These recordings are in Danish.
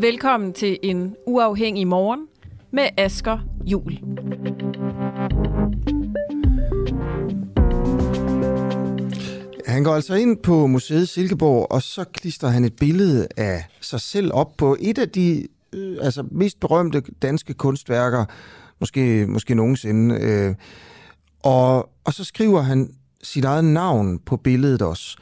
Velkommen til en uafhængig morgen med Asker Jul. Han går altså ind på museet Silkeborg, og så klister han et billede af sig selv op på et af de øh, altså mest berømte danske kunstværker, måske, måske nogensinde. Øh, og, og så skriver han sit eget navn på billedet også.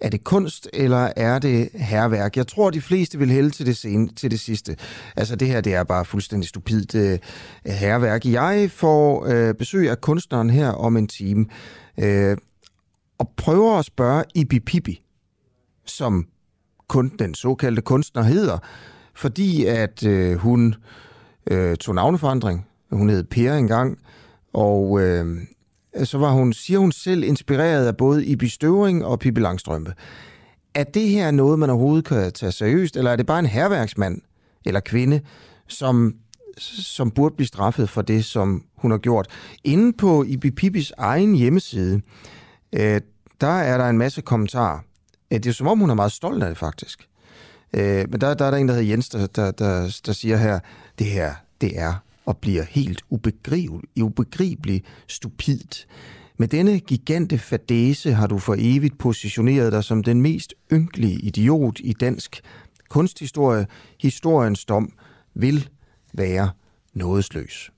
Er det kunst, eller er det herværk? Jeg tror, de fleste vil hælde til det, sen, til det sidste. Altså, det her det er bare fuldstændig stupidt øh, herværk. Jeg får øh, besøg af kunstneren her om en time, øh, og prøver at spørge Ibi Pibi, som kun den såkaldte kunstner hedder, fordi at øh, hun øh, tog navneforandring. Hun hed Per engang, og øh, så var hun, siger hun selv, inspireret af både Ibi Støvring og Pippi Langstrømpe. Er det her noget, man overhovedet kan tage seriøst, eller er det bare en herværksmand eller kvinde, som, som burde blive straffet for det, som hun har gjort? Inde på Ibi Pippis egen hjemmeside, øh, der er der en masse kommentarer. Øh, det er som om, hun er meget stolt af det, faktisk. Øh, men der, der er der en, der hedder Jens, der, der, der, der siger her, det her, det er og bliver helt ubegribeligt ubegribelig stupidt. Med denne gigante fadese har du for evigt positioneret dig som den mest ynkelige idiot i dansk kunsthistorie. Historiens dom vil være nådesløs.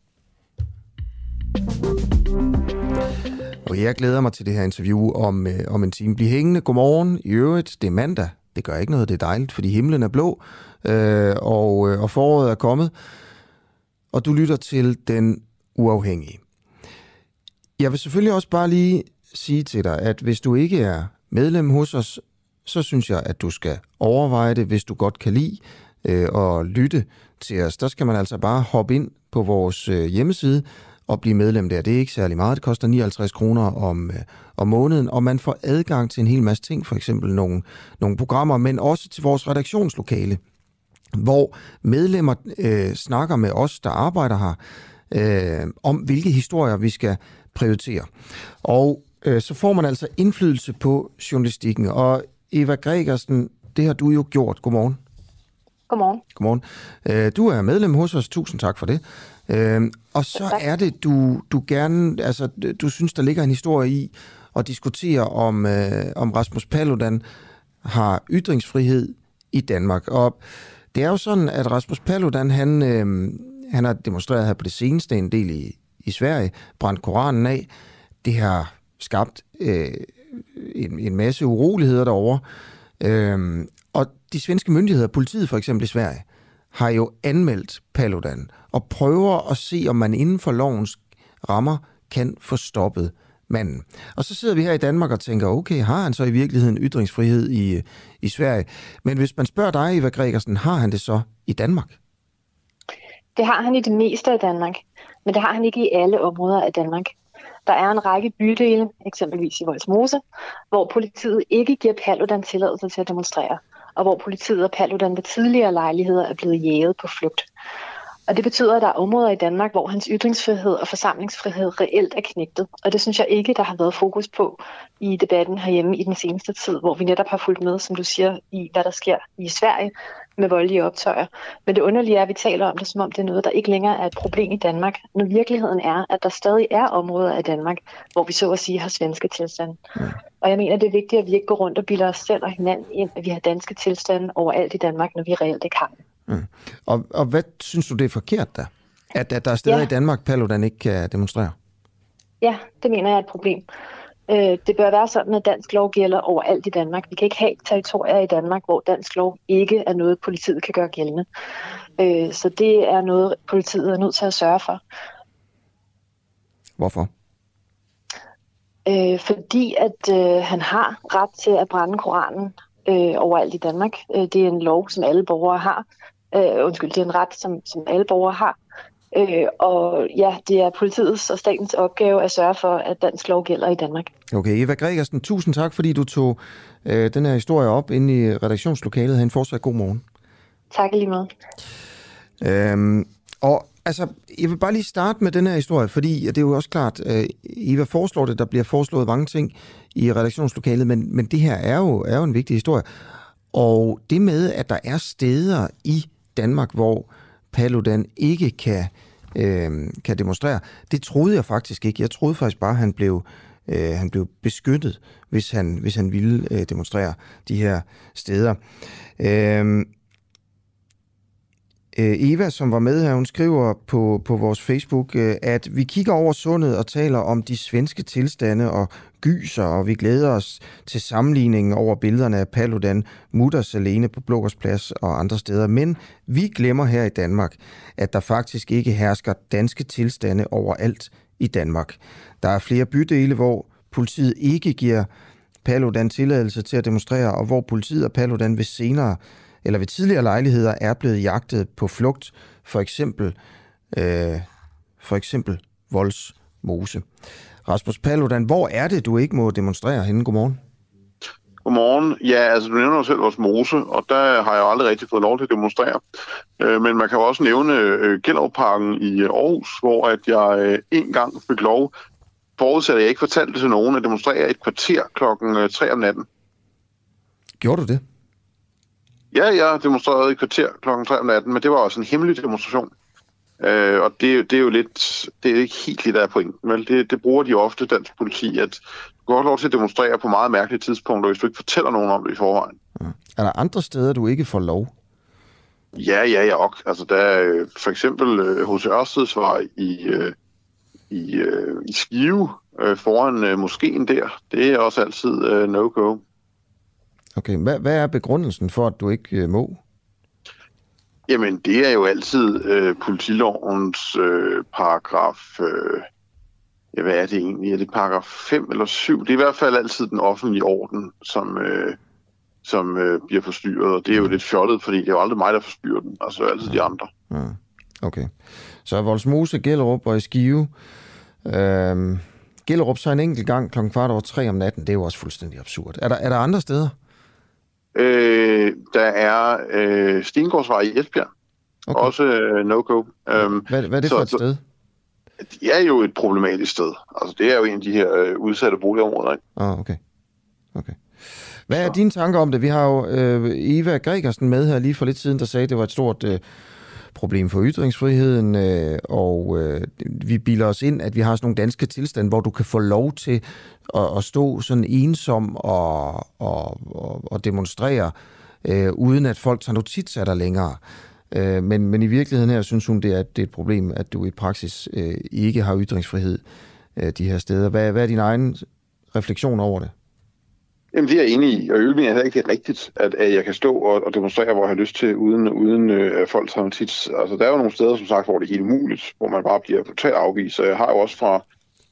Og jeg glæder mig til det her interview om, øh, om en time. Bliv hængende. Godmorgen. I øvrigt, det er mandag. Det gør ikke noget, det er dejligt, fordi himlen er blå, øh, og, øh, og foråret er kommet og du lytter til Den Uafhængige. Jeg vil selvfølgelig også bare lige sige til dig, at hvis du ikke er medlem hos os, så synes jeg, at du skal overveje det, hvis du godt kan lide øh, og lytte til os. Der skal man altså bare hoppe ind på vores øh, hjemmeside og blive medlem der. Det er ikke særlig meget. Det koster 59 kroner om, øh, om måneden, og man får adgang til en hel masse ting, for eksempel nogle, nogle programmer, men også til vores redaktionslokale hvor medlemmer øh, snakker med os, der arbejder her, øh, om hvilke historier vi skal prioritere. Og øh, så får man altså indflydelse på journalistikken. Og Eva Gregersen, det har du jo gjort. Godmorgen. Godmorgen. Godmorgen. Øh, du er medlem hos os. Tusind tak for det. Øh, og så er det, du, du gerne, altså du synes, der ligger en historie i at diskutere om, øh, om Rasmus Paludan har ytringsfrihed i Danmark. Og det er jo sådan, at Rasmus Paludan, han, øh, han har demonstreret her på det seneste en del i, i Sverige, brændt Koranen af. Det har skabt øh, en, en masse uroligheder derovre. Øh, og de svenske myndigheder, politiet for eksempel i Sverige, har jo anmeldt Paludan og prøver at se, om man inden for lovens rammer kan få stoppet manden. Og så sidder vi her i Danmark og tænker, okay, har han så i virkeligheden ytringsfrihed i, i Sverige? Men hvis man spørger dig, Eva Gregersen, har han det så i Danmark? Det har han i det meste af Danmark, men det har han ikke i alle områder af Danmark. Der er en række bydele, eksempelvis i Voldsmose, hvor politiet ikke giver Paludan tilladelse til at demonstrere, og hvor politiet og Paludan ved tidligere lejligheder er blevet jæget på flugt. Og det betyder, at der er områder i Danmark, hvor hans ytringsfrihed og forsamlingsfrihed reelt er knægtet. Og det synes jeg ikke, der har været fokus på i debatten herhjemme i den seneste tid, hvor vi netop har fulgt med, som du siger, i hvad der sker i Sverige, med voldelige optøjer. Men det underlige er, at vi taler om det, som om det er noget, der ikke længere er et problem i Danmark, når virkeligheden er, at der stadig er områder af Danmark, hvor vi så at sige har svenske tilstande. Og jeg mener, det er vigtigt, at vi ikke går rundt og bilder os selv og hinanden ind, at vi har danske tilstande overalt i Danmark, når vi reelt ikke har. Mm. Og, og hvad synes du, det er forkert der? At, at der er steder ja. i Danmark, Paludan ikke kan demonstrere? Ja, det mener jeg er et problem. Øh, det bør være sådan, at dansk lov gælder overalt i Danmark. Vi kan ikke have territorier i Danmark, hvor dansk lov ikke er noget, politiet kan gøre gældende. Øh, så det er noget, politiet er nødt til at sørge for. Hvorfor? Øh, fordi at øh, han har ret til at brænde Koranen øh, overalt i Danmark. Øh, det er en lov, som alle borgere har. Øh, undskyld, det er en ret, som, som alle borgere har. Øh, og ja, det er politiets og statens opgave at sørge for, at dansk lov gælder i Danmark. Okay, Eva Gregersen, tusind tak, fordi du tog øh, den her historie op inde i redaktionslokalet. Ha' en fortsat god morgen. Tak lige med. Øhm, og altså, jeg vil bare lige starte med den her historie, fordi det er jo også klart, øh, Eva foreslår det, der bliver foreslået mange ting i redaktionslokalet, men, men det her er jo, er jo en vigtig historie. Og det med, at der er steder i Danmark, hvor Paludan ikke kan, øh, kan demonstrere. Det troede jeg faktisk ikke. Jeg troede faktisk bare, at han blev, øh, han blev beskyttet, hvis han, hvis han ville øh, demonstrere de her steder. Øh, øh, Eva, som var med her, hun skriver på, på vores Facebook, øh, at vi kigger over sundet og taler om de svenske tilstande og gyser, og vi glæder os til sammenligningen over billederne af Paludan, Mutters alene på Blågårdsplads og andre steder. Men vi glemmer her i Danmark, at der faktisk ikke hersker danske tilstande overalt i Danmark. Der er flere bydele, hvor politiet ikke giver Paludan tilladelse til at demonstrere, og hvor politiet og Paludan ved senere eller ved tidligere lejligheder er blevet jagtet på flugt, for eksempel, øh, for eksempel Voldsmose. Rasmus Paludan, hvor er det, du ikke må demonstrere henne? Godmorgen. Godmorgen. Ja, altså du nævner jo selv vores mose, og der har jeg jo aldrig rigtig fået lov til at demonstrere. Øh, men man kan jo også nævne øh, Gellerparken i Aarhus, hvor at jeg øh, en gang fik lov, forudsat at jeg ikke fortalte det til nogen, at demonstrere et kvarter klokken 3 om natten. Gjorde du det? Ja, jeg demonstrerede i kvarter kl. 3 om natten, men det var også en hemmelig demonstration. Øh, og det, det er jo lidt, det er ikke helt det, der er pointen. Vel? Det, det bruger de ofte, dansk politi, at du kan lov til at demonstrere på meget mærkelige tidspunkter, hvis du ikke fortæller nogen om det i forvejen. Ja. Er der andre steder, du ikke får lov? Ja, ja, ja. Og, altså, der er øh, for eksempel hos øh, Ørsteds var i, øh, i, i Skive foran moskeen der. Det er også altid no-go. Okay, hvad, hvad er begrundelsen for, at du ikke øh, må? Jamen, det er jo altid øh, politilovens øh, paragraf... Øh, ja, hvad er det egentlig? Er det paragraf 5 eller 7? Det er i hvert fald altid den offentlige orden, som, øh, som øh, bliver forstyrret, og det er jo mm. lidt fjollet, fordi det er jo aldrig mig, der forstyrrer den. Altså, er altid de andre. Ja. Okay. Så Voldsmose, Gellerup og Skive... Øh, Gellerup så en enkelt gang kl. kvart over tre om natten, det er jo også fuldstændig absurd. Er der, er der andre steder? Øh, der er øh, Stengårdsvej i Esbjerg. Okay. Også øh, no-go. Um, hvad, hvad er det så, for et sted? Det er jo et problematisk sted. Altså, det er jo en af de her øh, udsatte boligområder. Ikke? Ah, okay. okay. Hvad er så. dine tanker om det? Vi har jo øh, Eva Gregersen med her lige for lidt siden, der sagde, at det var et stort øh, problem for ytringsfriheden, øh, og øh, vi bilder os ind, at vi har sådan nogle danske tilstande, hvor du kan få lov til at, at stå sådan ensom og, og, og, og demonstrere, øh, uden at folk tager notits af dig længere. Øh, men, men i virkeligheden her synes hun, det er, det er et problem, at du i praksis øh, ikke har ytringsfrihed øh, de her steder. Hvad, hvad er din egen refleksion over det? Jamen, det er jeg enig i, og øvrigt er det ikke rigtigt, at, at jeg kan stå og, og demonstrere, hvor jeg har lyst til, uden, uden øh, at folk tager tit. Altså, der er jo nogle steder, som sagt, hvor det er helt umuligt, hvor man bare bliver totalt afvist. Og jeg har jo også fra,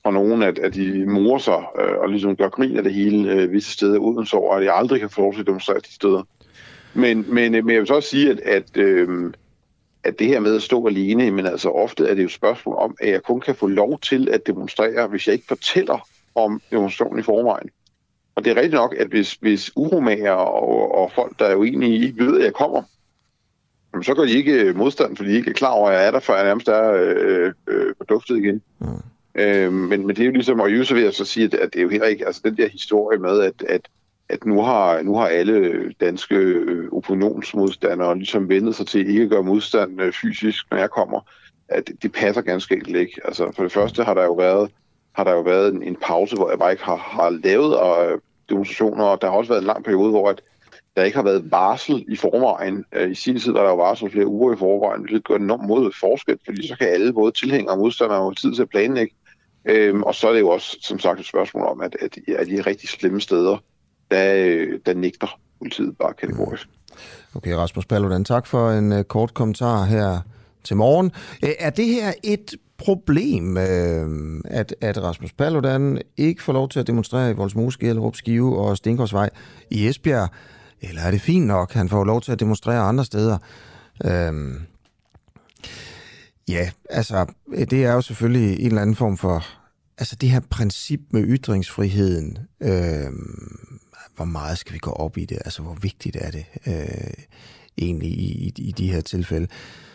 fra nogen, at, at de morer sig øh, og ligesom gør grin af det hele øh, visse steder uden så at jeg aldrig kan få lov til at demonstrere de steder. Men, men, øh, men jeg vil så også sige, at, at, øh, at det her med at stå alene, men altså ofte er det jo et spørgsmål om, at jeg kun kan få lov til at demonstrere, hvis jeg ikke fortæller om demonstrationen i forvejen. Og det er rigtigt nok, at hvis, hvis uromager og, og folk, der er uenige, ikke ved, at jeg kommer, så gør de ikke modstand, fordi de ikke er klar over, at jeg er der, før jeg nærmest er øh, øh, igen. Mm. Øh, men, men det er jo ligesom, og så vil jeg så sige, at, at det er jo heller ikke, altså den der historie med, at, at at nu har, nu har alle danske øh, opinionsmodstandere ligesom vendet sig til ikke at gøre modstand øh, fysisk, når jeg kommer, at det passer ganske enkelt ikke. Altså for det første har der jo været, har der jo været en, en pause, hvor jeg bare ikke har, har lavet og, øh, demonstrationer, og der har også været en lang periode, hvor at der ikke har været varsel i forvejen. Øh, I sin tid var der jo varsel flere uger i forvejen, det gør enormt mod forskel, fordi så kan alle, både tilhængere og modstandere, have tid til at planlægge. Øhm, og så er det jo også, som sagt, et spørgsmål om, at, at, at de rigtig slemme steder, der, øh, der nægter politiet bare kategorisk. Mm. Okay, Rasmus Paludan, tak for en kort kommentar her til morgen. Er det her et problem, øh, at, at Rasmus Paludan ikke får lov til at demonstrere i Voldsmose, Gellerup, Skive og Stenkorsvej i Esbjerg? Eller er det fint nok, han får lov til at demonstrere andre steder? Øh, ja, altså, det er jo selvfølgelig en eller anden form for... Altså det her princip med ytringsfriheden, øh, hvor meget skal vi gå op i det? Altså, hvor vigtigt er det øh, egentlig i, i, i de her tilfælde?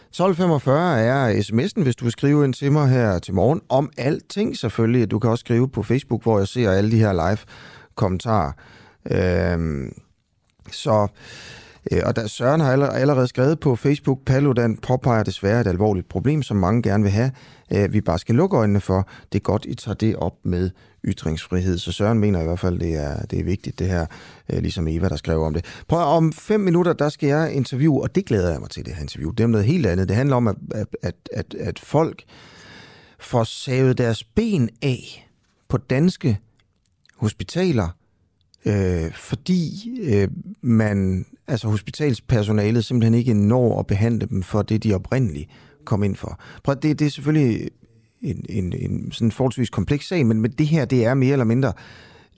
1245 er sms'en, hvis du vil skrive en til mig her til morgen, om alting selvfølgelig. Du kan også skrive på Facebook, hvor jeg ser alle de her live-kommentarer. Øhm, så, øh, og der, Søren har allerede skrevet på Facebook, Paludan påpeger desværre et alvorligt problem, som mange gerne vil have, øh, vi bare skal lukke øjnene for. Det er godt, I tager det op med ytringsfrihed. Så Søren mener i hvert fald, det er, det er vigtigt, det her, øh, ligesom Eva, der skrev om det. Prøv om fem minutter, der skal jeg interviewe, og det glæder jeg mig til, det her interview. Det er noget helt andet. Det handler om, at, at, at, at folk får savet deres ben af på danske hospitaler, øh, fordi øh, man, altså hospitalspersonalet simpelthen ikke når at behandle dem for det, de oprindeligt kom ind for. Prøv, det, det er selvfølgelig en, en, en sådan forholdsvis kompleks sag, men, men det her, det er mere eller mindre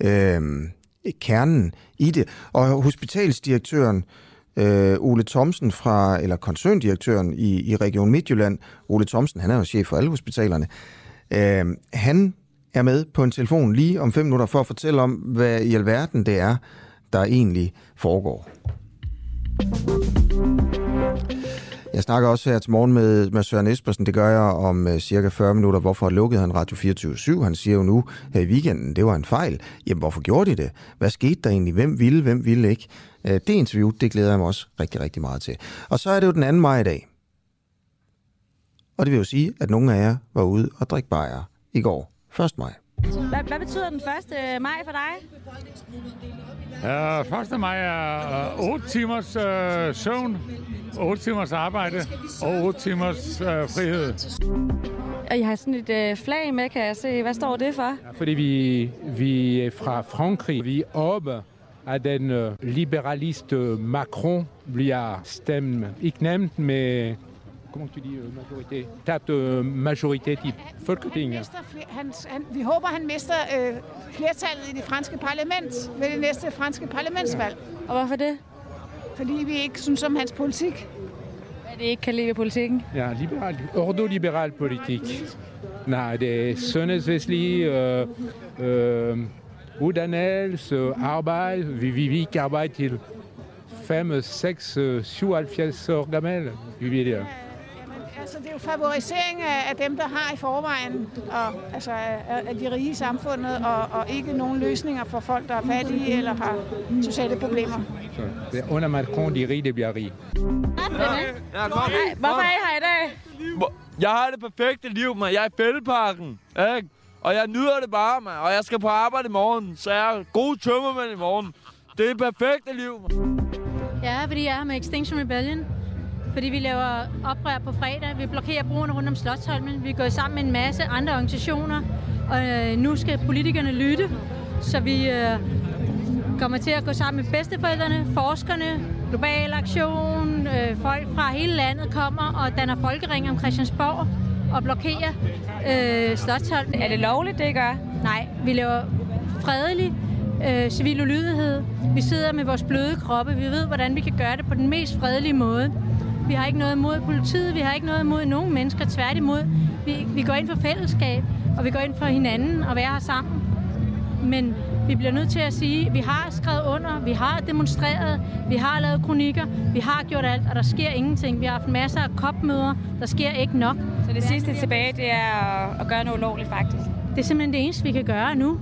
øh, kernen i det. Og hospitalsdirektøren, øh, Ole Thomsen fra, eller koncerndirektøren i, i Region Midtjylland, Ole Thomsen, han er jo chef for alle hospitalerne, øh, han er med på en telefon lige om fem minutter for at fortælle om, hvad i alverden det er, der egentlig foregår. Jeg snakker også her til morgen med, med Søren Espersen. Det gør jeg om uh, cirka 40 minutter. Hvorfor lukkede han Radio 24 Han siger jo nu her i weekenden, det var en fejl. Jamen, hvorfor gjorde de det? Hvad skete der egentlig? Hvem ville, hvem ville ikke? Uh, det interview, det glæder jeg mig også rigtig, rigtig meget til. Og så er det jo den 2. maj i dag. Og det vil jo sige, at nogle af jer var ude og drikke bajer i går. 1. maj. Hvad, hvad betyder den 1. Øh, maj for dig? Ja, 1. maj er 8 timers øh, søvn, 8 timers arbejde og 8 timers øh, frihed. Og I har sådan et øh, flag med, kan jeg se. Hvad står det for? Ja, fordi vi, vi er fra Frankrig. Vi er oppe at den øh, liberaliste Macron bliver stemt. Ikke nemt, med comment tu dis, øh, majorité, tabt øh, majoritet i Folketinget. Han, han, vi håber, han mister øh, flertallet i det franske parlament ved det næste franske parlamentsvalg. Og hvorfor det? Fordi vi ikke synes om hans politik. Hvad det ikke kan lide ved politikken? Ja, liberal, ordoliberal politik. Nej, det er sundhedsvæsentlige, øh, øh, uddannelse, arbejde. Vi, vi, vi ikke arbejde til 5, 6, 77 år gammel. Vi vil det. Altså, det er jo favorisering af, af dem, der har i forvejen, og, altså af, af de rige i samfundet, og, og ikke nogen løsninger for folk, der er fattige eller har sociale problemer. Så det er under Macron, de rige bliver rige. Hvorfor er I her i dag? Jeg har det perfekte liv, man. Jeg er i Fældeparken, ikke? Og jeg nyder det bare, man. Og jeg skal på arbejde i morgen, så jeg er god tømmermænd i morgen. Det er det perfekte liv, man. Ja, fordi jeg er med Extinction Rebellion fordi vi laver oprør på fredag. Vi blokerer broerne rundt om Slottsholmen. Vi gået sammen med en masse andre organisationer, og øh, nu skal politikerne lytte, så vi øh, kommer til at gå sammen med bedsteforældrene, forskerne, Global Aktion, øh, folk fra hele landet kommer og danner folkering om Christiansborg og blokerer øh, Slottsholmen. Er det lovligt, det gør? Nej, vi laver fredelig øh, civil ulydighed. Vi sidder med vores bløde kroppe. Vi ved, hvordan vi kan gøre det på den mest fredelige måde. Vi har ikke noget imod politiet, vi har ikke noget imod nogen mennesker. Tværtimod, vi, vi går ind for fællesskab, og vi går ind for hinanden og være her sammen. Men vi bliver nødt til at sige, at vi har skrevet under, vi har demonstreret, vi har lavet kronikker, vi har gjort alt, og der sker ingenting. Vi har haft masser af kopmøder, der sker ikke nok. Så det sidste tilbage, det er at gøre noget ulovligt faktisk? Det er simpelthen det eneste, vi kan gøre nu.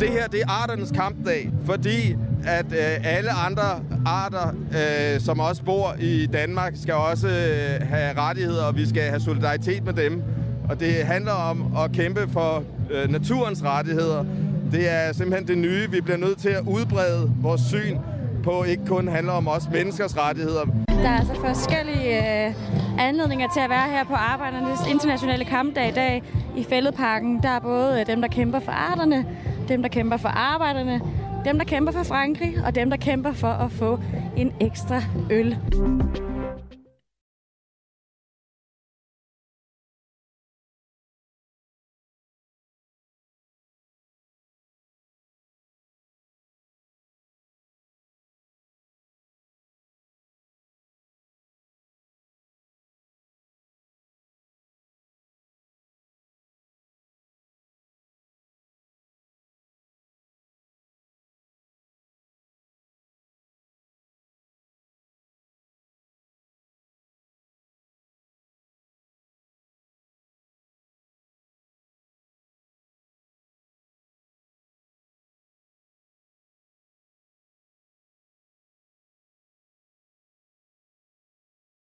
Det her, det er arternes kampdag, fordi at øh, alle andre arter, øh, som også bor i Danmark, skal også øh, have rettigheder, og vi skal have solidaritet med dem. Og det handler om at kæmpe for øh, naturens rettigheder. Det er simpelthen det nye. Vi bliver nødt til at udbrede vores syn på ikke kun handler om os menneskers rettigheder. Der er altså forskellige øh, anledninger til at være her på Arbejdernes Internationale Kampdag i dag i Fælledparken. Der er både øh, dem, der kæmper for arterne, dem, der kæmper for arbejderne, dem, der kæmper for Frankrig, og dem, der kæmper for at få en ekstra øl.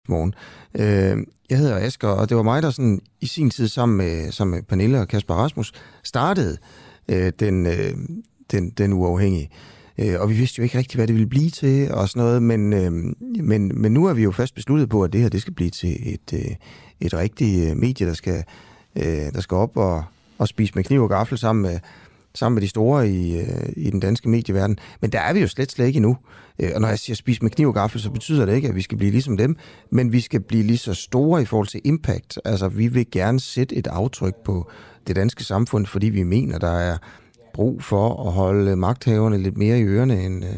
Morgen. Øh, jeg hedder Asger, og det var mig, der sådan i sin tid sammen med, sammen med Pernille og Kasper Rasmus startede øh, den, øh, den, den uafhængige. Øh, og vi vidste jo ikke rigtigt, hvad det ville blive til og sådan noget, men, øh, men, men nu er vi jo fast besluttet på, at det her det skal blive til et, øh, et rigtigt øh, medie, der skal, øh, der skal op og, og spise med kniv og gaffel sammen med, sammen med de store i, øh, i den danske medieverden. Men der er vi jo slet, slet ikke endnu. Øh, og når jeg siger spise med kniv og gaffel, så betyder det ikke, at vi skal blive ligesom dem, men vi skal blive lige så store i forhold til impact. Altså, vi vil gerne sætte et aftryk på det danske samfund, fordi vi mener, der er brug for at holde magthaverne lidt mere i ørerne, end, øh,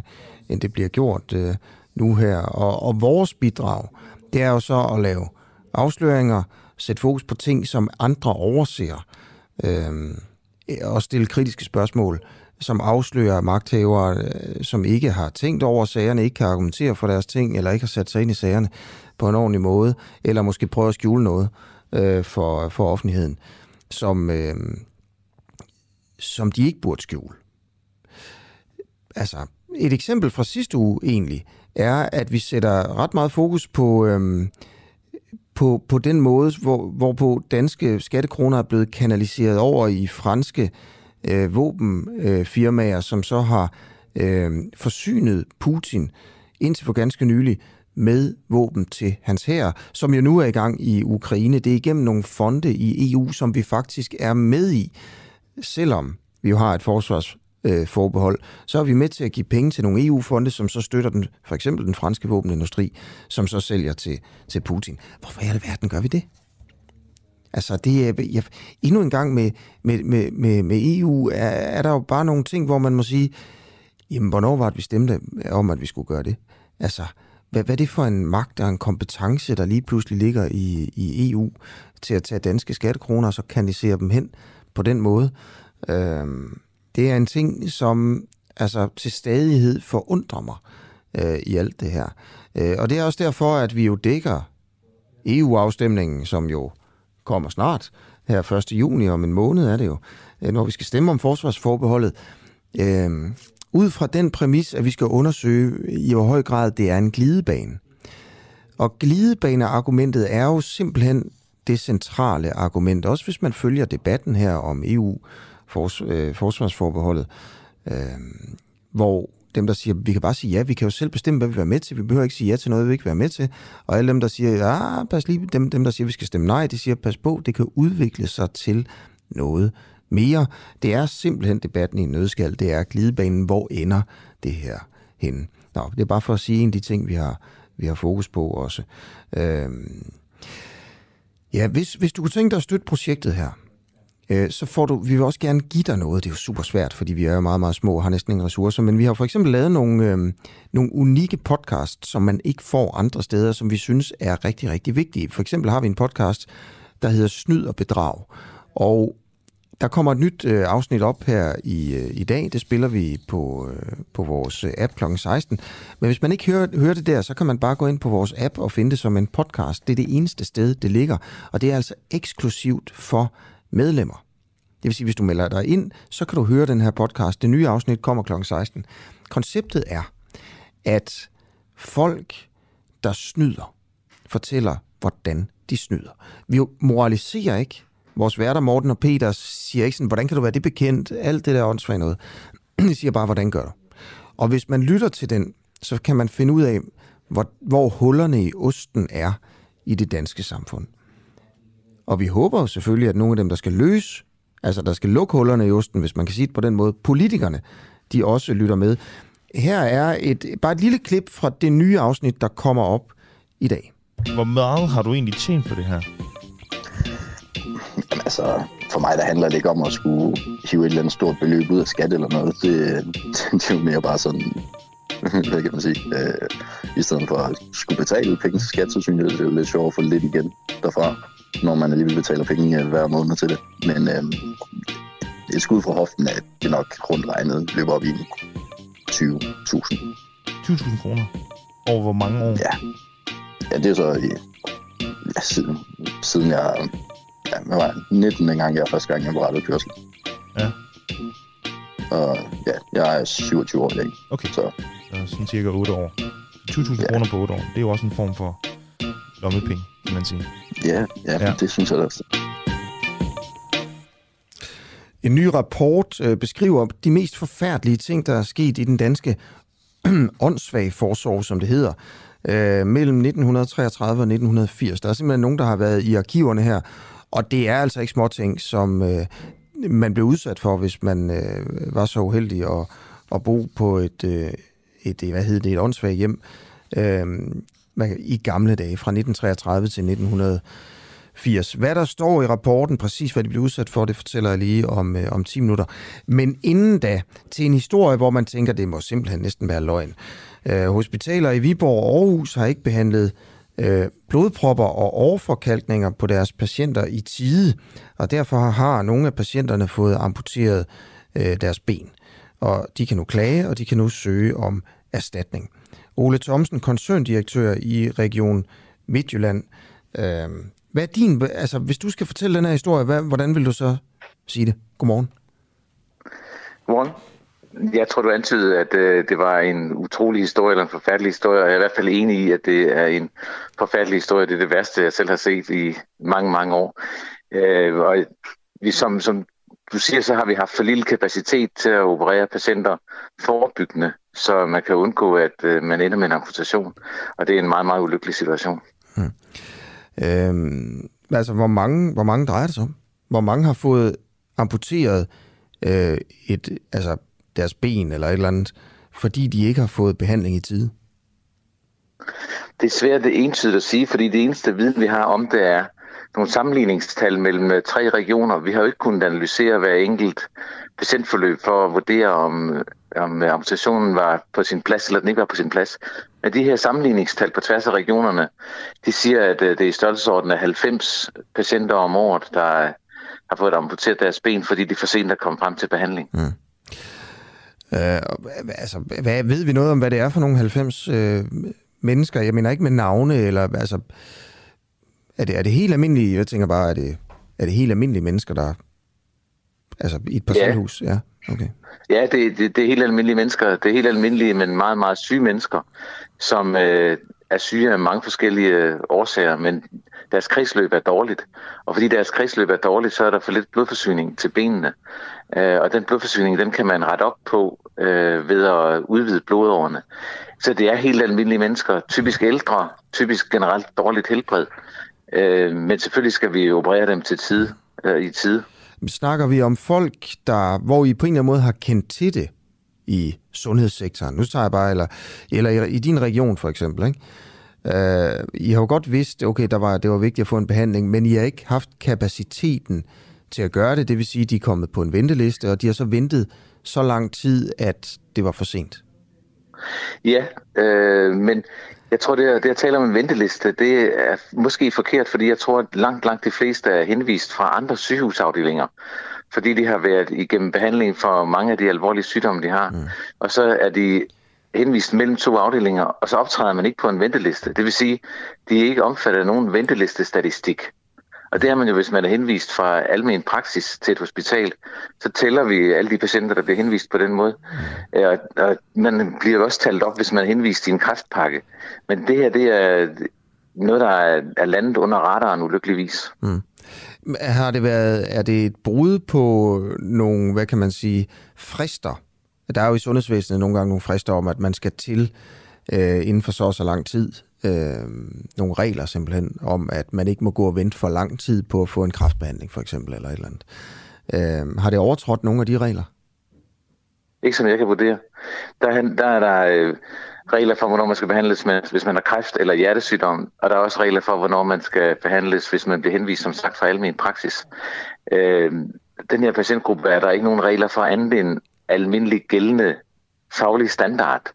end det bliver gjort øh, nu her. Og, og vores bidrag, det er jo så at lave afsløringer, sætte fokus på ting, som andre overser. Øh, Øh, og stille kritiske spørgsmål, som afslører magthavere, øh, som ikke har tænkt over sagerne, ikke kan argumentere for deres ting, eller ikke har sat sig ind i sagerne på en ordentlig måde, eller måske prøver at skjule noget øh, for, for offentligheden, som, øh, som de ikke burde skjule. Altså, et eksempel fra sidste uge egentlig, er, at vi sætter ret meget fokus på, øh, på, på den måde, hvor, hvorpå danske skattekroner er blevet kanaliseret over i franske øh, våbenfirmaer, øh, som så har øh, forsynet Putin indtil for ganske nylig med våben til hans hær, som jo nu er i gang i Ukraine. Det er igennem nogle fonde i EU, som vi faktisk er med i, selvom vi jo har et forsvars øh, forbehold, så er vi med til at give penge til nogle EU-fonde, som så støtter den, for eksempel den franske våbenindustri, som så sælger til, til Putin. Hvorfor i alverden gør vi det? Altså, det er, jeg, endnu en gang med, med, med, med, med EU er, er der jo bare nogle ting, hvor man må sige, jamen, hvornår var det, vi stemte om, at vi skulle gøre det? Altså, hvad, hvad er det for en magt og en kompetence, der lige pludselig ligger i, i EU til at tage danske skattekroner og så kanalisere dem hen på den måde? Øhm, det er en ting, som altså, til stadighed forundrer mig øh, i alt det her. Øh, og det er også derfor, at vi jo dækker EU-afstemningen, som jo kommer snart, her 1. juni om en måned er det jo, øh, når vi skal stemme om forsvarsforbeholdet. Øh, ud fra den præmis, at vi skal undersøge i hvor høj grad det er en glidebane. Og glidebaneargumentet er jo simpelthen det centrale argument, også hvis man følger debatten her om EU fors, øh, forsvarsforbeholdet, øh, hvor dem, der siger, vi kan bare sige ja, vi kan jo selv bestemme, hvad vi vil være med til, vi behøver ikke sige ja til noget, vi ikke vil være med til, og alle dem, der siger, ja, pas lige, dem, dem der siger, vi skal stemme nej, de siger, pas på, det kan udvikle sig til noget mere. Det er simpelthen debatten i en nødskal, det er glidebanen, hvor ender det her henne. Nå, det er bare for at sige en af de ting, vi har, vi har fokus på også. Øhm, ja, hvis, hvis du kunne tænke dig at støtte projektet her, øh, så får du, vi vil også gerne give dig noget. Det er jo super svært, fordi vi er jo meget, meget små og har næsten ingen ressourcer, men vi har for eksempel lavet nogle, øh, nogle unikke podcasts, som man ikke får andre steder, som vi synes er rigtig, rigtig vigtige. For eksempel har vi en podcast, der hedder Snyd og Bedrag, og der kommer et nyt øh, afsnit op her i, øh, i dag. Det spiller vi på, øh, på vores øh, app kl. 16. Men hvis man ikke hører, hører det der, så kan man bare gå ind på vores app og finde det som en podcast. Det er det eneste sted, det ligger. Og det er altså eksklusivt for medlemmer. Det vil sige, hvis du melder dig ind, så kan du høre den her podcast. Det nye afsnit kommer kl. 16. Konceptet er, at folk, der snyder, fortæller, hvordan de snyder. Vi moraliserer ikke. Vores værter Morten og Peter siger ikke sådan, hvordan kan du være det bekendt? Alt det der åndssvagt noget. De siger bare, hvordan gør du? Og hvis man lytter til den, så kan man finde ud af, hvor, hvor hullerne i osten er i det danske samfund. Og vi håber jo selvfølgelig, at nogle af dem, der skal løse, altså der skal lukke hullerne i osten, hvis man kan sige det på den måde, politikerne, de også lytter med. Her er et, bare et lille klip fra det nye afsnit, der kommer op i dag. Hvor meget har du egentlig tjent på det her? Jamen, altså, for mig der handler det ikke om at skulle hive et eller andet stort beløb ud af skat eller noget. Det, det er jo mere bare sådan, hvad kan man sige, øh, i stedet for at skulle betale penge til skat, så synes jeg, det er lidt sjovt at få lidt igen derfra, når man alligevel betaler penge øh, hver måned til det. Men øh, et skud fra hoften er det nok rundt regnet løber op i 20.000. 20.000 kroner? Over hvor mange år? Ja, ja det er så i, ja, siden, siden jeg ja, hvad var jeg, 19 dengang jeg første gang jeg var rettet kørsel. Ja. Og ja, jeg er 27 år i dag. Okay. Så Så sådan cirka 8 år. 20.000 ja. kroner på 8 år, det er jo også en form for lommepenge, kan man sige. ja, ja, Ja. det synes jeg også. En ny rapport øh, beskriver de mest forfærdelige ting, der er sket i den danske åndssvage forsorg, som det hedder, øh, mellem 1933 og 1980. Der er simpelthen nogen, der har været i arkiverne her, og det er altså ikke småting, som øh, man blev udsat for, hvis man øh, var så uheldig at, at bo på et, øh, et, hvad hedder det, et åndssvagt hjem øh, i gamle dage, fra 1933 til 1980. Hvad der står i rapporten, præcis hvad de blev udsat for, det fortæller jeg lige om, øh, om 10 minutter. Men inden da, til en historie, hvor man tænker, det må simpelthen næsten være løgn. Øh, hospitaler i Viborg og Aarhus har ikke behandlet øh, blodpropper og overforkalkninger på deres patienter i tide, og derfor har nogle af patienterne fået amputeret øh, deres ben. Og de kan nu klage, og de kan nu søge om erstatning. Ole Thomsen, koncerndirektør i Region Midtjylland. Øh, hvad er din, altså, hvis du skal fortælle den her historie, hvad, hvordan vil du så sige det? Godmorgen. Godmorgen. Jeg tror, du antydede, at øh, det var en utrolig historie, eller en forfærdelig historie, og jeg er i hvert fald enig i, at det er en forfærdelig historie. Det er det værste, jeg selv har set i mange, mange år. Øh, og vi, som, som du siger, så har vi haft for lille kapacitet til at operere patienter forebyggende, så man kan undgå, at øh, man ender med en amputation. Og det er en meget, meget ulykkelig situation. Øh, altså, hvor mange, hvor mange drejer det sig om? Hvor mange har fået amputeret øh, et, altså, deres ben eller et eller andet, fordi de ikke har fået behandling i tide? Det er svært det entydigt at sige, fordi det eneste viden, vi har om det, er nogle sammenligningstal mellem øh, tre regioner. Vi har jo ikke kunnet analysere hver enkelt patientforløb for at vurdere, om, om øh, amputationen var på sin plads, eller den ikke var på sin plads. Men de her sammenligningstal på tværs af regionerne, de siger, at øh, det er i størrelsesorden af 90 patienter om året, der har fået amputeret deres ben, fordi de er for sent er kommet frem til behandling. Mm. Øh, hva- altså, hvad, ved vi noget om, hvad det er for nogle 90 øh, mennesker? Jeg mener ikke med navne, eller altså, er det, er det helt almindelige, jeg tænker bare, er det, er det helt almindelige mennesker, der altså i et parcelhus? Ja. ja, okay. Ja, det, det, det er helt almindelige mennesker. Det er helt almindelige, men meget, meget syge mennesker, som øh, er syge af mange forskellige øh, årsager, men deres kredsløb er dårligt. Og fordi deres kredsløb er dårligt, så er der for lidt blodforsyning til benene. Øh, og den blodforsyning, den kan man rette op på øh, ved at udvide blodårene. Så det er helt almindelige mennesker, typisk ældre, typisk generelt dårligt helbred. Øh, men selvfølgelig skal vi operere dem til tid, øh, i tid. Snakker vi om folk, der, hvor I på en eller anden måde har kendt til det i sundhedssektoren? Nu tager jeg bare, eller, eller i, i din region for eksempel, ikke? Uh, I har jo godt vidst, okay, der var, det var vigtigt at få en behandling, men I har ikke haft kapaciteten til at gøre det. Det vil sige, at de er kommet på en venteliste, og de har så ventet så lang tid, at det var for sent. Ja, øh, men jeg tror, det, det at tale om en venteliste, det er måske forkert, fordi jeg tror, at langt, langt de fleste er henvist fra andre sygehusafdelinger, fordi de har været igennem behandling for mange af de alvorlige sygdomme, de har. Mm. Og så er de henvist mellem to afdelinger, og så optræder man ikke på en venteliste. Det vil sige, de er ikke omfattet af nogen ventelistestatistik. Og det er man jo, hvis man er henvist fra almen praksis til et hospital, så tæller vi alle de patienter, der bliver henvist på den måde. Mm. Og, og man bliver også talt op, hvis man er henvist i en kræftpakke. Men det her, det er noget, der er, er landet under radaren ulykkeligvis. Mm. Har det været, er det et brud på nogle, hvad kan man sige, frister? Der er jo i sundhedsvæsenet nogle gange nogle frister om, at man skal til øh, inden for så og så lang tid. Øh, nogle regler simpelthen om, at man ikke må gå og vente for lang tid på at få en kraftbehandling for eksempel, eller et eller andet. Øh, har det overtrådt nogle af de regler? Ikke som jeg kan vurdere. Der, der er der øh, regler for, hvornår man skal behandles, med, hvis man har kræft eller hjertesygdom, og der er også regler for, hvornår man skal behandles, hvis man bliver henvist, som sagt, fra almen praksis. Øh, den her patientgruppe er der ikke nogen regler for andet end almindelig gældende faglig standard.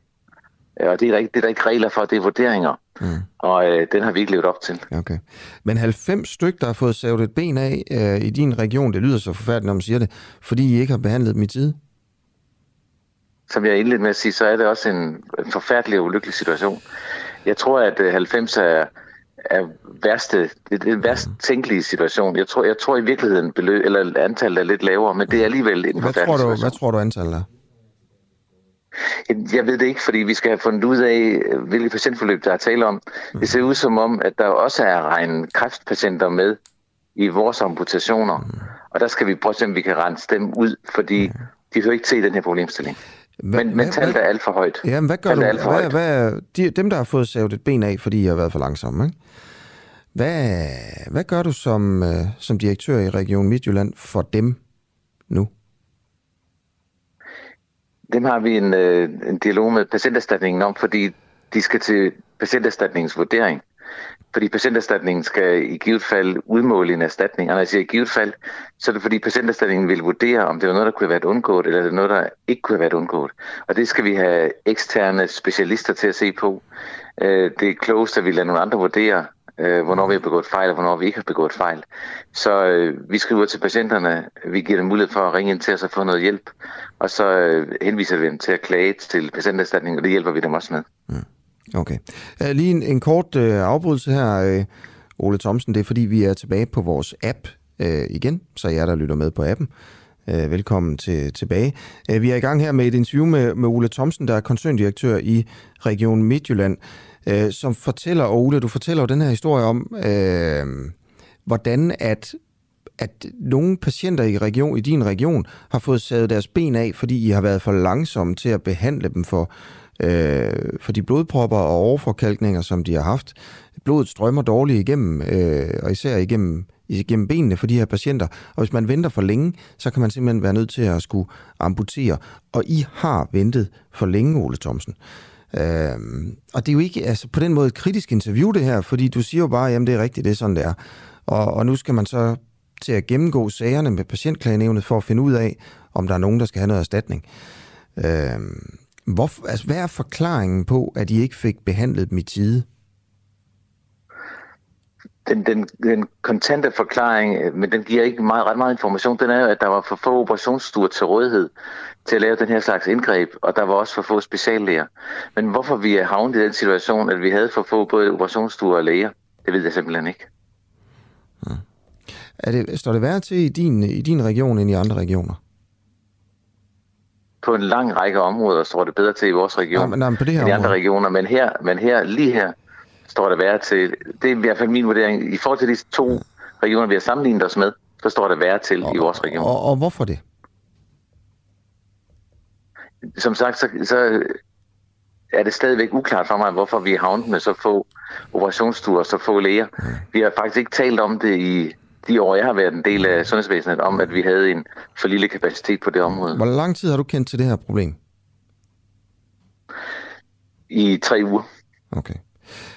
Øh, og det er, der ikke, det er der ikke regler for, det er vurderinger. Mm. Og øh, den har vi ikke levet op til. Okay. Men 90 stykker, der har fået savet et ben af øh, i din region, det lyder så forfærdeligt, når man siger det, fordi I ikke har behandlet dem i tid? Som jeg indledte med at sige, så er det også en, en forfærdelig og ulykkelig situation. Jeg tror, at 90 øh, er, er værste, det er den værst mm. tænkelige situation. Jeg tror, jeg tror i virkeligheden beløb, eller antallet er lidt lavere, men det er alligevel en hvad tror du, situation. Hvad tror du antallet er? Jeg ved det ikke, fordi vi skal have fundet ud af, hvilket patientforløb der er tale om. Det ser ud som om, at der også er regnet kræftpatienter med i vores amputationer. Mm. Og der skal vi prøve at se, om vi kan rense dem ud, fordi mm. de hører ikke til den her problemstilling. Hva, men, men tallet er alt for højt. Ja, men hvad gør tallet du? Hvad, hvad, de, dem, der har fået savet et ben af, fordi I har været for langsomme, ikke? Hvad, hvad gør du som, uh, som direktør i Region Midtjylland for dem nu? Dem har vi en, øh, en dialog med patienterstatningen om, fordi de skal til patienterstatningens vurdering. Fordi patienterstatningen skal i givet fald udmåle en erstatning. Og når jeg siger i givet fald, så er det fordi patienterstatningen vil vurdere, om det var noget, der kunne have været undgået, eller det er noget, der ikke kunne have været undgået. Og det skal vi have eksterne specialister til at se på. Øh, det er klogest, at vi lader nogle andre vurdere, øh, hvornår vi har begået fejl, og hvornår vi ikke har begået fejl. Så øh, vi skriver til patienterne, vi giver dem mulighed for at ringe ind til os og få noget hjælp, og så øh, henviser vi dem til at klage til patienterstatningen, og det hjælper vi dem også med. Mm. Okay. Øh, lige en, en kort øh, afbrydelse her, øh, Ole Thomsen. Det er fordi, vi er tilbage på vores app øh, igen, så jer, der lytter med på appen. Øh, velkommen til, tilbage. Øh, vi er i gang her med et interview med, med Ole Thomsen, der er koncerndirektør i Region Midtjylland øh, som fortæller, og Ole, du fortæller jo den her historie om, øh, hvordan at at nogle patienter i, region, i din region har fået savet deres ben af, fordi I har været for langsomme til at behandle dem for, øh, for de blodpropper og overforkalkninger, som de har haft. Blodet strømmer dårligt igennem, øh, og især igennem, igennem benene for de her patienter. Og hvis man venter for længe, så kan man simpelthen være nødt til at skulle amputere. Og I har ventet for længe, Ole Thomsen. Øh, Øhm, og det er jo ikke altså, på den måde et kritisk interview, det her, fordi du siger jo bare, jamen det er rigtigt, det er sådan, det er. Og, og nu skal man så til at gennemgå sagerne med patientklagenævnet for at finde ud af, om der er nogen, der skal have noget erstatning. Øhm, hvor, altså, hvad er forklaringen på, at I ikke fik behandlet dem i tide? Den, den, den kontante forklaring, men den giver ikke meget, ret meget information, den er jo, at der var for få operationsstuer til rådighed til at lave den her slags indgreb, og der var også for få speciallæger. Men hvorfor vi er havnet i den situation, at vi havde for få både operationsstuer og læger, det ved jeg simpelthen ikke. Hmm. Er det, står det værre til i din, i din region end i andre regioner? På en lang række områder står det bedre til i vores region ja, men, nej, på det her end i andre regioner, men her, men her, lige her, står det værre til. Det er i hvert fald min vurdering. I forhold til de to regioner, vi har sammenlignet os med, så står det værre til og, i vores region. Og, og hvorfor det? som sagt, så, så er det stadigvæk uklart for mig, hvorfor vi har havnet med så få operationsstuer og så få læger. Vi har faktisk ikke talt om det i de år, jeg har været en del af sundhedsvæsenet, om at vi havde en for lille kapacitet på det område. Hvor lang tid har du kendt til det her problem? I tre uger. Okay.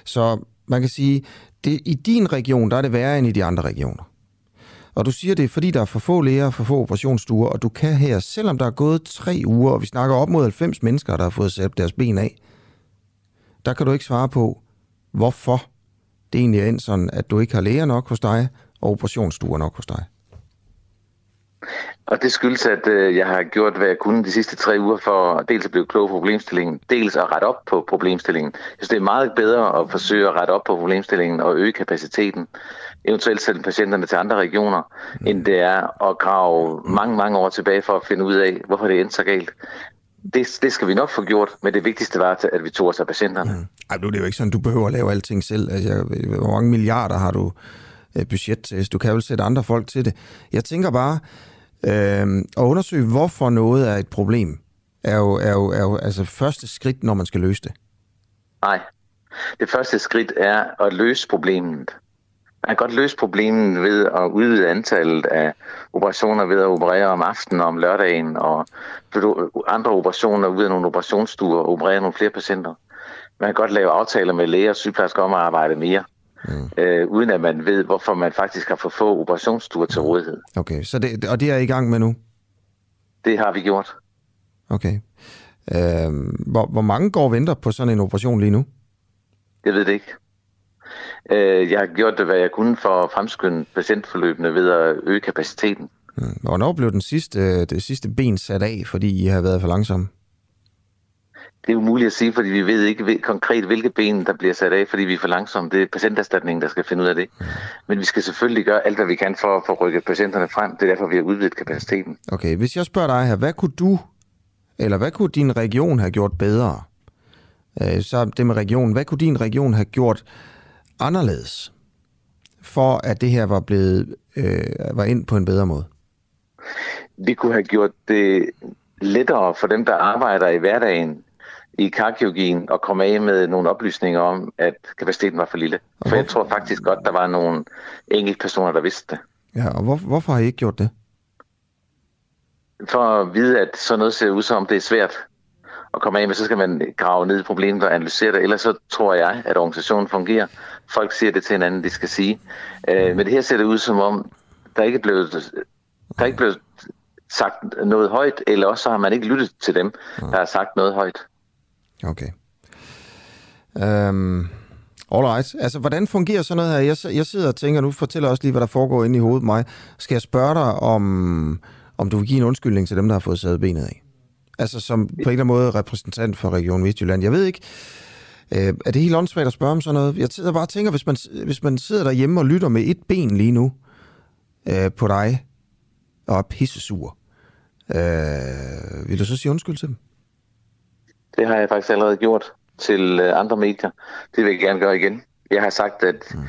Så man kan sige, det, i din region, der er det værre end i de andre regioner. Og du siger, det er fordi, der er for få læger, for få operationsstuer, og du kan her, selvom der er gået tre uger, og vi snakker op mod 90 mennesker, der har fået sat deres ben af, der kan du ikke svare på, hvorfor det egentlig er sådan, at du ikke har læger nok hos dig, og operationsstuer nok hos dig. Og det skyldes, at øh, jeg har gjort, hvad jeg kunne de sidste tre uger for dels at blive klog på problemstillingen, dels at rette op på problemstillingen. Jeg synes, det er meget bedre at forsøge at rette op på problemstillingen og øge kapaciteten, eventuelt sende patienterne til andre regioner, mm. end det er at grave mange, mange år tilbage for at finde ud af, hvorfor det endte så galt. Det, det skal vi nok få gjort, men det vigtigste var, at vi tog os af patienterne. Mm. Ej, nu er det jo ikke sådan, du behøver at lave alting selv. Altså, hvor mange milliarder har du øh, budget til? Du kan vel sætte andre folk til det. Jeg tænker bare, øh, at undersøge, hvorfor noget er et problem, er jo, er jo, er jo altså første skridt, når man skal løse det. Nej. Det første skridt er at løse problemet. Man kan godt løse problemet ved at udvide antallet af operationer ved at operere om aftenen og om lørdagen, og andre operationer ud af nogle operationsstuer og operere nogle flere patienter. Man kan godt lave aftaler med læger og sygeplejersker om at arbejde mere, mm. øh, uden at man ved, hvorfor man faktisk har for få operationsstuer til rådighed. Okay, så det, og det er I gang med nu? Det har vi gjort. Okay. Øh, hvor, hvor mange går og venter på sådan en operation lige nu? Jeg ved det ikke. Øh, jeg har gjort det, hvad jeg kunne for at fremskynde patientforløbene ved at øge kapaciteten. Mm. Hvornår blev den sidste, det sidste ben sat af, fordi I har været for langsomme? Det er umuligt at sige, fordi vi ved ikke konkret, hvilke ben, der bliver sat af, fordi vi er for langsomme. Det er patienterstatningen, der skal finde ud af det. Men vi skal selvfølgelig gøre alt, hvad vi kan for at få rykket patienterne frem. Det er derfor, vi har udvidet kapaciteten. Okay, hvis jeg spørger dig her, hvad kunne du, eller hvad kunne din region have gjort bedre? Øh, så det med regionen, hvad kunne din region have gjort anderledes, for at det her var blevet øh, var ind på en bedre måde? Vi kunne have gjort det lettere for dem, der arbejder i hverdagen i karkirurgien at komme af med nogle oplysninger om, at kapaciteten var for lille. For jeg tror faktisk godt, der var nogle enkelte personer, der vidste det. Ja, og hvor, hvorfor har I ikke gjort det? For at vide, at sådan noget ser ud som, det er svært at komme af med, så skal man grave ned i problemet og analysere det. Ellers så tror jeg, at organisationen fungerer. Folk siger det til hinanden, de skal sige. Øh, men det her ser det ud som om, der ikke er blevet, der er ikke blevet sagt noget højt, eller også så har man ikke lyttet til dem, der har sagt noget højt. Okay. Øhm, um, right. Altså, hvordan fungerer sådan noget her? Jeg, jeg sidder og tænker, nu fortæller også lige, hvad der foregår inde i hovedet mig. Skal jeg spørge dig, om, om du vil give en undskyldning til dem, der har fået sædet benet af? Altså som på en eller anden måde repræsentant for Region Vestjylland. Jeg ved ikke, øh, er det helt åndssvagt at spørge om sådan noget? Jeg sidder bare og tænker, hvis man, hvis man sidder derhjemme og lytter med et ben lige nu øh, på dig, og er pissesur, øh, vil du så sige undskyld til dem? Det har jeg faktisk allerede gjort til øh, andre medier. Det vil jeg gerne gøre igen. Jeg har sagt, at mm.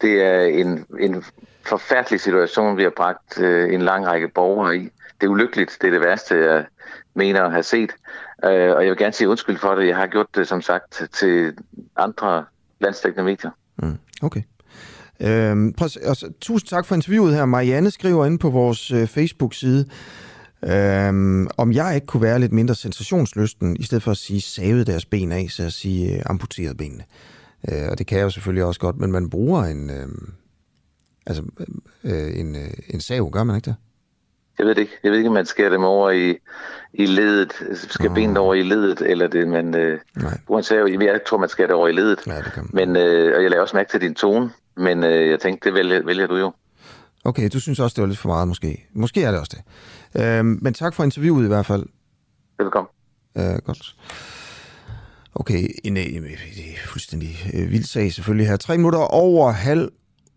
det er en, en forfærdelig situation, vi har bragt øh, en lang række borgere i. Det er ulykkeligt. Det er det værste, jeg mener at have set. Øh, og jeg vil gerne sige undskyld for det. Jeg har gjort det, som sagt, til andre landstækkende medier. Mm, okay. Øhm, altså, tusind tak for interviewet her. Marianne skriver ind på vores øh, Facebook-side, øhm, om jeg ikke kunne være lidt mindre sensationslysten, i stedet for at sige savet deres ben af, så at sige øh, amputeret benene. Øh, og det kan jeg jo selvfølgelig også godt, men man bruger en, øh, altså, øh, en, øh, en sav, gør man ikke det? Jeg ved det ikke. Jeg ved ikke, om man skærer dem over i, i ledet. Skal oh. benet over i ledet, eller det man øh, bruger en sav. Jeg tror, man skærer det over i ledet. Ja, det kan Men, øh, og jeg lader også mærke til din tone, men øh, jeg tænkte, det vælger, vælger du jo. Okay, du synes også, det var lidt for meget måske. Måske er det også det. Øhm, men tak for interviewet i hvert fald. Velkommen. Øh, godt. Okay, en, en, en, en fuldstændig øh, vild sag selvfølgelig her. Tre minutter over halv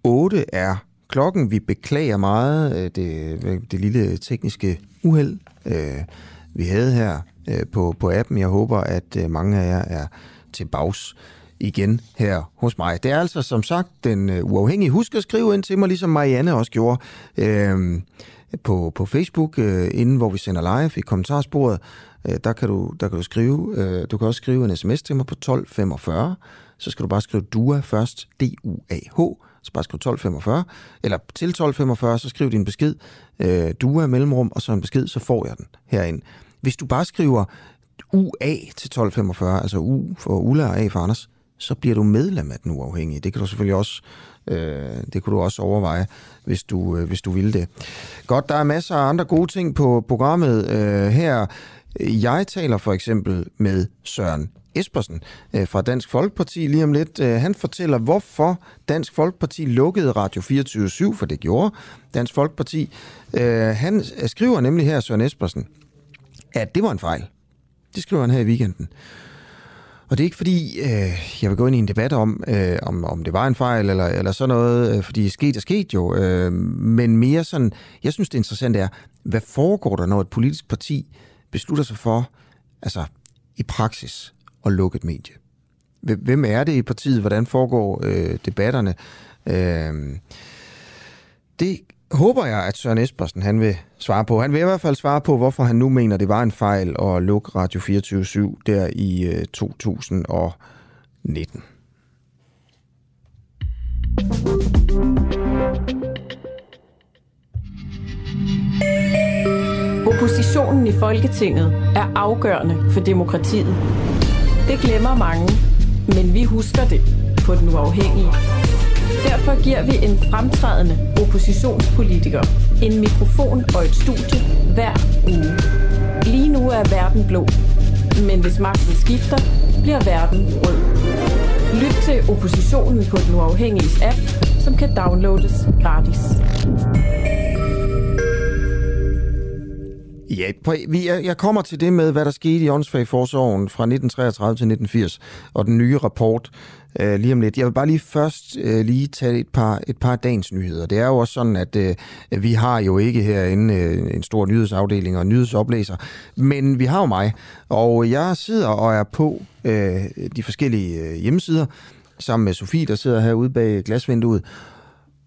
otte er klokken. Vi beklager meget øh, det, det lille tekniske uheld, øh, vi havde her øh, på, på appen. Jeg håber, at mange af jer er til bags igen her hos mig. Det er altså som sagt den uafhængige. Husk at skrive ind til mig, ligesom Marianne også gjorde øh, på, på Facebook, øh, inden hvor vi sender live i kommentarsporet. Øh, der, kan du, der kan du skrive, øh, du kan også skrive en sms til mig på 1245. Så skal du bare skrive DUA først, D-U-A-H, så bare skriv 1245, eller til 1245, så skriv din besked, øh, DUA mellemrum, og så en besked, så får jeg den herind. Hvis du bare skriver UA til 1245, altså U for Ulla og A for Anders, så bliver du medlem af den uafhængige. Det kan du selvfølgelig også, øh, det kunne du også overveje, hvis du, øh, hvis du ville det. Godt, der er masser af andre gode ting på programmet øh, her. Jeg taler for eksempel med Søren Espersen øh, fra Dansk Folkeparti lige om lidt. Øh, han fortæller, hvorfor Dansk Folkeparti lukkede Radio 24 for det gjorde Dansk Folkeparti. Øh, han skriver nemlig her, Søren Espersen, at det var en fejl. Det skriver han her i weekenden. Og det er ikke fordi, øh, jeg vil gå ind i en debat om, øh, om, om det var en fejl eller, eller sådan noget, øh, fordi sket er sket jo. Øh, men mere sådan, jeg synes det interessante er, hvad foregår der, når et politisk parti beslutter sig for, altså i praksis, at lukke et medie? Hvem er det i partiet? Hvordan foregår øh, debatterne? Øh, det håber jeg, at Søren Espersen han vil svare på. Han vil i hvert fald svare på, hvorfor han nu mener, det var en fejl at lukke Radio 24-7 der i øh, 2019. Oppositionen i Folketinget er afgørende for demokratiet. Det glemmer mange, men vi husker det på den uafhængige. Derfor giver vi en fremtrædende oppositionspolitiker en mikrofon og et studie hver uge. Lige nu er verden blå, men hvis magten skifter, bliver verden rød. Lyt til oppositionen på den uafhængige app, som kan downloades gratis. Ja, jeg kommer til det med, hvad der skete i åndsfagforsorgen fra 1933 til 1980, og den nye rapport øh, lige om lidt. Jeg vil bare lige først øh, lige tage et par, et par dagens nyheder. Det er jo også sådan, at øh, vi har jo ikke herinde øh, en stor nyhedsafdeling og nyhedsoplæser, men vi har jo mig, og jeg sidder og er på øh, de forskellige øh, hjemmesider, sammen med Sofie, der sidder herude bag glasvinduet,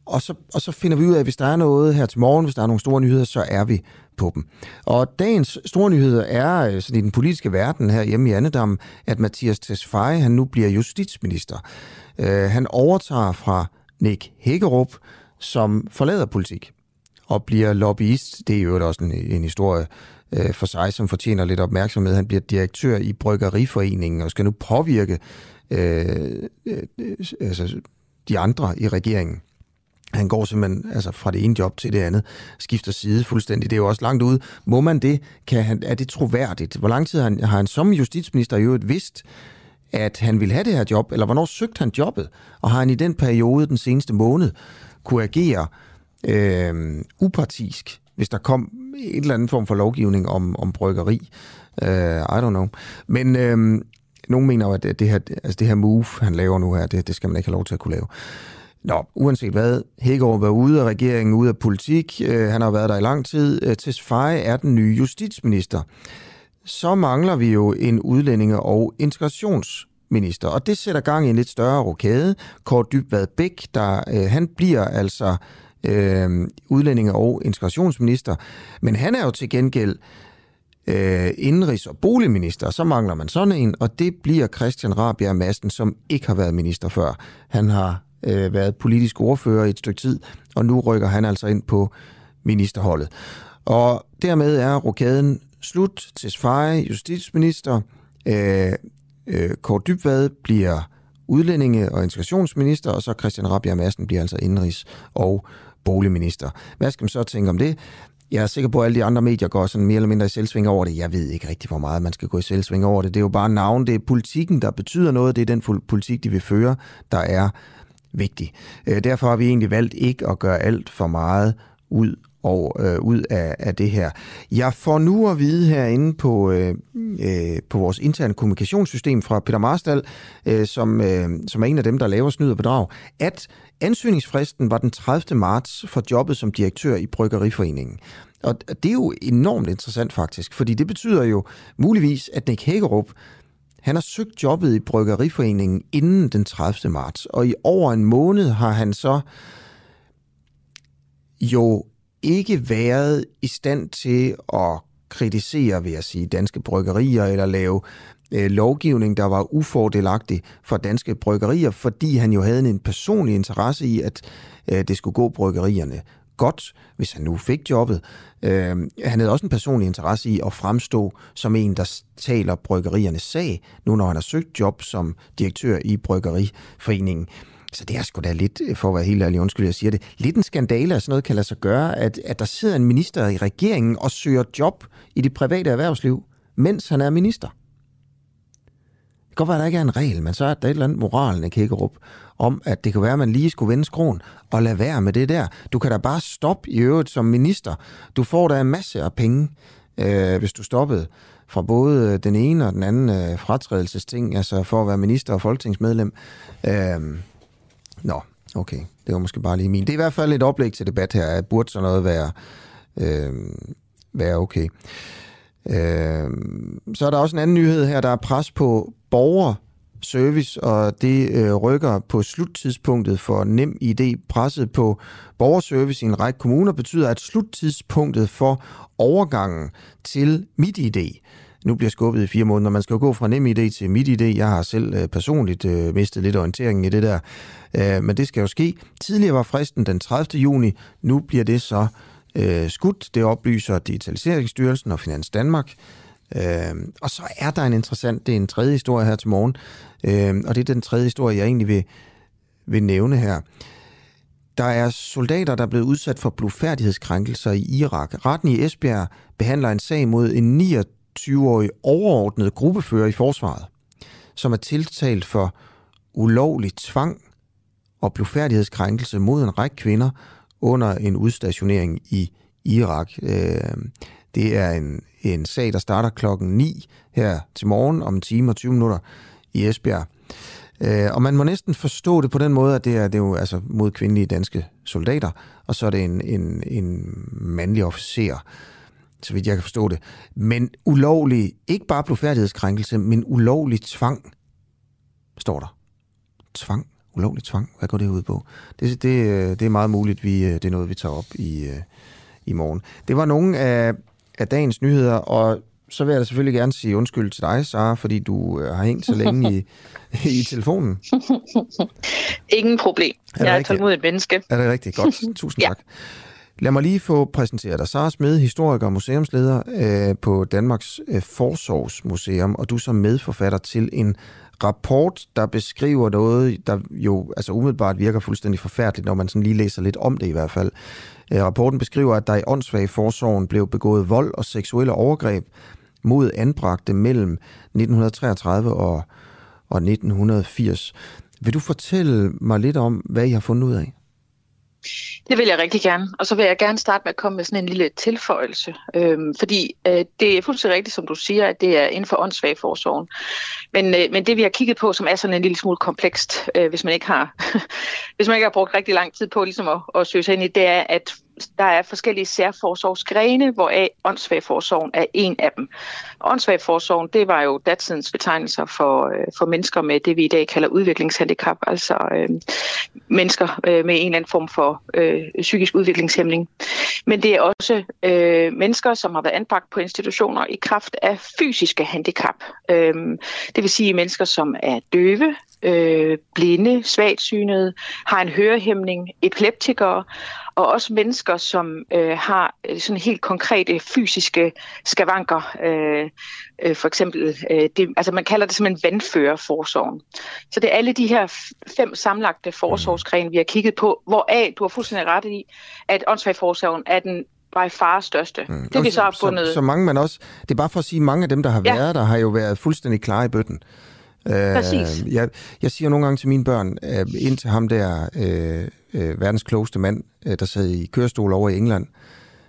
og så, og så finder vi ud af, at hvis der er noget her til morgen, hvis der er nogle store nyheder, så er vi på dem. Og dagens store nyheder er øh, sådan i den politiske verden her hjemme i Annedam, at Mathias Tesfaye, han nu bliver justitsminister. Øh, han overtager fra Nick Hækkerup, som forlader politik og bliver lobbyist. Det er jo også en, en historie øh, for sig, som fortjener lidt opmærksomhed. Han bliver direktør i Bryggeriforeningen og skal nu påvirke øh, øh, øh altså de andre i regeringen. Han går simpelthen altså fra det ene job til det andet, skifter side fuldstændig. Det er jo også langt ude. Må man det? Kan han, er det troværdigt? Hvor lang tid har han, har han som justitsminister i øvrigt vidst, at han ville have det her job, eller hvornår søgte han jobbet? Og har han i den periode, den seneste måned, kunne agere øh, upartisk, hvis der kom et eller andet form for lovgivning om, om bryggeri? Uh, I don't know. Men øh, nogen mener jo, at det her, altså det her move, han laver nu her, det, det skal man ikke have lov til at kunne lave. Nå, uanset hvad, Hækkerup var ude af regeringen, ude af politik. Øh, han har været der i lang tid. Øh, Tesfaye er den nye justitsminister. Så mangler vi jo en udlændinge- og integrationsminister, og det sætter gang i en lidt større rokade. Kort Dybvad Bæk, der, øh, han bliver altså øh, udlændinge- og integrationsminister, men han er jo til gengæld øh, indenrigs- og boligminister, så mangler man sådan en, og det bliver Christian Rabia Madsen, som ikke har været minister før. Han har øh, været politisk ordfører i et stykke tid, og nu rykker han altså ind på ministerholdet. Og dermed er rokaden slut til Sfeje, justitsminister. Øh, øh, Kåre Dybvad bliver udlændinge- og integrationsminister, og så Christian Rabia Madsen bliver altså indrigs- og boligminister. Hvad skal man så tænke om det? Jeg er sikker på, at alle de andre medier går sådan mere eller mindre i selvsving over det. Jeg ved ikke rigtig, hvor meget man skal gå i selvsving over det. Det er jo bare navn. Det er politikken, der betyder noget. Det er den politik, de vil føre, der er vigtig. Øh, derfor har vi egentlig valgt ikke at gøre alt for meget ud og øh, ud af, af det her. Jeg får nu at vide herinde på, øh, øh, på vores interne kommunikationssystem fra Peter Marstal, øh, som, øh, som er en af dem, der laver snyd og bedrag, at ansøgningsfristen var den 30. marts for jobbet som direktør i Bryggeriforeningen. Og det er jo enormt interessant faktisk, fordi det betyder jo muligvis, at Nick Hækkerup han har søgt jobbet i Bryggeriforeningen inden den 30. marts, og i over en måned har han så jo ikke været i stand til at kritisere, vil jeg sige, danske bryggerier eller lave øh, lovgivning, der var ufordelagtig for danske bryggerier, fordi han jo havde en personlig interesse i, at øh, det skulle gå bryggerierne godt, hvis han nu fik jobbet. Øh, han havde også en personlig interesse i at fremstå som en, der taler bryggeriernes sag, nu når han har søgt job som direktør i Bryggeriforeningen. Så det er sgu da lidt, for at være helt ærlig, undskyld, jeg siger det, lidt en skandale, at sådan noget kan lade sig gøre, at, at der sidder en minister i regeringen og søger job i det private erhvervsliv, mens han er minister. Det kan godt være, at der ikke er en regel, men så er der et eller andet moralen, i Kækkerup, om, at det kan være, at man lige skulle vende skroen og lade være med det der. Du kan da bare stoppe i øvrigt som minister. Du får da en masse af penge, øh, hvis du stoppede fra både den ene og den anden øh, fratrædelsesting, altså for at være minister og folketingsmedlem. Øh, nå, okay. Det var måske bare lige min. Det er i hvert fald et oplæg til debat her. At burde sådan noget være, øh, være okay? Øh, så er der også en anden nyhed her. Der er pres på borgerservice, og det øh, rykker på sluttidspunktet for nem ID. Presset på borgerservice i en række kommuner betyder, at sluttidspunktet for overgangen til MitID nu bliver skubbet i fire måneder. Man skal jo gå fra NemID til MitID. Jeg har selv øh, personligt øh, mistet lidt orientering i det der. Øh, men det skal jo ske. Tidligere var fristen den 30. juni. Nu bliver det så øh, skudt. Det oplyser Digitaliseringsstyrelsen og Finans Danmark. Øh, og så er der en interessant, det er en tredje historie her til morgen, øh, og det er den tredje historie, jeg egentlig vil, vil nævne her. Der er soldater, der er blevet udsat for blufærdighedskrænkelser i Irak. Retten i Esbjerg behandler en sag mod en 29-årig overordnet gruppefører i forsvaret, som er tiltalt for ulovlig tvang og blufærdighedskrænkelse mod en række kvinder under en udstationering i Irak. Øh, det er en, en sag, der starter klokken 9 her til morgen om en time og 20 minutter i Esbjerg. Øh, og man må næsten forstå det på den måde, at det er, det er jo altså mod kvindelige danske soldater, og så er det en, en, en mandlig officer, så vidt jeg kan forstå det. Men ulovlig, ikke bare blufærdighedskrænkelse, men ulovlig tvang, står der. Tvang ulovlig tvang. Hvad går det ud på? Det, det, øh, det er meget muligt, vi, øh, det er noget, vi tager op i, øh, i morgen. Det var nogle af, af dagens nyheder, og så vil jeg da selvfølgelig gerne sige undskyld til dig, Sara, fordi du har hængt så længe i, i telefonen. Ingen problem. Er jeg er et tålmodigt menneske. Er det rigtigt? Godt. Tusind ja. tak. Lad mig lige få præsenteret dig. Sara Smed, historiker og museumsleder øh, på Danmarks øh, Forsorgsmuseum, og du som medforfatter til en rapport, der beskriver noget, der jo altså umiddelbart virker fuldstændig forfærdeligt, når man sådan lige læser lidt om det i hvert fald. Øh, rapporten beskriver, at der i åndssvage forsorgen blev begået vold og seksuelle overgreb mod anbragte mellem 1933 og, og 1980. Vil du fortælle mig lidt om, hvad I har fundet ud af? Det vil jeg rigtig gerne. Og så vil jeg gerne starte med at komme med sådan en lille tilføjelse. Øhm, fordi øh, det er fuldstændig rigtigt, som du siger, at det er inden for åndssvagforsorgen. Men, øh, men det vi har kigget på, som er sådan en lille smule komplekst, øh, hvis, man ikke har, hvis man ikke har brugt rigtig lang tid på ligesom at, at søge sig ind i, det er, at der er forskellige særforsorgsgrene, hvoraf åndssvagforsorgen er en af dem. Åndssvagforsorgen, det var jo datidens betegnelser for, øh, for mennesker med det, vi i dag kalder udviklingshandicap, altså øh, mennesker øh, med en eller anden form for øh, psykisk udviklingshæmning. Men det er også øh, mennesker, som har været anbragt på institutioner i kraft af fysiske handicap. Øh, det vil sige mennesker, som er døve, øh, blinde, svagsynede, har en hørehæmning, epileptikere, og også mennesker, som øh, har øh, sådan helt konkrete fysiske skavanker. Øh, øh, for eksempel, øh, det, altså man kalder det som en vandførerforsorgen. Så det er alle de her fem samlagte forsorgsgrene, vi har kigget på, hvoraf du har fuldstændig ret i, at åndssvagforsorgen er den by far største. Mm. Det vi så har fundet... Så, så mange man også... Det er bare for at sige, mange af dem, der har ja. været der, har jo været fuldstændig klare i bøtten. Præcis. Øh, jeg, jeg siger nogle gange til mine børn, øh, ind til ham der, øh, øh, verdens klogeste mand, øh, der sad i kørestol over i England,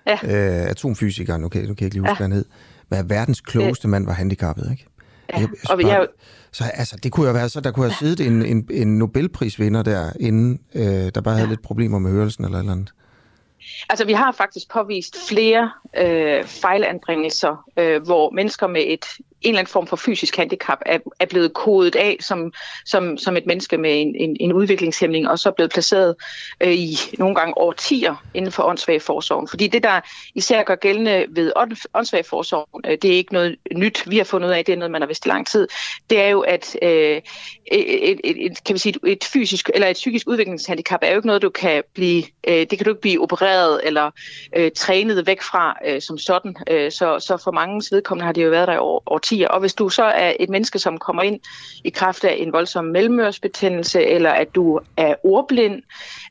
ja. øh, atomfysikeren, okay, nu kan jeg ikke lige huske, ja. hvad han hed, men verdens klogeste mand var handicappet, ikke? Ja. Jeg, jeg, og bare, jeg, så altså, det kunne jo være så, der kunne have siddet en, en, en Nobelprisvinder der, inden øh, der bare havde ja. lidt problemer med hørelsen eller et eller andet. Altså, vi har faktisk påvist flere øh, fejlanbringelser, øh, hvor mennesker med et en eller anden form for fysisk handicap er, er blevet kodet af som, som, som et menneske med en, en, en udviklingshæmning, og så er blevet placeret øh, i nogle gange årtier inden for åndssvageforsorgen. Fordi det, der især gør gældende ved åndssvageforsorgen, øh, det er ikke noget nyt, vi har fundet ud af, det er noget, man har vidst i lang tid, det er jo, at øh, et, et, et, kan vi sige, et fysisk eller et psykisk udviklingshandicap er jo ikke noget, du kan blive, øh, det kan du ikke blive opereret eller øh, trænet væk fra øh, som sådan. Øh, så, så for mange vedkommende har det jo været der i år, årtier. Og hvis du så er et menneske, som kommer ind i kraft af en voldsom mellemørsbetændelse, eller at du er ordblind,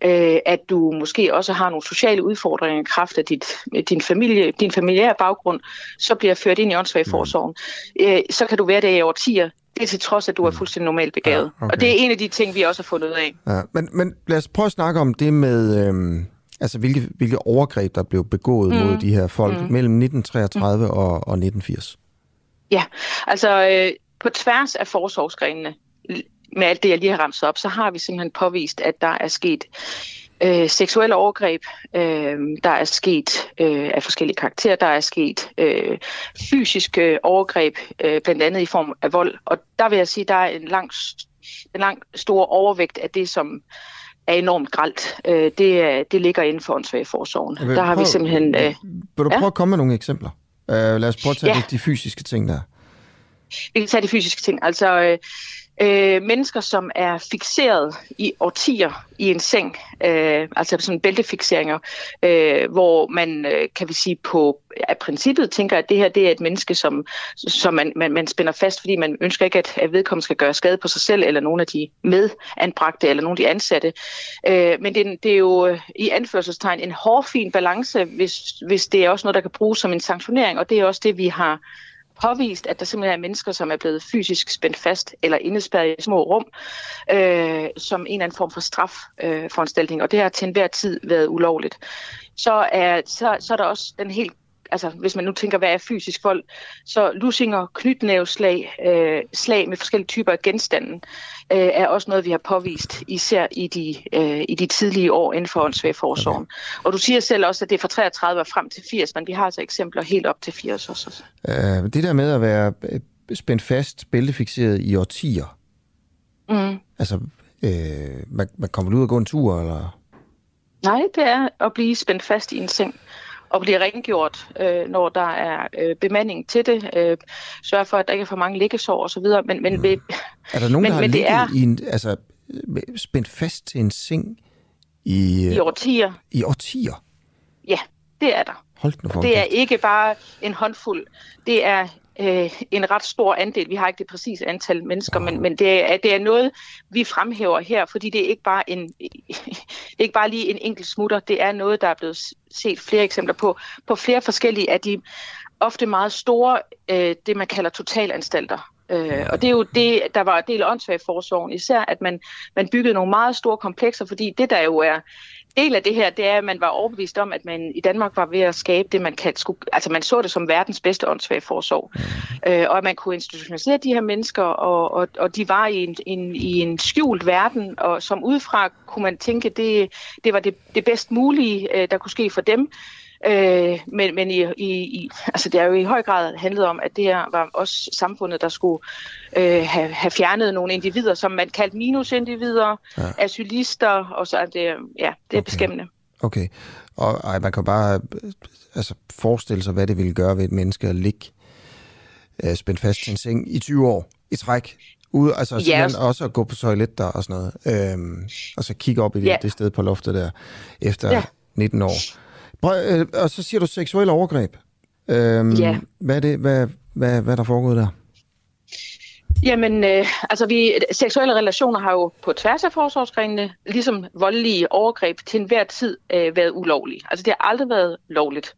øh, at du måske også har nogle sociale udfordringer i kraft af dit, din, familie, din familiære baggrund, så bliver ført ind i åndssvagforsorgen. Mm. Øh, så kan du være der i årtier Det er til trods, at du er fuldstændig normalt begavet. Ja, okay. Og det er en af de ting, vi også har fundet ud af. Ja, men, men lad os prøve at snakke om det med, øhm, altså hvilke, hvilke overgreb, der blev begået mm. mod de her folk mm. mellem 1933 mm. og, og 1980. Ja, altså øh, på tværs af forsorgsgrenene, med alt det, jeg lige har ramset op, så har vi simpelthen påvist, at der er sket øh, seksuelle overgreb, øh, der er sket øh, af forskellige karakterer, der er sket øh, fysiske overgreb, øh, blandt andet i form af vold. Og der vil jeg sige, der er en lang, en lang stor overvægt af det, som er enormt gralt. Øh, det, det ligger inden for åndssvageforsorgen. Der prøv, har vi simpelthen... Øh, vil du prøve ja? at komme med nogle eksempler? Uh, lad os prøve at tage ja. de, de fysiske ting der. Vi kan tage de fysiske ting. Altså, øh, øh, mennesker, som er fixeret i årtier i en seng, øh, altså sådan bæltefixeringer, øh, hvor man, øh, kan vi sige, på af princippet tænker, at det her det er et menneske, som, som man, man, man spænder fast, fordi man ønsker ikke, at, at vedkommende skal gøre skade på sig selv, eller nogle af de medanbragte, eller nogle af de ansatte. Øh, men det, det er jo øh, i anførselstegn en hårfin balance, hvis, hvis det er også noget, der kan bruges som en sanktionering, og det er også det, vi har påvist, at der simpelthen er mennesker, som er blevet fysisk spændt fast eller indespærret i små rum, øh, som en eller anden form for strafforanstaltning, øh, og det har til enhver tid været ulovligt. Så er, så, så er der også den helt altså hvis man nu tænker, hvad er fysisk vold, så lusinger, knytnæveslag, øh, slag med forskellige typer af genstande, øh, er også noget, vi har påvist, især i de, øh, i de tidlige år inden for åndssvagforsorgen. Okay. Og du siger selv også, at det er fra 33 og frem til 80, men vi har altså eksempler helt op til 80 også. Øh, det der med at være øh, spændt fast, bæltefixeret i årtier, mm. altså øh, man, man kommer ud og gå en tur, eller... Nej, det er at blive spændt fast i en seng og blive rengjort, øh, når der er øh, bemanding til det. Øh, sørge for, at der ikke er for mange liggesår osv. Men, men, mm. er der nogen, men, der har men ligget er, i en, altså, spændt fast til en seng i... I årtier. I årtier? Ja, det er der. Hold nu det er ikke bare en håndfuld. Det er øh, en ret stor andel. Vi har ikke det præcise antal mennesker, men, men det, er, det er noget, vi fremhæver her, fordi det er ikke bare en, det er ikke bare lige en enkelt smutter. Det er noget, der er blevet set flere eksempler på, på flere forskellige af de ofte meget store, øh, det man kalder totalanstalter. Øh, og det er jo det, der var del af åndssvagforsorgen, især at man, man byggede nogle meget store komplekser, fordi det der jo er del af det her, det er, at man var overbevist om, at man i Danmark var ved at skabe det, man kaldte, skulle, altså man så det som verdens bedste åndssvagt forsorg. Øh, og at man kunne institutionalisere de her mennesker, og, og, og de var i en, en, i en skjult verden, og som udefra kunne man tænke, det, det var det, det bedst mulige, øh, der kunne ske for dem. Øh, men men i, i, i, altså det er jo i høj grad handlet om, at det her var også samfundet, der skulle øh, have, have fjernet nogle individer, som man kaldte minusindivider, ja. asylister, og så er det, ja, det er okay. beskæmmende. Okay, og ej, man kan bare altså, forestille sig, hvad det ville gøre ved et menneske at ligge øh, spændt fast til en seng i 20 år i træk. Ude, altså ja. også at gå på toilet der og sådan noget. Øhm, og så kigge op i det, ja. det sted på loftet der efter ja. 19 år. Prøv, øh, og så siger du seksuelle overgreb. Øhm, ja. Hvad er det, hvad, hvad, hvad er der foregået der? Jamen, øh, altså vi, seksuelle relationer har jo på tværs af forsvarsgrenene, ligesom voldelige overgreb, til enhver tid øh, været ulovlige. Altså det har aldrig været lovligt.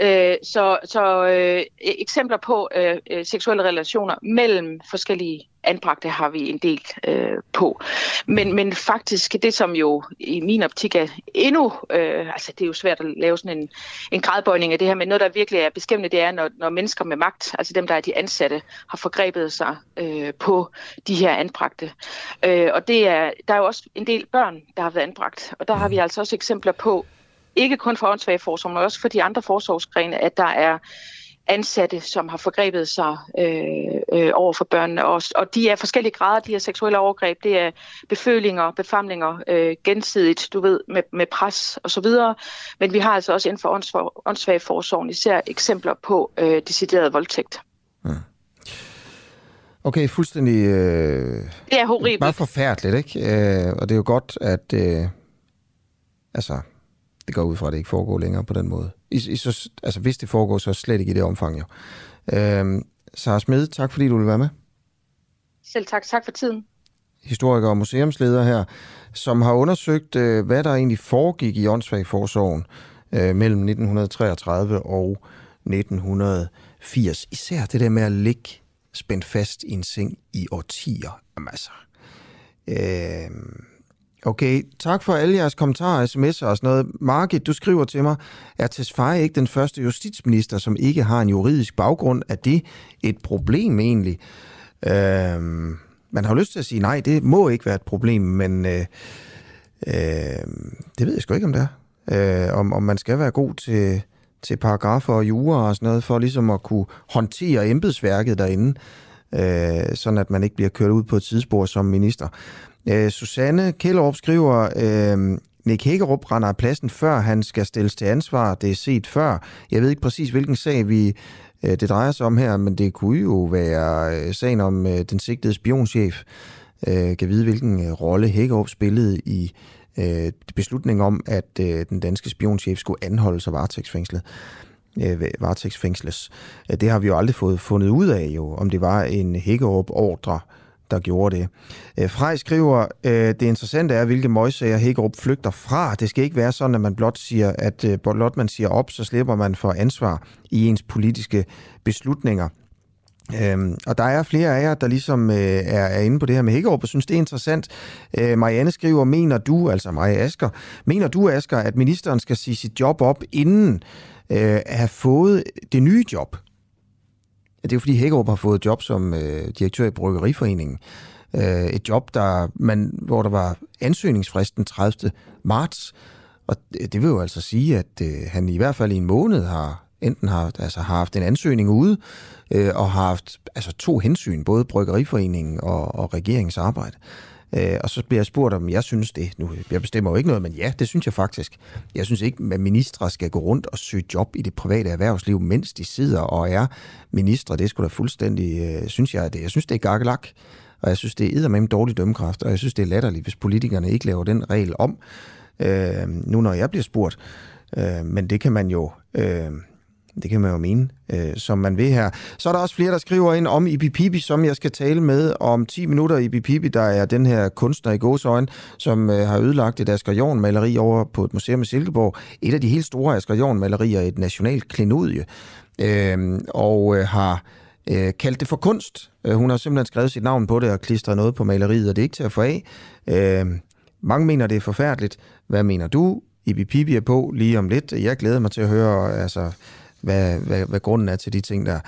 Øh, så så øh, eksempler på øh, øh, seksuelle relationer mellem forskellige anbragte har vi en del øh, på. Men, men faktisk det, som jo i min optik er endnu, øh, altså det er jo svært at lave sådan en, en gradbøjning af det her, men noget, der virkelig er beskæmmende, det er, når, når mennesker med magt, altså dem, der er de ansatte, har forgrebet sig øh, på de her anbragte. Øh, og det er, der er jo også en del børn, der har været anbragt, og der har vi altså også eksempler på, ikke kun for åndssvageforsorg, men også for de andre forsorgsgrene, at der er ansatte, som har forgrebet sig øh, øh, over for børnene. Og, og de er forskellige grader, de her seksuelle overgreb. Det er befølinger, befamlinger, øh, gensidigt, du ved, med, med pres og så videre. Men vi har altså også inden for åndssvageforsorgen især eksempler på øh, decideret voldtægt. Okay, fuldstændig... Øh, det er horribelt. Meget forfærdeligt, ikke? Øh, og det er jo godt, at... Øh, altså, det går ud fra, at det ikke foregår længere på den måde. I, i, så, altså hvis det foregår, så slet ikke i det omfang jo. Øhm, Sara Smed, tak fordi du vil være med. Selv tak. Tak for tiden. Historiker og museumsleder her, som har undersøgt, øh, hvad der egentlig foregik i åndssvagforsorgen øh, mellem 1933 og 1980. Især det der med at ligge spændt fast i en seng i årtier. Jamen altså. Øh, okay, tak for alle jeres kommentarer, sms'er og sådan noget. Margit, du skriver til mig, er Tesfaye ikke den første justitsminister, som ikke har en juridisk baggrund? Er det et problem egentlig? Øhm, man har jo lyst til at sige, nej, det må ikke være et problem, men øh, øh, det ved jeg sgu ikke, om det er. Øh, om, om man skal være god til, til paragrafer og jura og sådan noget, for ligesom at kunne håndtere embedsværket derinde, øh, sådan at man ikke bliver kørt ud på et tidsspor som minister. Øh, Susanne Kjellerup skriver, øh, Nick Hækkerup render af pladsen, før han skal stilles til ansvar. Det er set før. Jeg ved ikke præcis, hvilken sag vi øh, det drejer sig om her, men det kunne jo være øh, sagen om øh, den sigtede spionchef. Øh, kan vide, hvilken øh, rolle Hækkerup spillede i øh, beslutningen om, at øh, den danske spionchef skulle anholdes og varetægtsfængslet øh, varetægtsfængsles. Øh, det har vi jo aldrig fået fundet ud af, jo, om det var en Hækkerup-ordre, der gjorde det. Øh, Frej skriver, øh, det interessante er, hvilke møgsager Hækkerup flygter fra. Det skal ikke være sådan, at man blot siger, at øh, blot man siger op, så slipper man for ansvar i ens politiske beslutninger. Øhm, og der er flere af jer, der ligesom øh, er, er inde på det her med Hækkerup, og synes, det er interessant. Øh, Marianne skriver, mener du, altså Maja Asker, mener du, Asker, at ministeren skal sige sit job op, inden øh, have fået det nye job? Det er jo fordi Hækkerup har fået job som øh, direktør i Bryggeriforeningen. Øh, et job, der man, hvor der var ansøgningsfristen 30. marts. Og det, det vil jo altså sige, at øh, han i hvert fald i en måned har enten har, altså, har haft en ansøgning ude, øh, og har haft altså, to hensyn, både Bryggeriforeningen og, og regeringens arbejde. Øh, og så bliver jeg spurgt, om jeg synes det. Nu, jeg bestemmer jo ikke noget, men ja, det synes jeg faktisk. Jeg synes ikke, at ministre skal gå rundt og søge job i det private erhvervsliv, mens de sidder og er ministre. Det skulle da fuldstændig, øh, synes jeg, det. Jeg synes, det er gakkelak. Og jeg synes, det er med dårlig dømmekraft, og jeg synes, det er latterligt, hvis politikerne ikke laver den regel om, øh, nu når jeg bliver spurgt. Øh, men det kan man jo... Øh, det kan man jo mene, øh, som man vil her. Så er der også flere, der skriver ind om Ibi som jeg skal tale med om 10 minutter. Ibi der er den her kunstner i gåsøjen, som øh, har ødelagt et Asger Jorn-maleri over på et museum i Silkeborg. Et af de helt store Asger Jorn-malerier, et nationalt klenodie, øh, og øh, har øh, kaldt det for kunst. Øh, hun har simpelthen skrevet sit navn på det og klistret noget på maleriet, og det er ikke til at få af. Øh, mange mener, det er forfærdeligt. Hvad mener du? Ibi Pibi er på lige om lidt. Jeg glæder mig til at høre, altså, hvad, hvad, hvad grunden er til de ting der.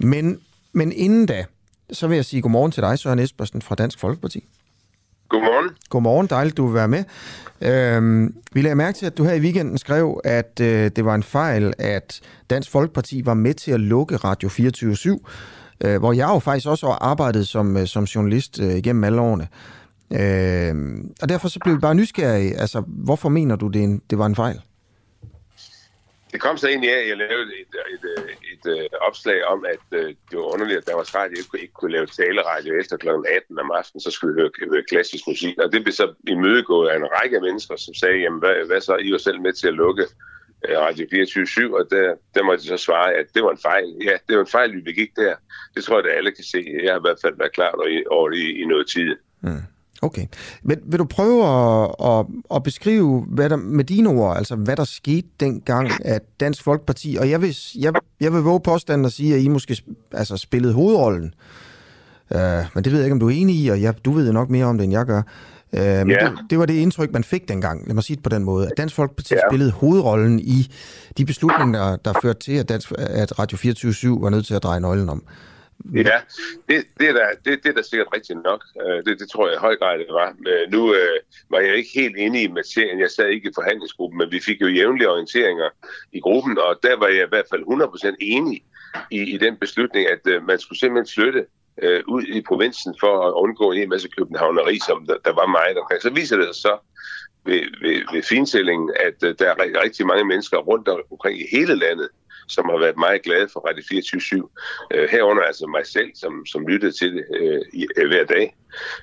Men, men inden da, så vil jeg sige godmorgen til dig, Søren Espersen fra Dansk Folkeparti. Godmorgen. Godmorgen, dejligt, du vil være med. Øhm, vi lagde mærke til, at du her i weekenden skrev, at øh, det var en fejl, at Dansk Folkeparti var med til at lukke Radio 24 øh, hvor jeg jo faktisk også har arbejdet som, øh, som journalist øh, igennem alle årene. Øh, og derfor så blev vi bare nysgerrige. Altså, hvorfor mener du, det, en, det var en fejl? Det kom så egentlig af, at jeg lavede et, et, et, et, øh, opslag om, at øh, det var underligt, at Danmarks Radio ikke, ikke kunne lave taleradio efter kl. 18 om aftenen, så skulle vi høre, høre klassisk musik. Og det blev så imødegået af en række mennesker, som sagde, jamen hvad, hvad så, I var selv med til at lukke øh, Radio 24 og der, der måtte de så svare, at det var en fejl. Ja, det var en fejl, vi begik der. Det tror jeg, at alle kan se. Jeg har i hvert fald været klar over det i, i noget tid. Mm. Okay. Men vil du prøve at, at, at beskrive hvad der, med dine ord, altså hvad der skete dengang, at Dansk Folkeparti, og jeg vil, jeg, jeg vil våge påstanden at sige, at I måske altså, spillede hovedrollen. Uh, men det ved jeg ikke, om du er enig i, og jeg, du ved nok mere om det, end jeg gør. Uh, men yeah. det, det var det indtryk, man fik dengang, lad mig sige det på den måde, at Dansk Folkeparti yeah. spillede hovedrollen i de beslutninger, der, der førte til, at, Dansk, at Radio 24 var nødt til at dreje nøglen om. Mm. Ja, det, det, er da, det, det er da sikkert rigtigt nok. Øh, det, det tror jeg i høj grad, det var. Men nu øh, var jeg ikke helt inde i materien. Jeg sad ikke i forhandlingsgruppen, men vi fik jo jævnlige orienteringer i gruppen, og der var jeg i hvert fald 100% enig i, i den beslutning, at øh, man skulle simpelthen flytte øh, ud i provinsen for at undgå en masse københavneri, som der, der var meget omkring. Så viser det sig så ved, ved, ved finsællingen, at øh, der er rigtig mange mennesker rundt omkring i hele landet, som har været meget glade for Radio 24 øh, Herunder altså mig selv, som, som lyttede til det øh, i, øh, hver dag.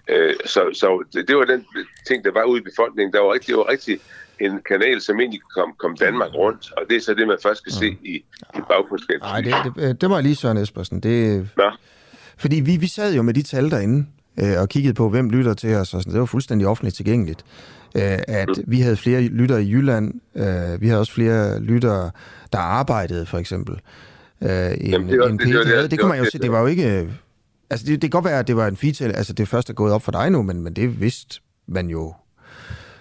Øh, så så det, det var den ting, der var ude i befolkningen. Der var rigtig, det var rigtig en kanal, som egentlig kom, kom Danmark rundt, og det er så det, man først skal se i, i baggrundsskabet. Nej, det, det, det var lige Søren Espersen. Det, Nå. Fordi vi, vi sad jo med de tal derinde, øh, og kiggede på, hvem lytter til os, og sådan. det var fuldstændig offentligt tilgængeligt. Øh, at vi havde flere lytter i Jylland, øh, vi havde også flere lyttere, der arbejdede for eksempel, øh, end, Jamen, det, var, end det, det, det, det, kunne man jo se, det var jo ikke Altså, det, det kan godt være, at det var en feature, altså det første er gået op for dig nu, men, men det vidste man jo...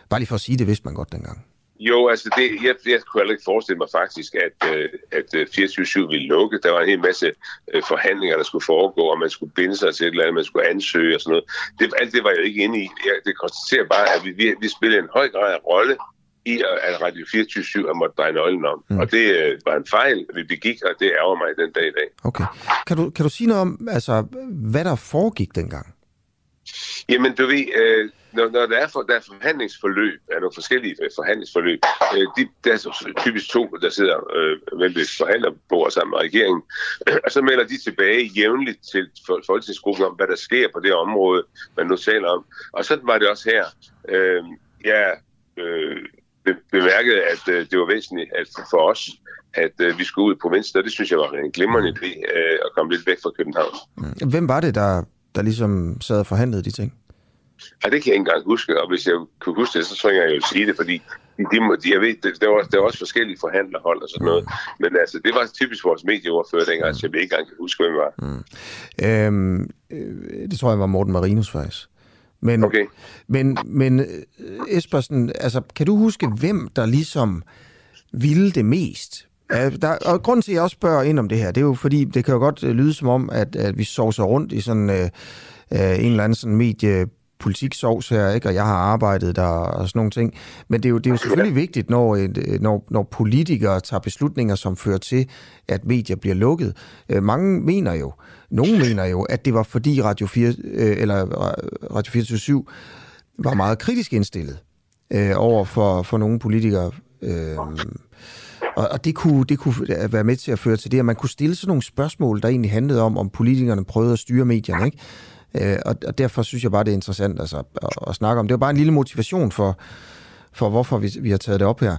Bare lige for at sige, det vidste man godt dengang. Jo, altså det, jeg, jeg kunne heller ikke forestille mig faktisk, at, øh, at 24-7 ville lukke. Der var en hel masse øh, forhandlinger, der skulle foregå, og man skulle binde sig til et eller andet, man skulle ansøge og sådan noget. Det, alt det var jeg ikke inde i. Jeg, det konstaterer bare, at vi, vi, vi spillede en høj grad af rolle i, at Radio 24-7 har måttet dreje nøglen om. Mm. Og det øh, var en fejl, vi begik, og det ærger mig den dag i dag. Okay. Kan du, kan du sige noget om, altså, hvad der foregik dengang? Jamen, du ved, øh, når, når der, er for, der er forhandlingsforløb, er nogle forskellige øh, forhandlingsforløb, øh, de, der er typisk to, der sidder øh, med et forhandlerbord sammen med regeringen, og så melder de tilbage jævnligt til folketingsgruppen om, hvad der sker på det område, man nu taler om. Og sådan var det også her. Øh, ja, øh, bemærkede, at øh, det var væsentligt at for os, at øh, vi skulle ud i provinsen, og det synes jeg var en glimrende idé øh, at komme lidt væk fra København. Hvem var det, der, der ligesom sad og forhandlede de ting? Ja, det kan jeg ikke engang huske, og hvis jeg kunne huske det, så tror jeg, jeg vil sige det, fordi de, de, jeg ved, det, der, var, der var også forskellige forhandlerhold og sådan noget, men altså, det var typisk vores medieordfører dengang, så jeg ikke engang huske, hvem det var. Mm. Øhm, øh, det tror jeg var Morten Marinus faktisk. Men, okay. men, men øh, Espersen, altså, kan du huske, hvem der ligesom ville det mest? Der, og grunden til, at jeg også spørger ind om det her, det er jo fordi, det kan jo godt øh, lyde som om, at, at vi sovser rundt i sådan øh, øh, en eller anden sådan medie politiksovs her, ikke? og jeg har arbejdet der og sådan nogle ting. Men det er jo, det er jo selvfølgelig vigtigt, når, øh, når, når politikere tager beslutninger, som fører til, at medier bliver lukket. Øh, mange mener jo, nogen mener jo, at det var fordi Radio 4, eller Radio 24 var meget kritisk indstillet øh, over for, for nogle politikere. Øh, og, og det, kunne, det kunne øh, være med til at føre til det, at man kunne stille sådan nogle spørgsmål, der egentlig handlede om, om politikerne prøvede at styre medierne. Ikke? Øh, og, og derfor synes jeg bare, det er interessant altså, at, at snakke om. Det var bare en lille motivation for, for hvorfor vi, vi har taget det op her.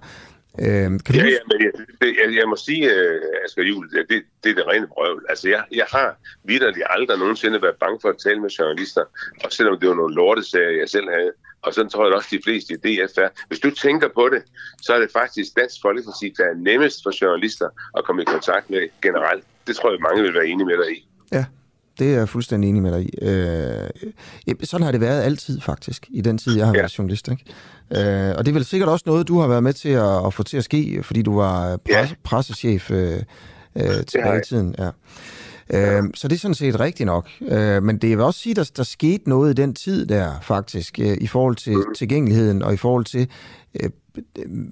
Øh, kan du... ja, ja, men jeg, det, jeg, jeg må sige, uh, Asger Juhl, det, det er det rene brøv. Altså, jeg, jeg har vidderligt aldrig nogensinde været bange for at tale med journalister, og selvom det var nogle lortesager, jeg selv havde, og sådan tror jeg også, de fleste i DF er. Hvis du tænker på det, så er det faktisk Dansk Folkeparti, der er nemmest for journalister at komme i kontakt med generelt. Det tror jeg, mange vil være enige med dig i. Ja, det er jeg fuldstændig enig med dig i. Øh, sådan har det været altid, faktisk, i den tid, jeg har ja. været journalist. Ikke? Øh, og det er vel sikkert også noget, du har været med til at, at få til at ske, fordi du var presse, ja. pressechef øh, øh, tilbage i tiden. Ja. Øh, så det er sådan set rigtigt nok. Øh, men det vil også sige, at der, der skete noget i den tid der, faktisk, øh, i forhold til mm. tilgængeligheden og i forhold til øh,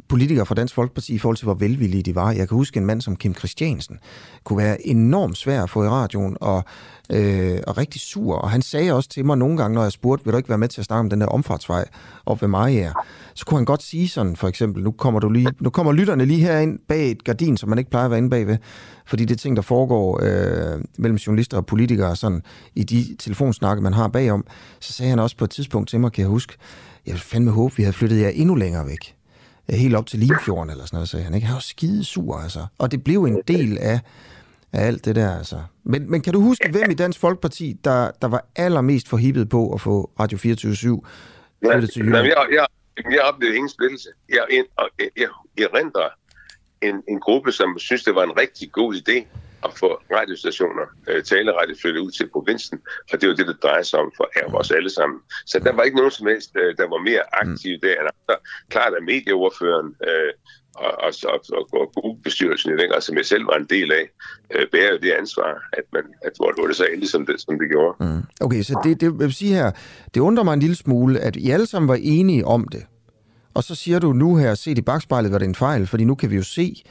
politikere fra Dansk Folkeparti i forhold til, hvor velvillige de var. Jeg kan huske en mand som Kim Christiansen kunne være enormt svær at få i radioen og, øh, og rigtig sur. Og han sagde også til mig nogle gange, når jeg spurgte, vil du ikke være med til at snakke om den der omfartsvej op ved Mariager? Så kunne han godt sige sådan, for eksempel, nu kommer, du lige, nu kommer lytterne lige herind bag et gardin, som man ikke plejer at være inde bagved, fordi det er ting, der foregår øh, mellem journalister og politikere sådan, i de telefonsnakke, man har bagom. Så sagde han også på et tidspunkt til mig, kan jeg huske, jeg vil fandme håbe, vi havde flyttet jer endnu længere væk helt op til Limfjorden eller sådan noget, sagde han. Ikke? Han var skide sur, altså. Og det blev en del af, af alt det der, altså. Men, men kan du huske, hvem i Dansk Folkeparti, der, der var allermest forhippet på at få Radio 24 flyttet til Jylland? Jeg, jeg, jeg oplevede ingen splittelse. Jeg, jeg, jeg, jeg, jeg render en, en gruppe, som synes, det var en rigtig god idé at få radiostationer, øh, taleradio flyttet ud til provinsen, og det var det, det drejer sig om for os alle sammen. Så der var ikke nogen som helst, øh, der var mere aktiv der end andre. Klart at medieordføreren øh, og, og, og, og, og gruppebestyrelsen i grad, som jeg selv var en del af, øh, bærer jo det ansvar, at, man, at hvor det så endelig, som det, som det gjorde. Mm. Okay, så det, det vil sige her, det undrer mig en lille smule, at I alle sammen var enige om det. Og så siger du nu her, set i bagspejlet, var det en fejl, fordi nu kan vi jo se,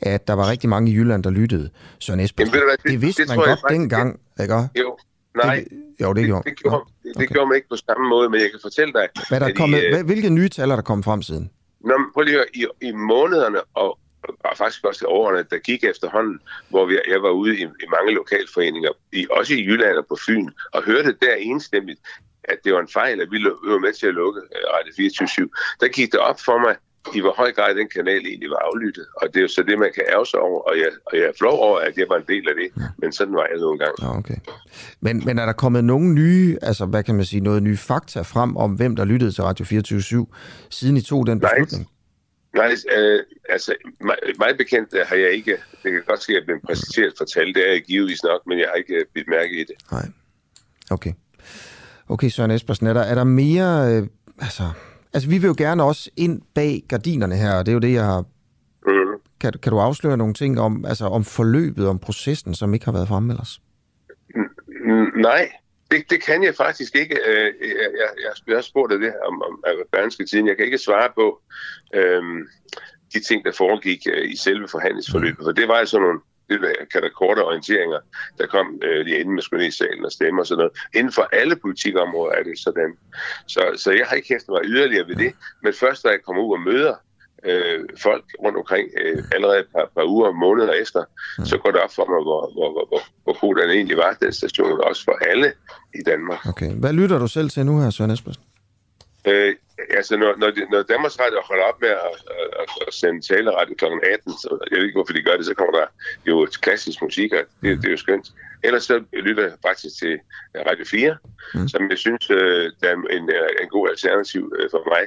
at der var rigtig mange i Jylland, der lyttede. Søren Espersen, Jamen, det, det, det vidste det, man godt faktisk, dengang, ikke? Jo, nej. Det, jo, det, gjorde, det, gjorde, det, det okay. gjorde man ikke på samme måde, men jeg kan fortælle dig... Hvad der kommet, i, øh, hvilke nye tal er der kommet frem siden? Nå, prøv lige at høre, i, i månederne og, og faktisk også i årene, der gik efterhånden, hvor vi, jeg var ude i, i mange lokalforeninger, i, også i Jylland og på Fyn, og hørte der enstemmigt, at det var en fejl, at vi var med til at lukke uh, Radio 24 Der gik det op for mig, i hvor høj grad den kanal egentlig var aflyttet. Og det er jo så det, man kan ærge sig over, og jeg, og jeg er flov over, at jeg var en del af det, ja. men sådan var jeg nogle gange. Ja, okay. men, men er der kommet nogle nye, altså hvad kan man sige, noget nye fakta frem om, hvem der lyttede til Radio 24 siden I tog den beslutning? Nej, nej øh, altså mig, mig bekendt øh, har jeg ikke, det kan godt ske, at jeg er blevet præsenteret for tal, det er jeg givetvis nok, men jeg har ikke øh, blivet mærke i det. Nej. Okay. Okay, Søren Espersen, er der, er der mere... Øh, altså, altså, vi vil jo gerne også ind bag gardinerne her, og det er jo det, jeg har... Mm. Kan, kan du afsløre nogle ting om, altså, om forløbet, om processen, som ikke har været fremme ellers? Mm, Nej, det, det kan jeg faktisk ikke. Øh, Jeg, jeg, jeg, har spurgt af det her om, om Berlingske Tiden. Jeg kan ikke svare på øhm, de ting, der foregik øh, i selve forhandlingsforløbet. For det var sådan nogle det der korte orienteringer, der kom øh, lige inden man skulle ned i salen og stemme og sådan noget. Inden for alle politikområder er det sådan. Så, så jeg har ikke hæftet mig yderligere ved det. Men først da jeg kommer ud og møder øh, folk rundt omkring, øh, allerede et par, par uger og måneder efter, så går det op for mig, hvor, hvor, hvor, hvor, hvor god den egentlig var, den station, også for alle i Danmark. Okay. Hvad lytter du selv til nu her, Søren Espersen? Øh, altså, når, når, når Danmarks Radio holder op med at, at, at sende taleradio kl. 18, så jeg ved ikke, hvorfor de gør det, så kommer der jo klassisk musik, og det, det er jo skønt. Ellers så lytter jeg faktisk til Radio 4, mm. som jeg synes, øh, der er en, øh, en god alternativ øh, for mig.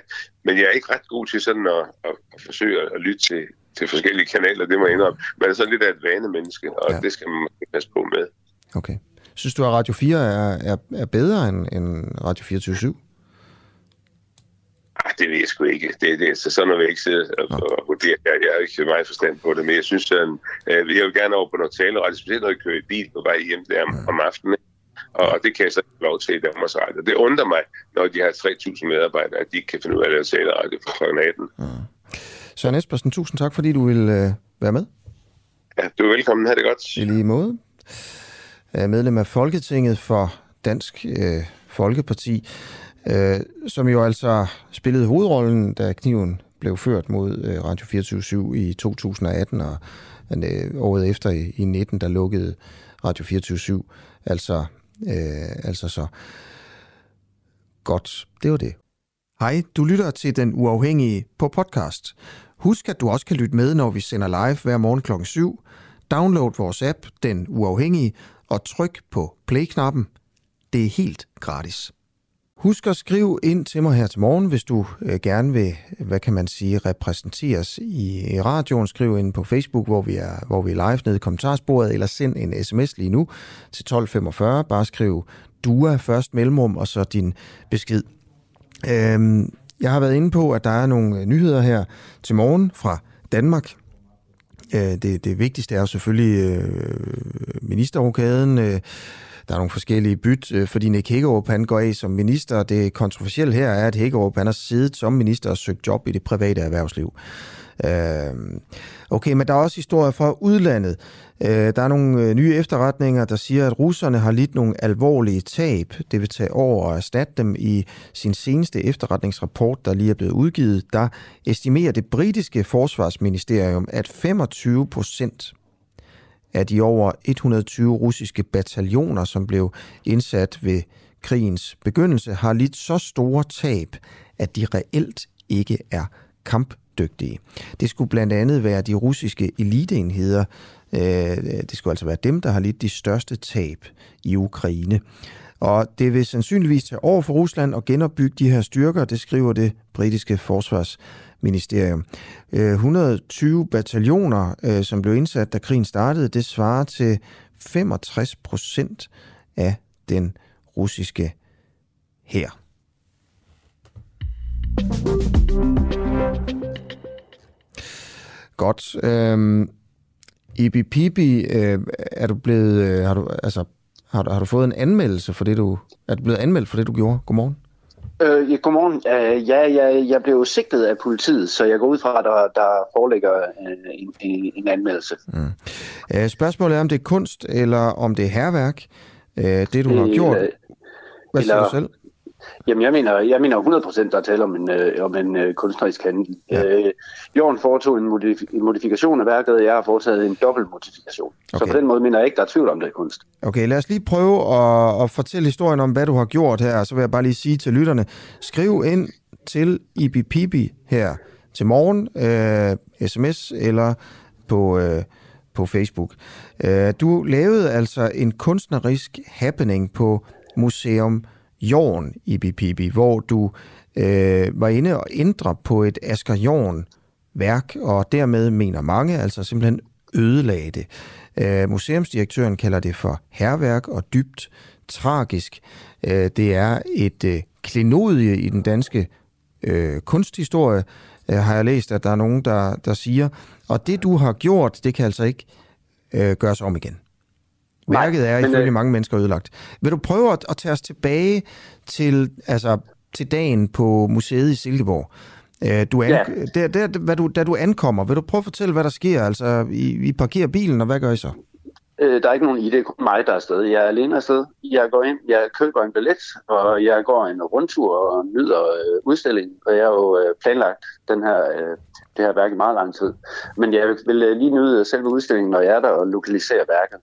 Men jeg er ikke ret god til sådan at, at, at forsøge at lytte til, til forskellige kanaler, det må jeg indrømme. Man er sådan lidt af et vanemenneske, og ja. det skal man passe på med. Okay. Synes du, at Radio 4 er, er, er bedre end, end Radio 24 Ah, det ved jeg sgu ikke. Det, det, så sådan vil jeg ikke sidde og, og vurdere. Jeg, jeg har ikke meget forstand på det, men jeg synes, sådan, øh, jeg vil gerne over på noget taleradio, specielt når jeg kører i bil på vej hjem der om, om aftenen. Og, det kan jeg så ikke lov til i Danmarks Radio. Det undrer mig, når de har 3.000 medarbejdere, at de ikke kan finde ud af at lave taleradio fra kl. 18. Søren Espersen, tusind tak, fordi du vil øh, være med. Ja, du er velkommen. Ha' det godt. I lige måde. Er medlem af Folketinget for Dansk øh, Folkeparti, øh, som jo altså spillede hovedrollen, da kniven blev ført mod øh, Radio 24 i 2018, og øh, året efter i, i 19, der lukkede Radio 24 altså, øh, altså så godt. Det var det. Hej, du lytter til Den Uafhængige på podcast. Husk, at du også kan lytte med, når vi sender live hver morgen kl. 7. Download vores app, Den Uafhængige, og tryk på play-knappen. Det er helt gratis. Husk at skrive ind til mig her til morgen, hvis du øh, gerne vil, hvad kan man sige, repræsenteres i, i radioen. Skriv ind på Facebook, hvor vi er, hvor vi er live nede i kommentarsporet, eller send en sms lige nu til 1245. Bare skriv DUA først mellemrum, og så din besked. Øhm, jeg har været inde på, at der er nogle øh, nyheder her til morgen fra Danmark. Øh, det, det vigtigste er jo selvfølgelig øh, ministerrokaden. Øh, der er nogle forskellige byt, øh, fordi Nick Hækkerup han går af som minister. Det kontroversielle her er, at Hækkerup han har siddet som minister og søgt job i det private erhvervsliv. Øh, okay, men der er også historier fra udlandet. Øh, der er nogle øh, nye efterretninger, der siger, at russerne har lidt nogle alvorlige tab. Det vil tage over og erstatte dem i sin seneste efterretningsrapport, der lige er blevet udgivet. Der estimerer det britiske forsvarsministerium, at 25 procent af de over 120 russiske bataljoner, som blev indsat ved krigens begyndelse, har lidt så store tab, at de reelt ikke er kampdygtige. Det skulle blandt andet være de russiske eliteenheder. Øh, det skulle altså være dem, der har lidt de største tab i Ukraine. Og det vil sandsynligvis tage over for Rusland at genopbygge de her styrker, det skriver det britiske forsvars Ministerium. Øh, 120 bataljoner, øh, som blev indsat, da krigen startede, det svarer til 65 procent af den russiske hær. Godt. Øhm, Ibi Pibi, øh, er du blevet, øh, har du, altså, har, du- har du fået en anmeldelse for det, du, er du blevet anmeldt for det, du gjorde? Godmorgen. Øh, ja, godmorgen. Øh, ja, jeg, jeg blev sigtet af politiet, så jeg går ud fra, at der, der foreligger øh, en, en, en anmeldelse. Øh, spørgsmålet er, om det er kunst, eller om det er herværk, øh, det du har Øh, gjort. Hvad siger eller- du selv? Jamen, jeg mener, jeg mener 100% der er tale om en, øh, om en øh, kunstnerisk handling. Ja. Øh, Jorden foretog en, modif- en modifikation af værket, og jeg har foretaget en dobbelt modifikation. Okay. Så på den måde mener jeg ikke, der er tvivl om, det er kunst. Okay, lad os lige prøve at, at fortælle historien om, hvad du har gjort her. Så vil jeg bare lige sige til lytterne, skriv ind til Ibipibi her til morgen, øh, sms eller på, øh, på Facebook. Øh, du lavede altså en kunstnerisk happening på Museum Jorn i Ibipibi, hvor du øh, var inde og ændre på et Asger Jorn værk, og dermed mener mange altså simpelthen ødelagde det. Øh, museumsdirektøren kalder det for herværk og dybt tragisk. Øh, det er et øh, klenodie i den danske øh, kunsthistorie, øh, har jeg læst, at der er nogen, der, der siger. Og det, du har gjort, det kan altså ikke øh, gøres om igen. Værket er men, ifølge øh, mange mennesker ødelagt. Vil du prøve at, at tage os tilbage til, altså, til dagen på museet i Silkeborg? Øh, Du an, Ja. der, der, hvad du, da du ankommer, vil du prøve at fortælle, hvad der sker? Altså, I, I parkerer bilen, og hvad gør I så? Øh, der er ikke nogen idé, kun mig, der er afsted. Jeg er alene afsted. Jeg går ind, jeg køber en billet, og jeg går en rundtur og nyder øh, udstillingen. Og jeg har jo øh, planlagt den her, øh, det her værk i meget lang tid. Men jeg vil øh, lige nyde selve udstillingen, når jeg er der og lokalisere værket.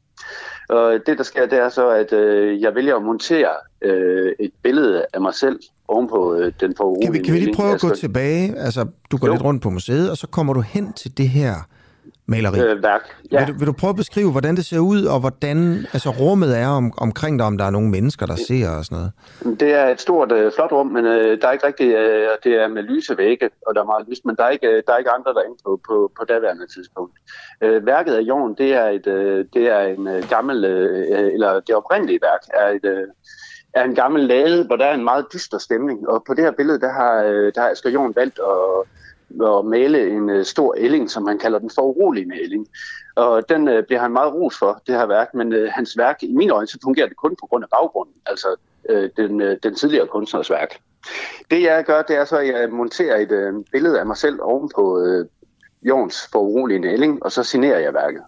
Og det, der sker, det er så, at øh, jeg vælger at montere øh, et billede af mig selv ovenpå øh, den foruroligende Kan vi, kan vi lige prøve at gå tilbage? Altså, du går lidt rundt på museet, og så kommer du hen til det her maleri. Øh, værk. Ja. Vil, du, vil du prøve at beskrive, hvordan det ser ud, og hvordan altså, rummet er om, omkring dig, om der er nogle mennesker, der ser og sådan noget? Det er et stort, øh, flot rum, men øh, der er ikke rigtig, øh, det er med lyse vægge, og der er meget lyst, men der er ikke, øh, der er ikke andre derinde på, på, på daværende tidspunkt. Øh, værket af jorden, det er, et, øh, det er en øh, gammel, øh, eller det oprindelige værk, er et, øh, er en gammel lade, hvor der er en meget dyster stemning, og på det her billede, der har, øh, der har Asger Jorn valgt at, at male en øh, stor ælling, som han kalder den for foruroligende ælling. Og den øh, bliver han meget ros for, det her værk, men øh, hans værk, i mine øjne, så fungerer det kun på grund af baggrunden, altså øh, den, øh, den tidligere kunstners værk. Det jeg gør, det er så, at jeg monterer et øh, billede af mig selv oven på øh, Jorns foruroligende ælling, og så signerer jeg værket.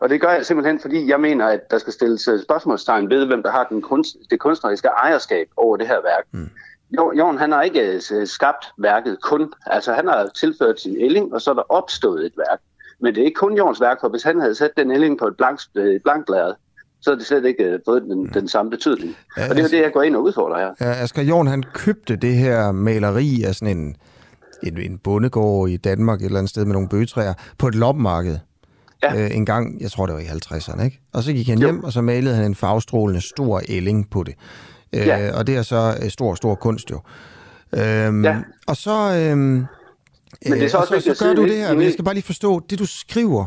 Og det gør jeg simpelthen, fordi jeg mener, at der skal stilles øh, spørgsmålstegn ved, hvem der har den kunst, det kunstneriske ejerskab over det her værk. Mm. Jorn, han har ikke øh, skabt værket kun. Altså, han har tilført sin ælling, og så er der opstået et værk. Men det er ikke kun Jorns værk, for hvis han havde sat den ælling på et blankt, øh, blankt lærred, så havde det slet ikke øh, fået den, den samme betydning. Ja, og det er jo altså- det, jeg går ind og udfordrer her. Ja, Asger Jorn, han købte det her maleri af sådan en, en, en bondegård i Danmark, et eller andet sted med nogle bøgetræer, på et loppemarked. Ja. Øh, en gang, jeg tror det var i 50'erne, ikke? Og så gik han hjem, og så malede han en farvestrålende stor ælling på det. Øh, Ja. Og det er så øh, stor, stor kunst jo. Øhm, Ja. Og så, øhm, Men det er så og også så, vigtigt så at gør du det her, men jeg skal bare lige forstå, det du skriver,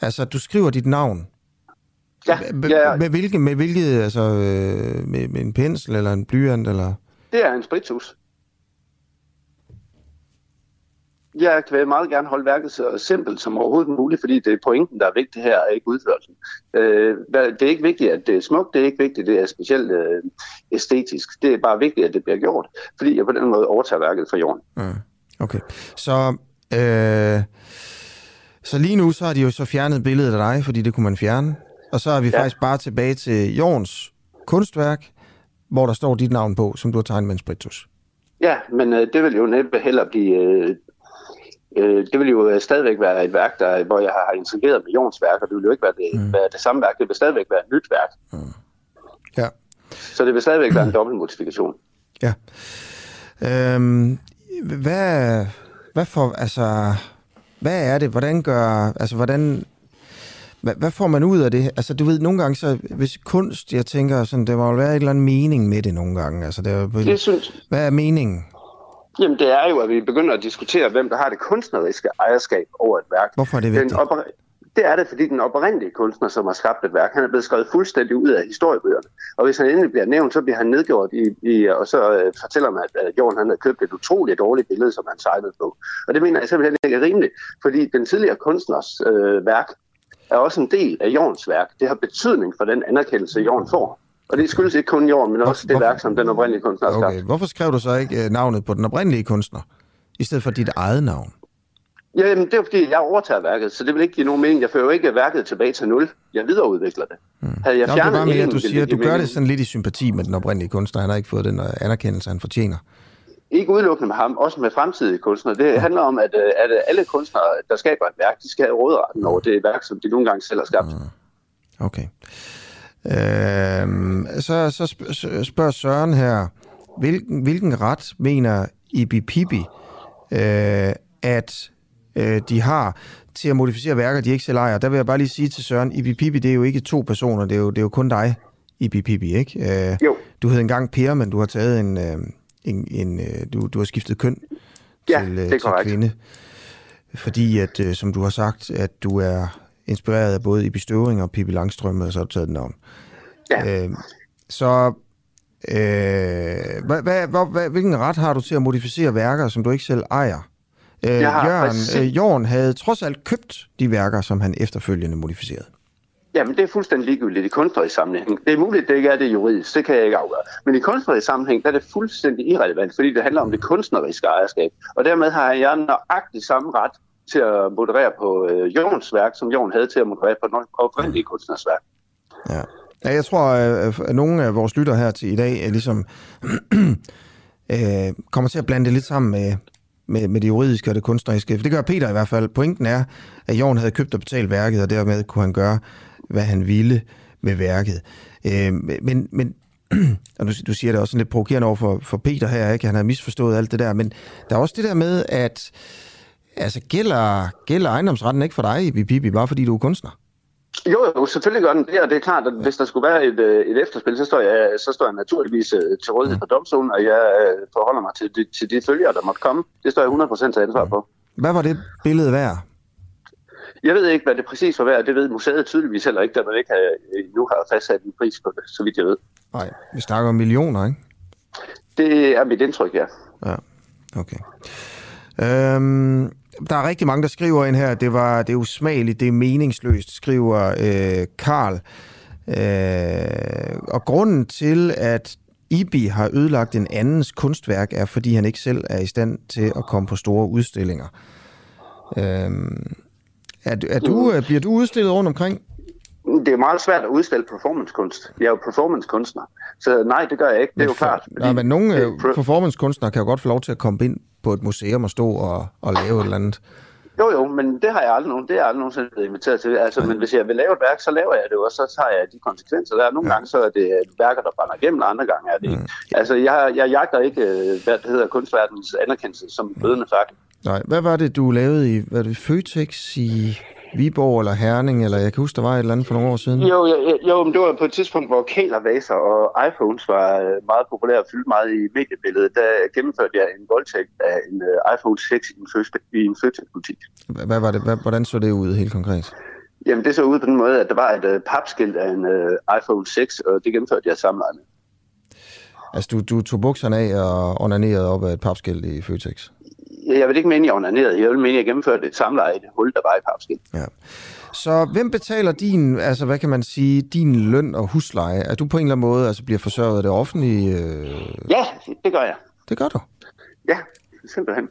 altså du skriver dit navn, Ja, med, ja, med, hvilke, med hvilket, altså øh, med, med en pensel eller en blyant, eller... det er en spritus. Jeg vil meget gerne holde værket så simpelt som overhovedet muligt, fordi det er pointen, der er vigtig her, og ikke udførelsen. Øh, det er ikke vigtigt, at det er smukt, det er ikke vigtigt, at det er specielt øh, æstetisk. Det er bare vigtigt, at det bliver gjort, fordi jeg på den måde overtager værket fra jorden. Mm. Okay. Så, øh, så lige nu, så har de jo så fjernet billedet af dig, fordi det kunne man fjerne. Og så er vi ja. faktisk bare tilbage til Jorns kunstværk, hvor der står dit navn på, som du har tegnet med en spritus. Ja, men øh, det vil jo næppe heller blive... Øh, øh, det vil jo øh, stadigvæk være et værk, der, hvor jeg har integreret med Jons værk, og det vil jo ikke være det, mm. være det samme værk. Det vil stadigvæk være et nyt værk. Mm. Ja. Så det vil stadigvæk være en dobbelt modifikation. Ja. Øhm, hvad, hvad for, altså, hvad er det? Hvordan gør, altså, hvordan, hvad, hvad får man ud af det? Altså, du ved, nogle gange så, hvis kunst, jeg tænker sådan, der må jo være et eller andet mening med det nogle gange. Altså, det er, Det synes, hvad er meningen? Jamen, det er jo, at vi begynder at diskutere, hvem der har det kunstneriske ejerskab over et værk. Hvorfor er det Den vigtigt? oper- det er det, fordi den oprindelige kunstner, som har skabt et værk, han er blevet skrevet fuldstændig ud af historiebøgerne. Og hvis han endelig bliver nævnt, så bliver han nedgjort i, i og så øh, fortæller man, at øh, Jorden han havde købt et utroligt dårligt billede, som han sejlede på. Og det mener jeg simpelthen ikke er rimeligt, fordi den tidligere kunstners øh, værk er også en del af Jordens værk. Det har betydning for den anerkendelse, Jorden får. Og det skyldes ikke kun Jorden, men også det værk, som den oprindelige kunstner har skabt. Okay, hvorfor skrev du så ikke øh, navnet på den oprindelige kunstner, i stedet for dit eget navn? Ja, jamen, det er fordi, jeg overtager værket, så det vil ikke give nogen mening. Jeg fører jo ikke værket tilbage til nul. Jeg videreudvikler det. Havde jeg Nå, det er fjernet mere, ingen, at du siger, at du gør det sådan lidt i sympati med den oprindelige kunstner. Han har ikke fået den øh, anerkendelse, han fortjener. Ikke udelukkende med ham, også med fremtidige kunstnere. Det handler om, at, øh, at alle kunstnere, der skaber et værk, de skal have råderetten over det værk, som de nogle gange selv har skabt. Okay. Øhm, så, så sp- så spørger Søren her, hvilken, hvilken ret mener Ibi Pibi, øh, at øh, de har til at modificere værker, de ikke selv ejer? Der vil jeg bare lige sige til Søren, Ibi Pibi, det er jo ikke to personer, det er jo, det er jo kun dig, Ibi Pibi, ikke? Øh, jo. Du hed engang Per, men du har taget en, øh, en, en øh, du, du har skiftet køn Ja, til, øh, det er til korrekt. kvinde. Fordi, at, øh, som du har sagt, at du er inspireret af både Ibi Støvring og Pippi Langstrømpe, og så har du taget den om. Ja. Øh, så øh, hvad, hvad, hvad, hvilken ret har du til at modificere værker, som du ikke selv ejer? Øh, Jørgen, præcis- øh, Jørgen havde trods alt købt de værker, som han efterfølgende modificerede. Jamen, det er fuldstændig ligegyldigt i kunstnerisk sammenhæng. Det er muligt, det ikke er det juridisk, det kan jeg ikke afgøre. Men i kunstnerisk sammenhæng, der er det fuldstændig irrelevant, fordi det handler om det kunstneriske ejerskab. Og dermed har jeg nøjagtigt samme ret til at moderere på øh, Jons værk, som Jon havde til at moderere på den oprindelige kunstners værk. Ja. Ja, jeg tror, øh, øh, at nogle af vores lytter her til i dag er ligesom øh, kommer til at blande det lidt sammen med, med, med det juridiske og det kunstneriske. For det gør Peter i hvert fald. Pointen er, at Jorn havde købt og betalt værket, og dermed kunne han gøre, hvad han ville med værket. Øh, men, men og du, du siger det også sådan lidt provokerende over for, for Peter her, ikke? Han har misforstået alt det der, men der er også det der med, at altså, gælder, gælder ejendomsretten ikke for dig, Bibi, bare fordi du er kunstner? Jo, jo, selvfølgelig gør den det, og det er klart, at hvis der skulle være et, øh, et efterspil, så står, jeg, så står jeg naturligvis øh, til rådighed for domstolen, og jeg øh, forholder mig til de, til de følgere, der måtte komme. Det står jeg 100% til ansvar på. Hvad var det billede værd? Jeg ved ikke, hvad det præcis var værd. Det ved museet tydeligvis heller ikke, da man ikke har, nu har fastsat en pris på det, så vidt jeg ved. Nej, vi snakker om millioner, ikke? Det er mit indtryk, ja. Ja, okay. Øhm, der er rigtig mange, der skriver ind her, det, var, det er usmageligt, det er meningsløst, skriver øh, Karl. Øh, og grunden til, at Ibi har ødelagt en andens kunstværk, er, fordi han ikke selv er i stand til at komme på store udstillinger. Øhm, er, er du, øh, bliver du udstillet rundt omkring? Det er meget svært at udstille performancekunst. Jeg er jo performancekunstner, så nej, det gør jeg ikke. Det er jo klart. Nej, men nogle det øh, performancekunstnere kan jo godt få lov til at komme ind på et museum og stå og, og lave et eller andet. Jo, jo, men det har jeg aldrig, nogen, det har jeg aldrig nogensinde blevet inviteret til. Altså, men hvis jeg vil lave et værk, så laver jeg det jo, og så tager jeg de konsekvenser. Der er nogle ja. gange, så er det værker, der brænder igennem, og andre gange er det ikke. Altså, jeg, jeg jagter ikke, øh, hvad det hedder, kunstverdens anerkendelse som blødende fakkel. Nej, hvad var det, du lavede i hvad er det, Føtex i Viborg eller Herning, eller jeg kan huske, der var et eller andet for nogle år siden? Jo, jo, jo, men det var på et tidspunkt, hvor kælervaser og iPhones var øh, meget populære og fyldte meget i mediebilledet. Der gennemførte jeg en voldtægt af en øh, iPhone 6 i en, Føtex- i en Føtex-butik. Hvad var det? Hvordan så det ud helt konkret? Jamen, det så ud på den måde, at der var et øh, papskilt af en øh, iPhone 6, og det gennemførte jeg sammen med. Altså, du, du tog bukserne af og onanerede op af et papskilt i Føtex? Jeg vil ikke mene, jeg onanerede. Jeg vil mene, jeg gennemførte et samleje i det hul, der var i papskilt. Ja. Så hvem betaler din, altså hvad kan man sige, din løn og husleje? Er du på en eller anden måde altså bliver forsørget af det offentlige? Øh... Ja, det gør jeg. Det gør du? Ja, simpelthen.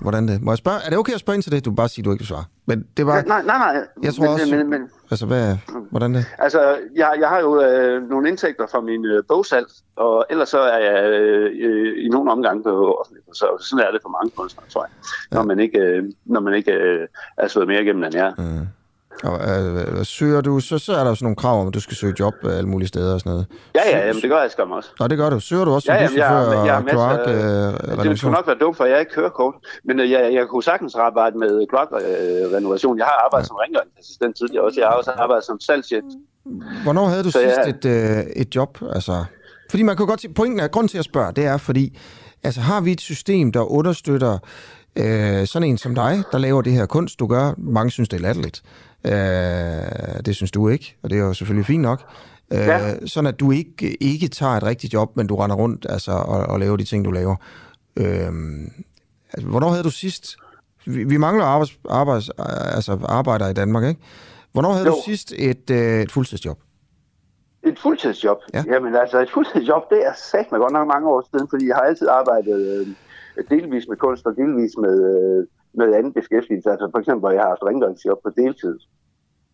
Hvordan det? Må jeg spørge? Er det okay at spørge ind til det? Du kan bare sige, at du ikke vil svare. Men det var... Ja, nej, nej, nej. Jeg tror men, også... Men, men, Altså, hvad, hvordan det? altså, jeg, jeg har jo øh, nogle indtægter fra min øh, bogsalg, og ellers så er jeg øh, i nogle omgange på offentlig forsørgelse. Sådan er det for mange kunstnere, tror jeg. Ja. Når man ikke, øh, når man ikke øh, er slået mere igennem, end jeg er. Mm. Og, øh, søger du, så, så er der jo sådan nogle krav om, at du skal søge job øh, alle mulige steder og sådan noget. Ja, ja, jamen, det gør jeg skam også. Nå, det gør du. Søger du også Ja, som jamen, jeg, jeg, jeg og kloak, øh, øh, det skulle nok være dumt, for jeg er ikke kørekort. Men øh, jeg, jeg kunne sagtens arbejde med kloakrenovation. Jeg har arbejdet som rengøringsassistent tidligere også. Jeg har også arbejdet som salgschef. Hvornår havde du Så sidst jeg- et, øh, et job? Altså, fordi man kan godt sige, pointen er, grunden til at spørge, det er fordi, altså har vi et system, der understøtter øh, sådan en som dig, der laver det her kunst, du gør. Mange synes, det er latterligt. Øh, det synes du ikke, og det er jo selvfølgelig fint nok. Øh, Ja. Sådan at du ikke, ikke tager et rigtigt job, men du render rundt altså, og, og laver de ting, du laver. Øh, altså, hvornår havde du sidst... Vi, vi mangler arbejds, arbejds, altså arbejdere i Danmark, ikke? Hvornår havde Jo. du sidst et, øh, et fuldtidsjob? Et fuldtidsjob? Ja. Jamen altså, et fuldtidsjob, det er sagt mig godt nok mange år siden, fordi jeg har altid arbejdet øh, delvis med kunst og delvis med, øh, med anden beskæftigelse. Altså for eksempel, hvor jeg har haft rengøringsjob på deltid.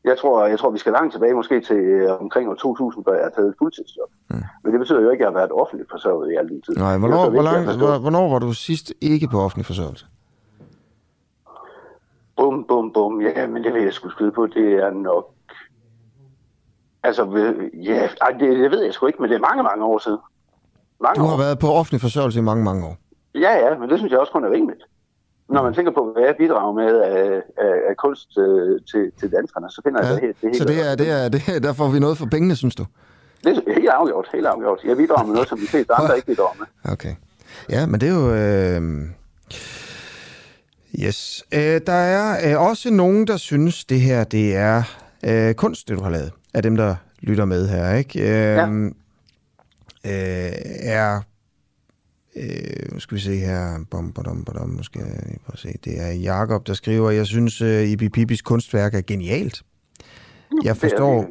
Jeg tror, jeg tror, vi skal langt tilbage, måske til øh, omkring år 2000, før jeg har taget et fuldtidsjob. Mm. Men det betyder jo ikke, at jeg har været offentligt forsørget i al den tid. Nej, hvornår, hvor vigtigt at lang, forstå. hvor, hvornår var du sidst ikke på offentlig forsørgelse? Bum, bum, bum. Ja, men det vil jeg skulle skyde på. Det er nok... Altså, ja, ej, det, det ved jeg sgu ikke, men det er mange, mange år siden. Mange Du har år. været på offentlig forsørgelse i mange, mange år. Ja, ja, men det synes jeg også kun er rimeligt. Når man tænker på, hvad jeg bidrager med af, af, af kunst øh, til, til danskerne, så finder jeg det helt, det helt Så det er, det er, det er, der får vi noget for pengene, synes du? Det er helt afgjort, helt afgjort. Jeg bidrager med noget, som de fleste andre ikke bidrager med. Okay. Ja, men det er jo... Øh... Yes. Øh, der er øh, også nogen, der synes, det her det er øh, kunst, det du har lavet, af dem, der lytter med her, ikke? Øhm, øh, er... Øh, nu skal vi se her. Bom, bom, bom, nu skal jeg lige prøve at se. Det er Jakob der skriver, jeg synes, uh, Ibi Pipis kunstværk er genialt. Jeg forstår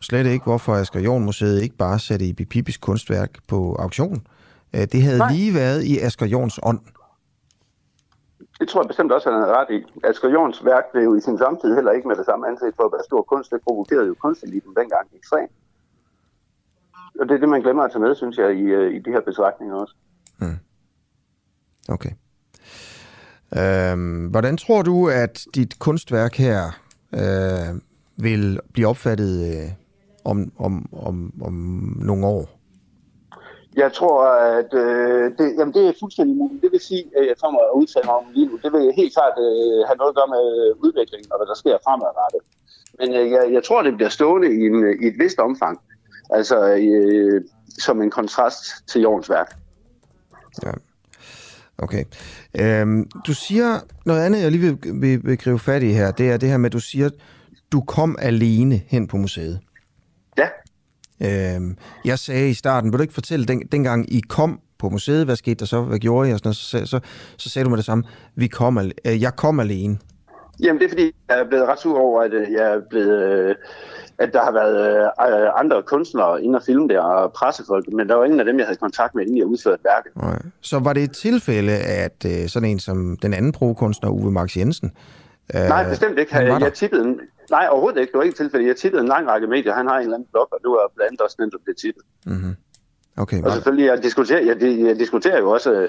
slet ikke, hvorfor Asger Jorn Museet ikke bare satte Ibi Pipis kunstværk på auktion. Uh, det havde Nej. lige været i Asger Jorns ånd. Det tror jeg bestemt også, han har ret i. Asger Jorns værk blev jo i sin samtid heller ikke med det samme anset for at være stor kunst. Det provokerede jo kunsteliten dengang ekstremt. Og det er det, man glemmer at tage med, synes jeg, i, øh, i de her betragtninger også. Mm. Okay. Øhm, hvordan tror du, at dit kunstværk her øh, vil blive opfattet øh, om, om, om, om nogle år? Jeg tror, at øh, det, jamen, det er fuldstændig muligt. Det vil sige, at jeg kommer og udtale mig om lige nu. Det vil helt klart øh, have noget at gøre med udviklingen og hvad der sker fremadrettet. Men øh, jeg, jeg tror, det bliver stående i, en, i et vist omfang. Altså øh, som en kontrast til jordens værk. Ja. Okay. Øhm, du siger noget andet, jeg lige vil, vil, vil gribe fat i her. Det er det her med, at du siger, du kom alene hen på museet. Ja. Øhm, jeg sagde i starten, vil du ikke fortælle, den, dengang I kom på museet, hvad skete der så, hvad gjorde I? Og sådan noget, så, så, så sagde du mig det samme, vi kom, al- øh, jeg kom alene. Jamen, det er fordi, jeg er blevet ret sur over, at øh, jeg er blevet, øh, at der har været øh, andre kunstnere inde og filme der, og pressefolk, men der var ingen af dem, jeg havde kontakt med, inden jeg udførte værket. Nej. Så var det et tilfælde, at øh, sådan en som den anden prokunstner, Uwe Max Jensen, øh, Nej, bestemt ikke. der? Jeg tippede en, nej, overhovedet ikke. Det var ikke et tilfælde. Jeg tippede en lang række medier. Han har en eller anden blog, og det var blandt andet også den, der blev tippet. Mm-hmm. Okay, Og selvfølgelig, jeg diskuterer, jeg, jeg diskuterer jo også øh,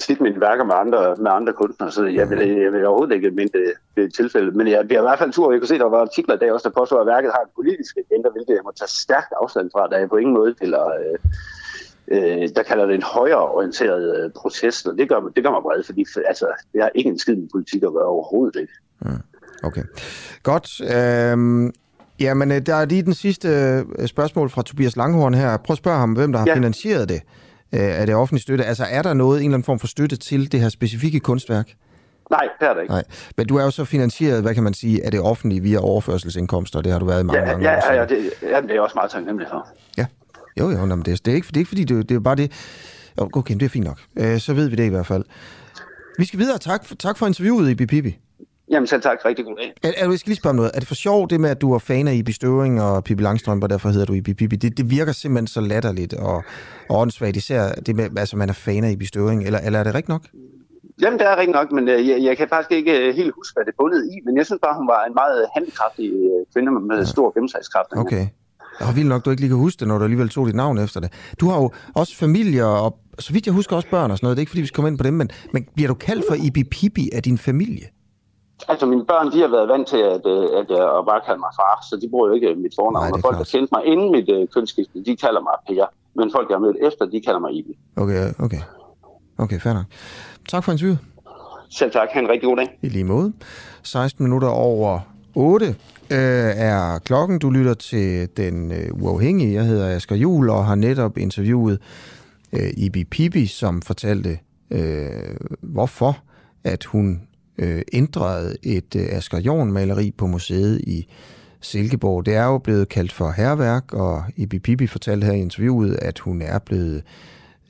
tit mine værker med andre, med andre kunstnere, så jeg vil, jeg vil overhovedet ikke mene det, det er. Men jeg bliver i hvert fald tur, jeg kunne se, der var artikler i dag også, der påstår, at værket har en politisk agenda, hvilket jeg må tage stærkt afstand fra, da jeg på ingen måde eller, øh, øh, der kalder det en højreorienteret øh, protest, og det gør, det gør mig vred, fordi altså, det har ikke en skid med politik at gøre overhovedet ikke. okay. Godt. Øhm, jamen, øh, der er lige den sidste øh, spørgsmål fra Tobias Langhorn her. Prøv at spørge ham, hvem der har Ja. finansieret det. Øh, er det offentlig støtte? Altså, er der noget, en eller anden form for støtte til det her specifikke kunstværk? Nej, det er der ikke. Nej, men du er jo så finansieret, hvad kan man sige, af det offentlige via overførselsindkomster. Det har du været i mange, Ja, mange ja, år. ja, ja, det, ja, det er jeg også meget taknemmelig for. Jo, jo, nå, men det, er, det, er ikke, det er ikke fordi, det, det er bare det. Jo, okay, det er fint nok. Øh, så ved vi det i hvert fald. Vi skal videre. Tak, for- tak for interviewet, Ibi Pippi. Jamen selv tak. Rigtig god dag. Er, er, jeg skal lige spørge om noget. Er det for sjovt, det med, at du er fan af Ibi Støvring og Pippi Langstrømpe, og derfor hedder du Ibi Pippi? Det, det virker simpelthen så latterligt og, og åndssvagt, især det med, altså man er fan af Ibi Støvring. Eller, eller er det rigtigt nok? Jamen, det er rigtig nok, men øh, jeg, jeg kan faktisk ikke øh, helt huske, hvad det bundet i, men jeg synes bare, hun var en meget øh, kvinde med stor gennemslagskraft. Okay. Og vildt nok, du ikke lige kan huske det, når du alligevel tog dit navn efter det. Du har jo også familie og, så vidt jeg husker, også børn og sådan noget. Det er ikke, fordi vi skal komme ind på dem, men, men bliver du kaldt for Ibi Pippi af din familie? Altså, mine børn, de har været vant til, at, øh, at jeg bare kalde mig far, så de bruger jo ikke mit fornavn. Nej, og folk, der kendte mig inden mit øh, kønsskifte, de kalder mig Per. Men folk, jeg har mødt efter, de kalder mig Ibi. Okay, okay. Okay, fair nok. Tak for interviewet. Selv tak. Ha' en rigtig god dag. I lige måde. 16 minutter over 8 øh, er klokken. Du lytter til Den øh, Uafhængige. Jeg hedder Asger Jul og har netop interviewet øh, Ibi Pippi, som fortalte, øh, hvorfor at hun øh, ændrede et øh, Asger Jorn-maleri på museet i Silkeborg. Det er jo blevet kaldt for herværk, og Ibi Pibi fortalte her i interviewet, at hun er blevet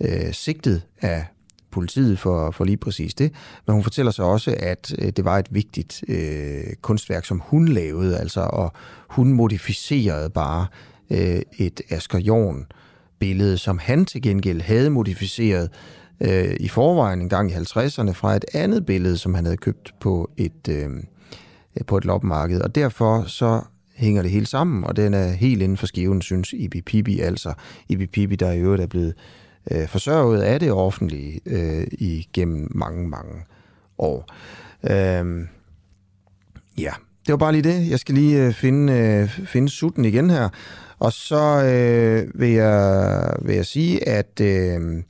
øh, sigtet af politiet for, for lige præcis det. Men hun fortæller så også, at øh, det var et vigtigt øh, kunstværk, som hun lavede, altså, og hun modificerede bare øh, et Asger Jorn billede, som han til gengæld havde modificeret øh, i forvejen en gang i 50'erne fra et andet billede, som han havde købt på et, øh, på et loppemarked. Og derfor så hænger det hele sammen, og den er helt inden for skiven, synes Ibi Pibi altså Ibi Pibi, der i øvrigt er blevet øh, forsørget af det offentlige øh, igennem mange, mange år. Øh, ja, det var bare lige det. Jeg skal lige øh, finde, øh, finde sutten igen her. Og så øh, vil, jeg, vil jeg sige, at øh,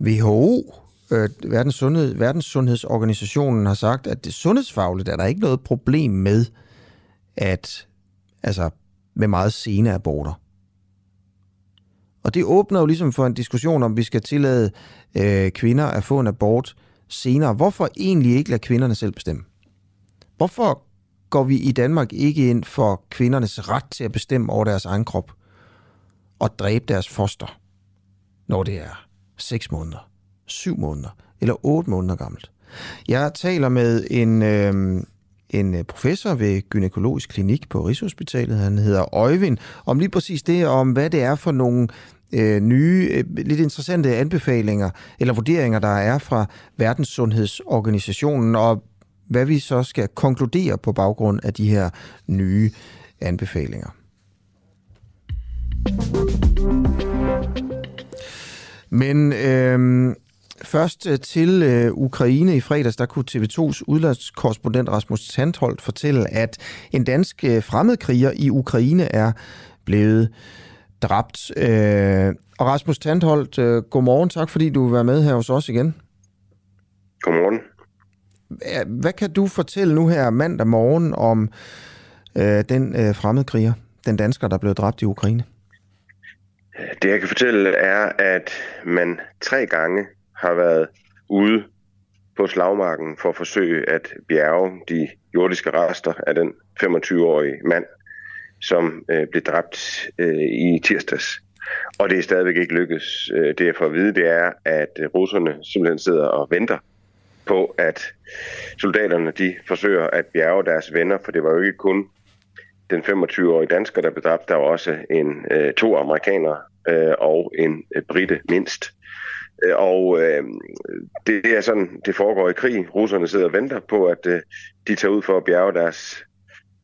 WHO, øh, Verdens, Sundhed, Verdens Sundhedsorganisationen, har sagt, at det sundhedsfagligt er der ikke noget problem med, at altså med meget sene aborter. Og det åbner jo ligesom for en diskussion om, vi skal tillade øh, kvinder at få en abort senere. Hvorfor egentlig ikke lade kvinderne selv bestemme? Hvorfor går vi i Danmark ikke ind for kvindernes ret til at bestemme over deres egen krop og dræbe deres foster, når det er 6 måneder, 7 måneder eller 8 måneder gammelt. Jeg taler med en, øhm, øh, en professor ved gynækologisk klinik på Rigshospitalet. Han hedder Øjvind, om lige præcis det, om hvad det er for nogle øh, nye, øh, lidt interessante anbefalinger eller vurderinger, der er fra Verdenssundhedsorganisationen, og hvad vi så skal konkludere på baggrund af de her nye anbefalinger. Men øh, først til øh, Ukraine i fredags, der kunne TV2's udlandskorrespondent Rasmus Tandholt fortælle, at en dansk øh, fremmedkriger i Ukraine er blevet dræbt. Øh, og Rasmus Tandholt, øh, godmorgen. Tak fordi du vil være med her hos os igen. Godmorgen. Hvad kan du fortælle nu her mandag morgen om øh, den øh, fremmedkriger, den dansker, der blev dræbt i Ukraine? Det jeg kan fortælle er, at man tre gange har været ude på slagmarken for at forsøge at bjerge de jordiske rester af den 25-årige mand, som øh, blev dræbt øh, i tirsdags. Og det er stadigvæk ikke lykkedes. Øh, det jeg får at vide, det er, at øh, russerne simpelthen sidder og venter på, at soldaterne de forsøger at bjerge deres venner, for det var jo ikke kun den 25-årige dansker, der blev dræbt. Der var også en, øh, to amerikanere øh, og en øh, britte mindst. Øh, og øh, det, det er sådan, det foregår i krig. Russerne sidder og venter på, at øh, de tager ud for at bjerge deres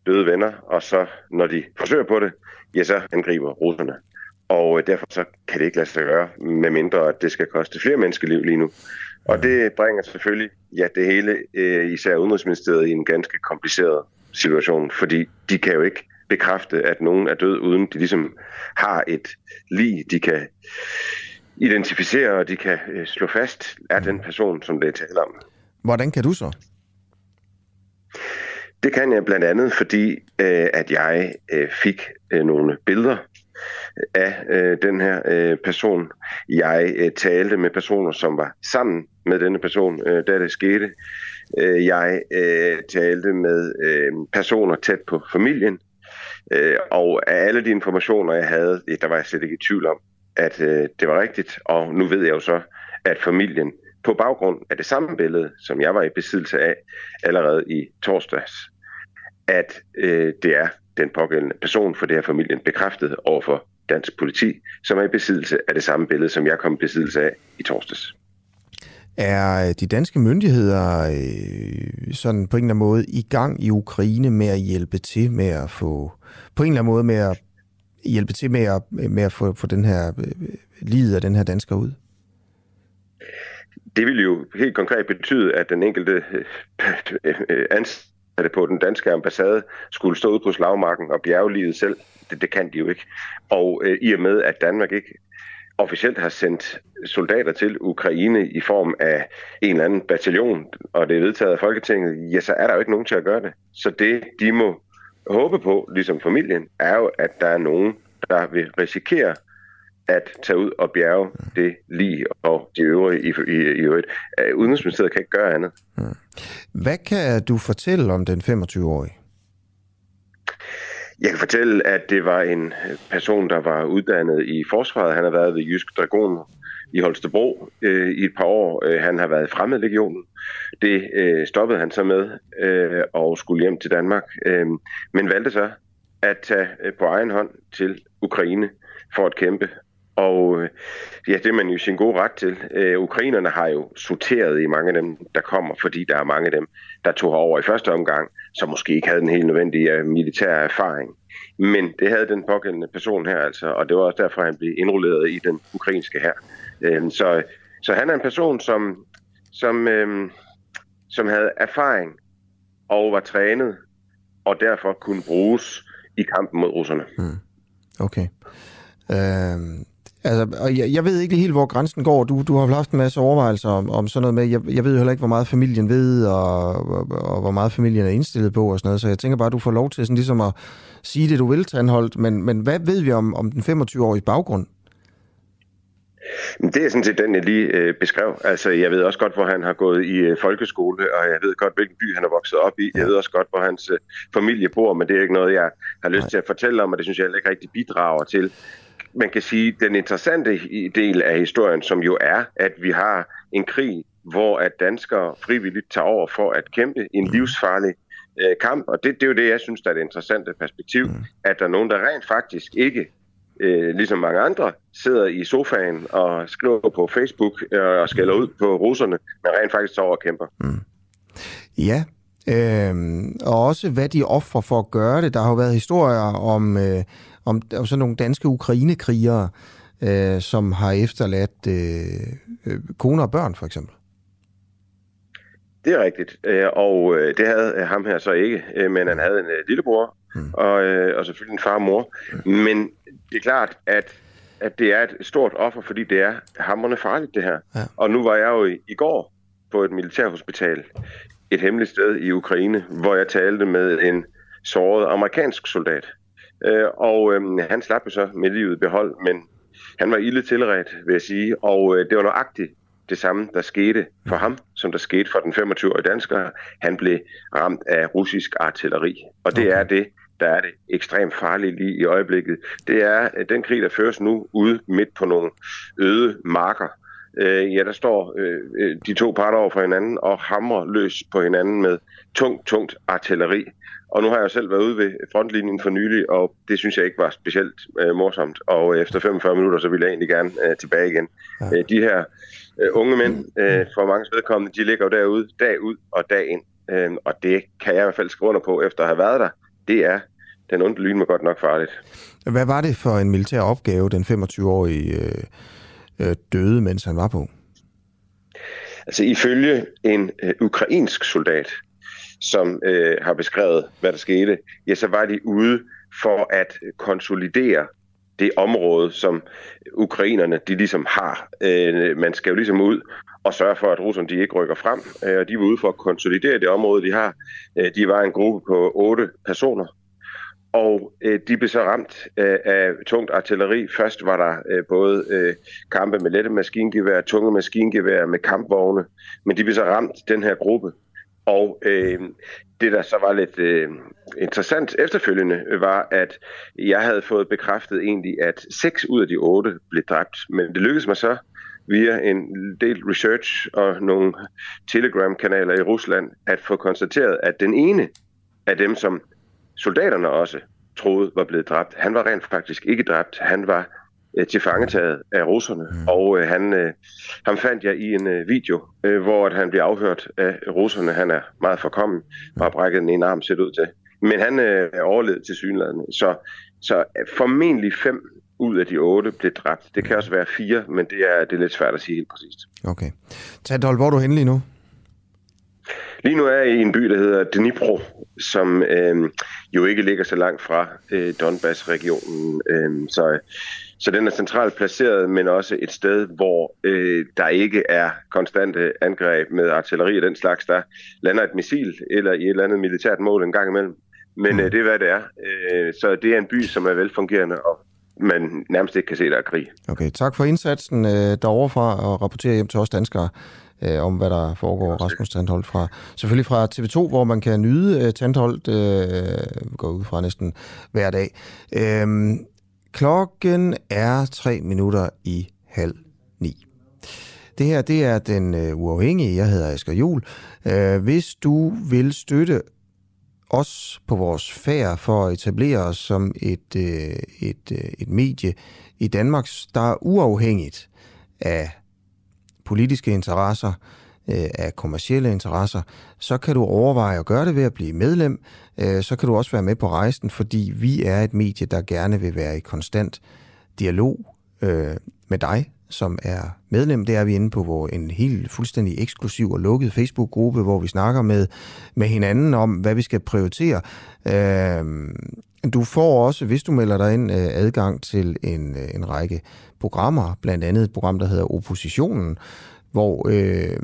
døde venner, og så når de forsøger på det, ja, så angriber russerne. Og øh, derfor så kan det ikke lade sig gøre, med mindre at det skal koste flere menneskeliv lige nu. Og det bringer selvfølgelig ja, det hele, øh, især Udenrigsministeriet, i en ganske kompliceret situation, fordi de kan jo ikke bekræfte, at nogen er død, uden de ligesom har et lig, de kan identificere, og de kan øh, slå fast, er den person, som det er tale om. Hvordan kan du så? Det kan jeg blandt andet, fordi øh, at jeg øh, fik øh, nogle billeder af øh, den her øh, person. Jeg øh, talte med personer, som var sammen med denne person, øh, da det skete. Øh, jeg øh, talte med øh, personer tæt på familien. Øh, og af alle de informationer, jeg havde, der var jeg slet ikke i tvivl om, at øh, det var rigtigt. Og nu ved jeg jo så, at familien på baggrund af det samme billede, som jeg var i besiddelse af allerede i torsdags, at øh, det er den pågældende person, for det har familien bekræftet overfor dansk politi, som er i besiddelse af det samme billede, som jeg kom i besiddelse af i torsdags. Er de danske myndigheder øh, sådan på en eller anden måde i gang i Ukraine med at hjælpe til med at få, på en eller anden måde med at hjælpe til med at, med at få, få den her øh, livet af den her dansker ud? Det vil jo helt konkret betyde, at den enkelte øh, det på den danske ambassade skulle stå ud på slagmarken og bjerge livet selv. Det, det kan de jo ikke. Og øh, i og med, at Danmark ikke officielt har sendt soldater til Ukraine i form af en eller anden bataljon, og det er vedtaget af Folketinget, ja, så er der jo ikke nogen til at gøre det. Så det, de må håbe på, ligesom familien, er jo, at der er nogen, der vil risikere at tage ud og bjerge det lige og de øvrige i, i, i øvrigt. Udenrigsministeriet kan ikke gøre andet. Hvad kan du fortælle om den 25-årige? Jeg kan fortælle, at det var en person, der var uddannet i forsvaret. Han har været ved Jysk Dragon i Holstebro øh, i et par år. Øh, han har været i fremmedlegionen. Det øh, stoppede han så med øh, og skulle hjem til Danmark, øh, men valgte så at tage øh, på egen hånd til Ukraine for at kæmpe. Og øh, ja, det er man jo sin gode ret til. Øh, ukrainerne har jo sorteret i mange af dem, der kommer, fordi der er mange af dem, der tog over i første omgang, som måske ikke havde den helt nødvendige øh, militære erfaring. Men det havde den pågældende person her altså, og det var også derfor, han blev indrulleret i den ukrainske her. Øh, så, så han er en person, som, som, øh, som havde erfaring og var trænet, og derfor kunne bruges i kampen mod russerne. Mm. Okay. Øh, Altså, og jeg, jeg ved ikke helt, hvor grænsen går. Du, du har haft en masse overvejelser om, om sådan noget med, jeg, jeg ved jo heller ikke, hvor meget familien ved, og, og, og hvor meget familien er indstillet på og sådan noget, så jeg tænker bare, at du får lov til sådan ligesom at sige det, du vil, Tandholdt, men, men hvad ved vi om, om den 25-årige baggrund? Det er sådan set den, jeg lige øh, beskrev. Altså, jeg ved også godt, hvor han har gået i øh, folkeskole, og jeg ved godt, hvilken by han er vokset op i. Jeg ved også godt, hvor hans øh, familie bor, men det er ikke noget, jeg har lyst til at fortælle om, og det synes jeg heller ikke rigtig bidrager til. Man kan sige, den interessante del af historien, som jo er, at vi har en krig, hvor at danskere frivilligt tager over for at kæmpe en livsfarlig øh, kamp, og det, det er jo det, jeg synes, der er det interessante perspektiv, mm. at der er nogen, der rent faktisk ikke øh, ligesom mange andre, sidder i sofaen og skriver på Facebook øh, og skælder ud på russerne, men rent faktisk tager over og kæmper. Mm. Ja, øh, og også hvad de offrer for at gøre det. Der har jo været historier om, øh, om, om sådan nogle danske ukrainekrigere, øh, som har efterladt øh, øh, koner og børn, for eksempel. Det er rigtigt, øh, og øh, det havde ham her så ikke, men han havde en lillebror, mm. og, og selvfølgelig en far og mor. Mm. Men det er klart, at, at det er et stort offer, fordi det er hammerne farligt, det her. Ja. Og nu var jeg jo i, i går på et militærhospital, et hemmeligt sted i Ukraine, hvor jeg talte med en såret amerikansk soldat. Øh, og øh, han slap jo så med livet behold, men han var ille tilret, vil jeg sige, og øh, det var nøjagtigt det samme, der skete for ham, som der skete for den 25-årige dansker. Han blev ramt af russisk artilleri, og det okay. er det, der er det ekstremt farligt lige i øjeblikket. Det er den krig, der føres nu ude midt på nogle øde marker. Øh, ja, der står øh, øh, de to parter over for hinanden og hamrer løs på hinanden med tungt, tungt artilleri. Og nu har jeg selv været ude ved frontlinjen for nylig, og det synes jeg ikke var specielt øh, morsomt. Og efter 45 minutter, så ville jeg egentlig gerne øh, tilbage igen. Ja. Øh, de her øh, unge mænd, øh, for mange vedkommende, de ligger jo derude dag ud og dag ind. Øh, og det kan jeg i hvert fald skrive under på, efter at have været der. Det er den onde lyn var godt nok farligt. Hvad var det for en militær opgave, den 25-årige øh, øh, døde, mens han var på? Altså ifølge en øh, ukrainsk soldat, som øh, har beskrevet, hvad der skete, ja, så var de ude for at konsolidere det område, som ukrainerne de ligesom har. Øh, man skal jo ligesom ud og sørge for, at russerne de ikke rykker frem. Øh, de var ude for at konsolidere det område, de har. Øh, de var en gruppe på otte personer, og øh, de blev så ramt øh, af tungt artilleri. Først var der øh, både øh, kampe med lette maskingevær, tunge maskingevær med kampvogne, men de blev så ramt, den her gruppe. Og øh, det, der så var lidt øh, interessant efterfølgende, var, at jeg havde fået bekræftet egentlig, at seks ud af de otte blev dræbt. Men det lykkedes mig så via en del research og nogle Telegram-kanaler i Rusland, at få konstateret, at den ene af dem, som soldaterne også troede var blevet dræbt. Han var rent faktisk ikke dræbt. Han var øh, tilfangetaget af russerne, mm. og øh, han, øh, ham fandt jeg i en øh, video, øh, hvor at han bliver afhørt af russerne. Han er meget forkommen og har brækket den ene arm set ud til. Men han øh, er overlevet til synligheden. Så, så øh, formentlig fem ud af de otte blev dræbt. Det kan også være fire, men det er, det er lidt svært at sige helt præcist. Okay. Tandhold, hvor er du henne lige nu? Lige nu er jeg i en by, der hedder Dnipro, som øh, jo ikke ligger så langt fra øh, Donbass-regionen. Øh, så, så den er centralt placeret, men også et sted, hvor øh, der ikke er konstante angreb med artilleri og den slags. Der lander et missil eller i et eller andet militært mål en gang imellem. Men øh, det er, hvad det er. Øh, så det er en by, som er velfungerende, og man nærmest ikke kan se, der er krig. Okay, tak for indsatsen øh, derovre fra og rapportere hjem til os danskere øh, om, hvad der foregår. Rasmus Tandholt fra, selvfølgelig fra TV2, hvor man kan nyde øh, Tandholt, øh, går ud fra næsten hver dag. Øh, klokken er tre minutter i halv ni. Det her, det er den øh, uafhængige. Jeg hedder Asger Jul. Øh, hvis du vil støtte os på vores færd for at etablere os som et, øh, et, øh, et medie i Danmark, der er uafhængigt af politiske interesser, øh, Øh, af kommercielle interesser, så kan du overveje at gøre det ved at blive medlem. Øh, så kan du også være med på rejsen, fordi vi er et medie, der gerne vil være i konstant dialog øh, med dig, som er medlem. Det er vi inde på hvor en helt fuldstændig eksklusiv og lukket Facebook-gruppe, hvor vi snakker med, med hinanden om, hvad vi skal prioritere. Øh, du får også, hvis du melder dig ind, øh, adgang til en, en række programmer, blandt andet et program, der hedder Oppositionen, hvor, øh,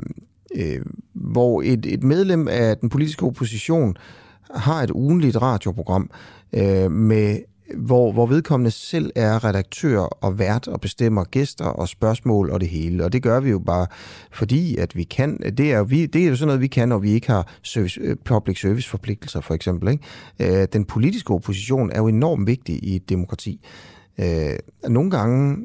øh, hvor et, et medlem af den politiske opposition har et ugenligt radioprogram øh, med hvor, hvor vedkommende selv er redaktør og vært og bestemmer gæster og spørgsmål og det hele. Og det gør vi jo bare fordi, at vi kan. Det er jo, vi, det er jo sådan noget, vi kan, når vi ikke har service, øh, public service forpligtelser, for eksempel. Ikke? Øh, den politiske opposition er jo enormt vigtig i et demokrati. Øh, nogle gange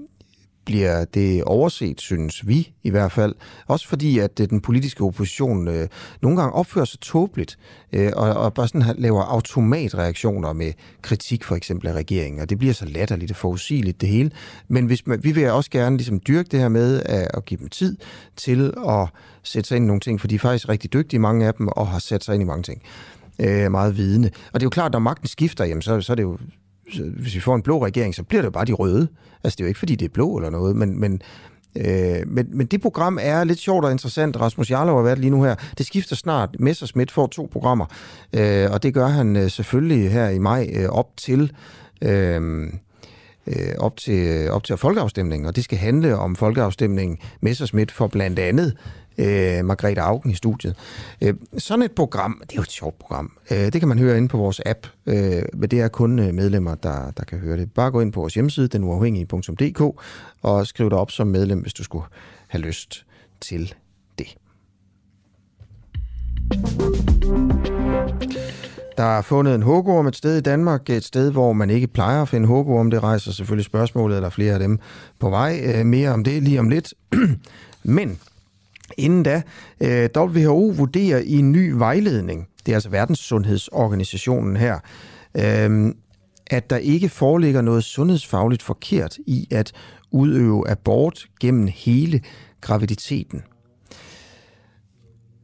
bliver det overset, synes vi i hvert fald. Også fordi, at øh, den politiske opposition øh, nogle gange opfører sig tåbeligt, øh, og, og bare sådan laver automatreaktioner med kritik for eksempel af regeringen, og det bliver så latterligt og forudsigeligt det hele. Men hvis man, vi vil også gerne ligesom dyrke det her med at, at give dem tid til at sætte sig ind i nogle ting, for de er faktisk rigtig dygtige, mange af dem, og har sat sig ind i mange ting. Øh, meget vidende. Og det er jo klart, at når magten skifter, jamen, så, så er det jo hvis vi får en blå regering, så bliver det jo bare de røde. Altså, det er jo ikke, fordi det er blå eller noget, men, men, øh, men, men det program er lidt sjovt og interessant. Rasmus Jarlov har været lige nu her. Det skifter snart. Messersmith får to programmer, øh, og det gør han øh, selvfølgelig her i maj øh, op til... Øh, øh, op til, øh, op til folkeafstemningen, og det skal handle om folkeafstemningen Messersmith for blandt andet øh, Margrethe Augen i studiet. Øh, sådan et program, det er jo et sjovt program, øh, det kan man høre inde på vores app, øh, men det er kun øh, medlemmer, der, der kan høre det. Bare gå ind på vores hjemmeside, denuafhængige.dk, og skriv dig op som medlem, hvis du skulle have lyst til det. Der er fundet en hukorm et sted i Danmark, et sted, hvor man ikke plejer at finde hukorm. Det rejser selvfølgelig spørgsmålet, eller flere af dem på vej. Øh, mere om det lige om lidt. Men Inden da, øh, WHO vurderer i en ny vejledning, det er altså Verdenssundhedsorganisationen her, øh, at der ikke foreligger noget sundhedsfagligt forkert i at udøve abort gennem hele graviditeten.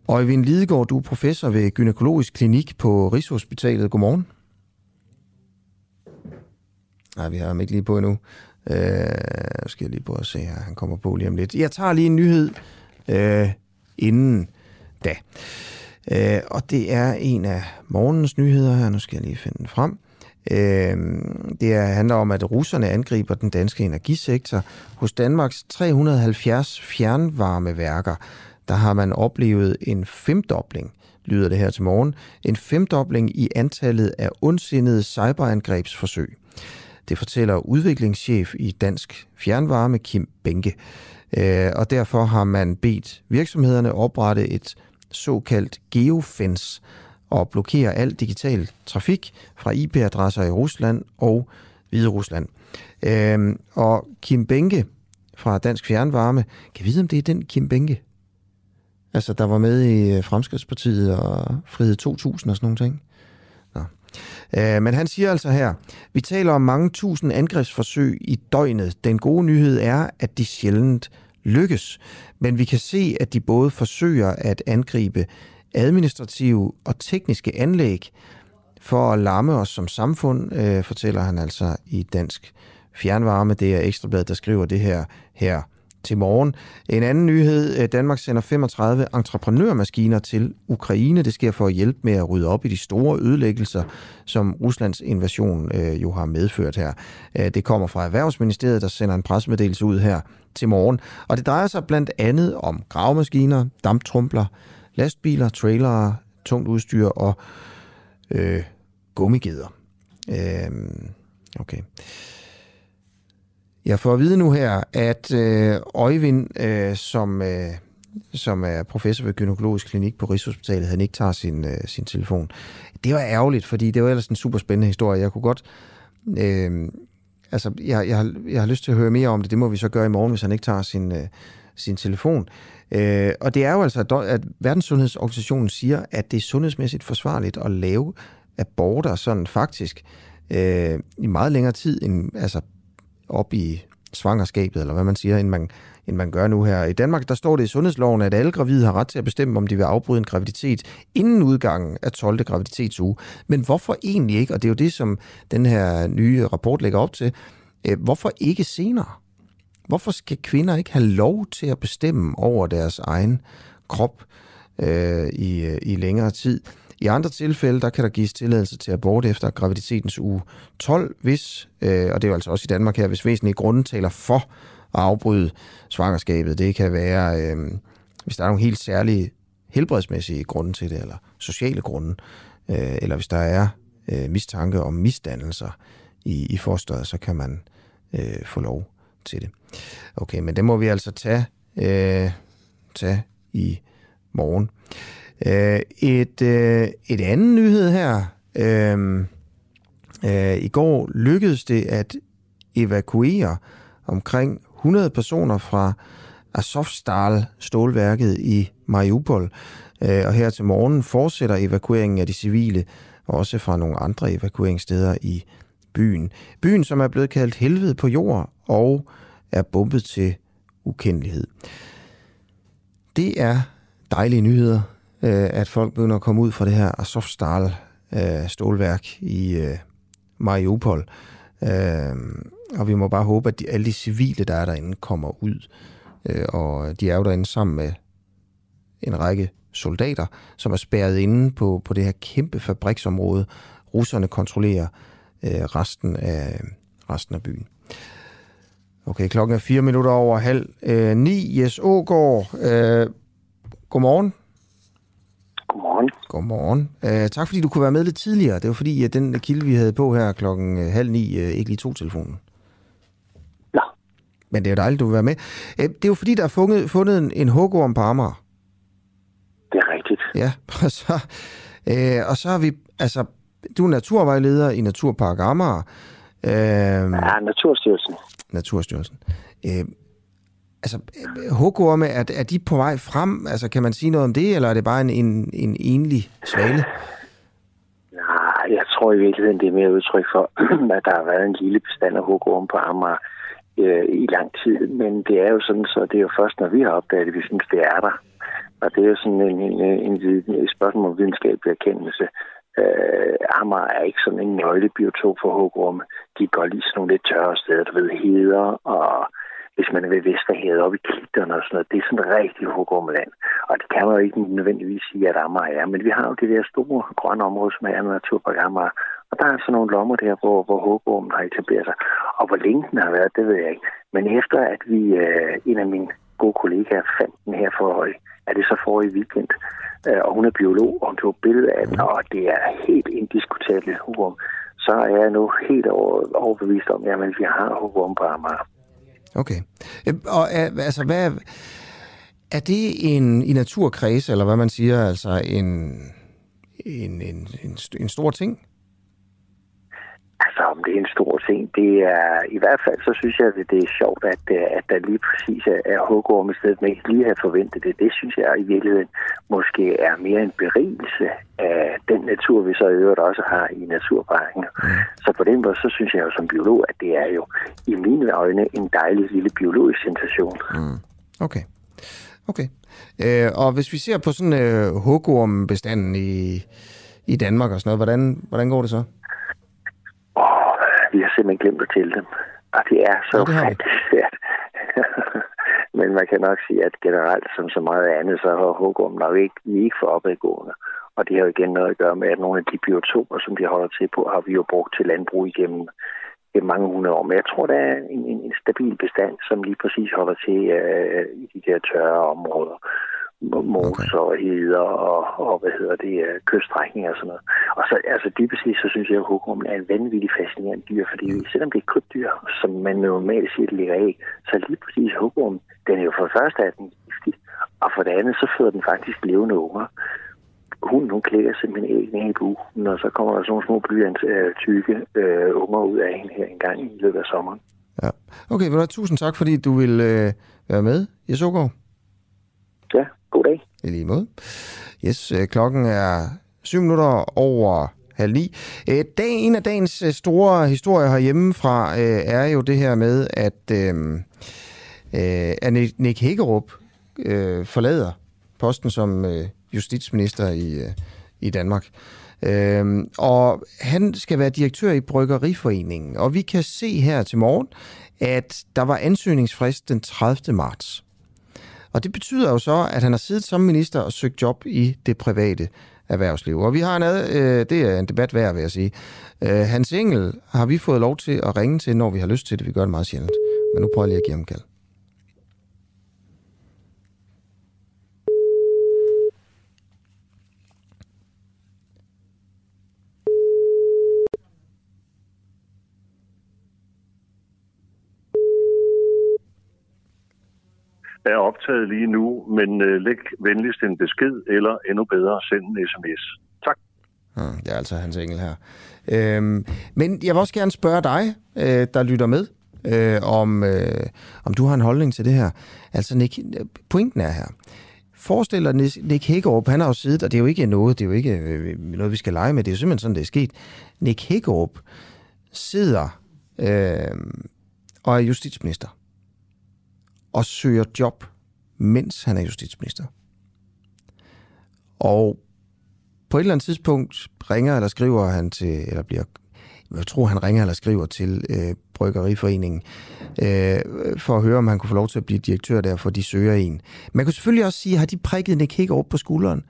Øjvind Lidegaard, du er professor ved Gynækologisk Klinik på Rigshospitalet. Godmorgen. Nej, vi har ham ikke lige på endnu. Øh, skal jeg lige prøve at se her. Han kommer på lige om lidt. Jeg tager lige en nyhed øh, inden da. Øh, og det er en af morgens nyheder her. Nu skal jeg lige finde den frem. Øh, det handler om, at russerne angriber den danske energisektor. Hos Danmarks 370 fjernvarmeværker, der har man oplevet en femdobling, lyder det her til morgen, en femdobling i antallet af ondsindede cyberangrebsforsøg. Det fortæller udviklingschef i Dansk Fjernvarme, Kim Benke. Øh, og derfor har man bedt virksomhederne oprette et såkaldt geofence og blokere al digital trafik fra IP-adresser i Rusland og Hvide Rusland. Øh, og Kim Benke fra Dansk Fjernvarme, kan vide, om det er den Kim Benke? Altså, der var med i øh, Fremskridspartiet og Frihed 2000 og sådan nogle ting. Øh, men han siger altså her, vi taler om mange tusind angrebsforsøg i døgnet. Den gode nyhed er, at de sjældent lykkes. Men vi kan se, at de både forsøger at angribe administrative og tekniske anlæg for at lamme os som samfund, øh, fortæller han altså i Dansk Fjernvarme. Det er Ekstrabladet, der skriver det her her til morgen. En anden nyhed. Øh, Danmark sender 35 entreprenørmaskiner til Ukraine. Det sker for at hjælpe med at rydde op i de store ødelæggelser, som Ruslands invasion øh, jo har medført her. Øh, det kommer fra Erhvervsministeriet, der sender en pressemeddelelse ud her til morgen. Og det drejer sig blandt andet om gravemaskiner, damptrumpler, lastbiler, trailere, tungt udstyr og øh, gummigeder. Øh, okay. Jeg får at vide nu her, at øh, Øjvind, øh, som, øh, som er professor ved Gynækologisk Klinik på Rigshospitalet, han ikke tager sin, øh, sin telefon. Det var ærgerligt, fordi det var ellers en super spændende historie. Jeg kunne godt... Øh, altså, jeg, jeg, har, jeg har lyst til at høre mere om det. Det må vi så gøre i morgen, hvis han ikke tager sin, øh, sin telefon. Øh, og det er jo altså, at Verdenssundhedsorganisationen siger, at det er sundhedsmæssigt forsvarligt at lave aborter sådan faktisk øh, i meget længere tid end altså op i svangerskabet, eller hvad man siger, end man, end man gør nu her. I Danmark, der står det i sundhedsloven, at alle gravide har ret til at bestemme, om de vil afbryde en graviditet inden udgangen af 12. graviditetsuge. Men hvorfor egentlig ikke? Og det er jo det, som den her nye rapport lægger op til. Øh, hvorfor ikke senere? Hvorfor skal kvinder ikke have lov til at bestemme over deres egen krop øh, i, øh, i længere tid? I andre tilfælde, der kan der gives tilladelse til abort efter graviditetens uge 12, hvis, øh, og det er jo altså også i Danmark her, hvis væsentlige grunde taler for at afbryde svangerskabet. Det kan være, øh, hvis der er nogle helt særlige helbredsmæssige grunde til det, eller sociale grunde, øh, eller hvis der er øh, mistanke om misdannelser i, i fosteret, så kan man øh, få lov til det. Okay, men det må vi altså tage, øh, tage i morgen. Øh, et, øh, et andet nyhed her. Øh, øh, I går lykkedes det at evakuere omkring 100 personer fra Azovstal stålværket i Mariupol. Øh, og her til morgen fortsætter evakueringen af de civile, også fra nogle andre evakueringssteder i byen. Byen, som er blevet kaldt helvede på jord og er bombet til ukendelighed. Det er dejlige nyheder, øh, at folk begynder at komme ud fra det her Azovstal øh, stålværk i øh, Mariupol. Øh, og vi må bare håbe, at de, alle de civile, der er derinde, kommer ud. Øh, og de er jo derinde sammen med en række soldater, som er spærret inde på, på det her kæmpe fabriksområde. Russerne kontrollerer øh, resten, af, resten af byen. Okay, klokken er fire minutter over halv øh, ni. Jes Ågaard, øh, godmorgen. Godmorgen. Godmorgen. Øh, tak fordi du kunne være med lidt tidligere. Det var fordi, at den kilde, vi havde på her klokken øh, halv ni, øh, ikke lige tog telefonen. Ja. Men det er jo dejligt, du vil være med. Øh, det er jo fordi, der er fundet, fundet en, en hugorm på Amager. Det er rigtigt. Ja, og så, øh, og så har vi, altså, du er naturvejleder i Naturpark Amager. Øh, ja, Naturstyrelsen. Naturstyrelsen. Øh, altså, hukorme, er, er de på vej frem? Altså, kan man sige noget om det, eller er det bare en, en, en enlig svale? Nej, jeg tror i virkeligheden, det er mere udtryk for, at der har været en lille bestand af hukorme på Amager øh, i lang tid. Men det er jo sådan, så det er jo først, når vi har opdaget det, vi synes, det er der. Og det er jo sådan en, en, en, en spørgsmål om videnskabelig erkendelse. Øh, Amager er ikke sådan en nøglebiotop for hukorme. De går lige sådan nogle lidt tørre steder, du ved, heder, og hvis man er ved Vesterhavet op i klitterne og sådan noget, det er sådan et rigtig hugormeland. Og det kan man jo ikke nødvendigvis sige, at Amager er. Men vi har jo det der store grønne område, som er naturpark Amager. Og der er sådan nogle lommer der, hvor, hvor hugormen har etableret sig. Og hvor længe den har været, det ved jeg ikke. Men efter at vi, øh, en af mine gode kollegaer fandt den her for er det så for i weekend. Øh, og hun er biolog, og hun tog billede af den, og det er helt indiskutabelt hugorm. Så er jeg nu helt over, overbevist om, at vi har hugorm på Amager. Okay. Øh, og øh, altså, hvad er det en, i naturkreds, eller hvad man siger, altså en, en, en, en, en stor ting? Altså, om det er en stor ting, det er i hvert fald, så synes jeg, at det er sjovt, at, øh, at der lige præcis er, hugorm i stedet, men ikke lige har forventet det. Det synes jeg i virkeligheden måske er mere en berigelse af den natur, vi så i øvrigt også har i naturparken. Mm. Så på den måde, så synes jeg jo som biolog, at det er jo i mine øjne en dejlig lille biologisk sensation. Mm. Okay. Okay. Øh, og hvis vi ser på sådan øh, hugormbestanden i, i Danmark og sådan noget, hvordan, hvordan går det så? Vi simpelthen glemt at tælle dem. Og det er så ja, faktisk svært. Men man kan nok sige, at generelt som så meget andet, så har hugorm nok ikke, vi ikke for opadgående. Og det har jo igen noget at gøre med, at nogle af de biotoper, som de holder til på, har vi jo brugt til landbrug igennem i mange hundrede år. Men jeg tror, der er en, en, en stabil bestand, som lige præcis holder til uh, i de der tørre områder moser okay. og heder og, og, hvad hedder det, kyststrækninger og sådan noget. Og så, altså dybest set, så synes jeg, at hugormen er en vanvittig fascinerende dyr, fordi mm. selvom det er krybdyr, som man normalt siger, det ligger af, så lige præcis hugormen, den er jo for det første af den giftig, og for det andet, så føder den faktisk levende unger. Hun, hun klæder simpelthen æggene i bugen, og så kommer der sådan nogle små blyants øh, tykke øh, unger ud af hende her en gang i løbet af sommeren. Ja. Okay, vel, tusind tak, fordi du vil øh, være med, Jesågaard. Ja, god dag. I lige måde. Yes, øh, klokken er syv minutter over halv ni. Øh, dag, en af dagens øh, store historier herhjemme fra øh, er jo det her med, at, at Nick Hækkerup forlader posten som justitsminister i, i Danmark. Øhm, og han skal være direktør i Bryggeriforeningen. Og vi kan se her til morgen, at der var ansøgningsfrist den 30. marts. Og det betyder jo så, at han har siddet som minister og søgt job i det private erhvervsliv. Og vi har en, øh, det er en debat værd, vil jeg sige. Øh, Hans Engel har vi fået lov til at ringe til, når vi har lyst til det. Vi gør det meget sjældent. Men nu prøver jeg lige at give ham kald. Er optaget lige nu, men øh, læg venligst en besked, eller endnu bedre, send en sms. Tak. Hmm, det er altså Hans Engel her. Øhm, men jeg vil også gerne spørge dig, øh, der lytter med, øh, om, øh, om du har en holdning til det her. Altså, Nick, pointen er her. Forestil dig Nick Hækkerup, han har jo siddet, og det er jo ikke noget, det er jo ikke øh, noget, vi skal lege med, det er jo simpelthen sådan, det er sket. Nick Hækkerup sidder øh, og er justitsminister og søger job, mens han er justitsminister. Og på et eller andet tidspunkt ringer eller skriver han til, eller bliver, jeg tror han ringer eller skriver til øh, Bryggeriforeningen, øh, for at høre, om han kunne få lov til at blive direktør der, for de søger en. Man kunne selvfølgelig også sige, har de prikket Nick Hækker op på skulderen?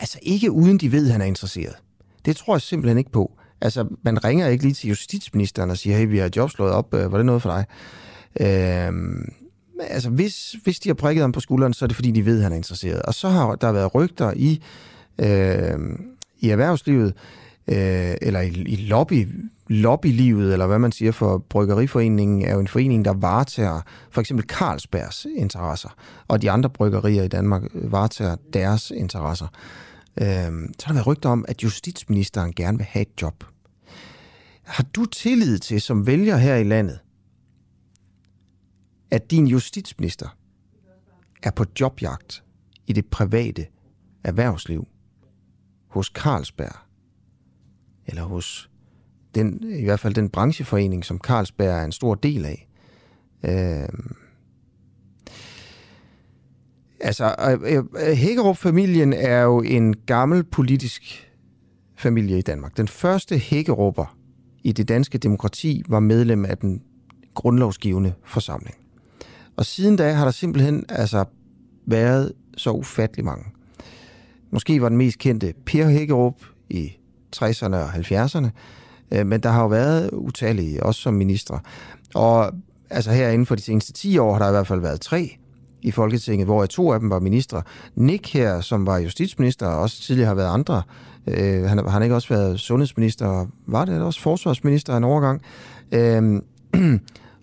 Altså ikke uden de ved, at han er interesseret. Det tror jeg simpelthen ikke på. Altså, man ringer ikke lige til justitsministeren og siger, hey, vi har jobslået op, øh, var det noget for dig? Øh, altså, hvis, hvis de har prikket ham på skulderen, så er det fordi, de ved, at han er interesseret. Og så har der været rygter i, øh, i erhvervslivet, øh, eller i, i lobby, lobbylivet, eller hvad man siger for Bryggeriforeningen, er jo en forening, der varetager for eksempel Carlsbergs interesser, og de andre bryggerier i Danmark varetager deres interesser. Øh, så har der været rygter om, at justitsministeren gerne vil have et job. Har du tillid til, som vælger her i landet, at din justitsminister er på jobjagt i det private erhvervsliv hos Carlsberg, eller hos den, i hvert fald den brancheforening, som Carlsberg er en stor del af. Øhm. Altså, øh, altså, Hækkerup-familien er jo en gammel politisk familie i Danmark. Den første Hækkerupper i det danske demokrati var medlem af den grundlovsgivende forsamling. Og siden da har der simpelthen altså været så ufattelig mange. Måske var den mest kendte Per Hækkerup i 60'erne og 70'erne, øh, men der har jo været utallige, også som ministre. Og altså her inden for de seneste 10 år har der i hvert fald været tre i Folketinget, hvor to af dem var ministre. Nick her, som var justitsminister, og også tidligere har været andre. Øh, han har han ikke også været sundhedsminister, var det også forsvarsminister en overgang. Øh,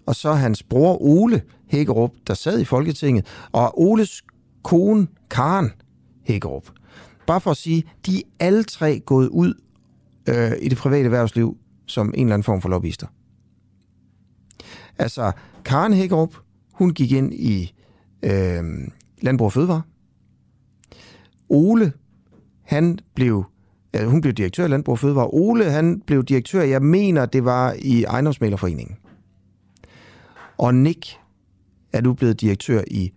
og så hans bror Ole Hækkerup, der sad i Folketinget, og Oles kone Karen Hækkerup. Bare for at sige, de er alle tre gået ud øh, i det private erhvervsliv som en eller anden form for lobbyister. Altså, Karen Hækkerup, hun gik ind i øh, Landbrug og Fødevare. Ole, han blev, øh, hun blev direktør i Landbrug og Fødevare. Ole, han blev direktør, jeg mener, det var i Ejendomsmalerforeningen. Og Nick er nu blevet direktør i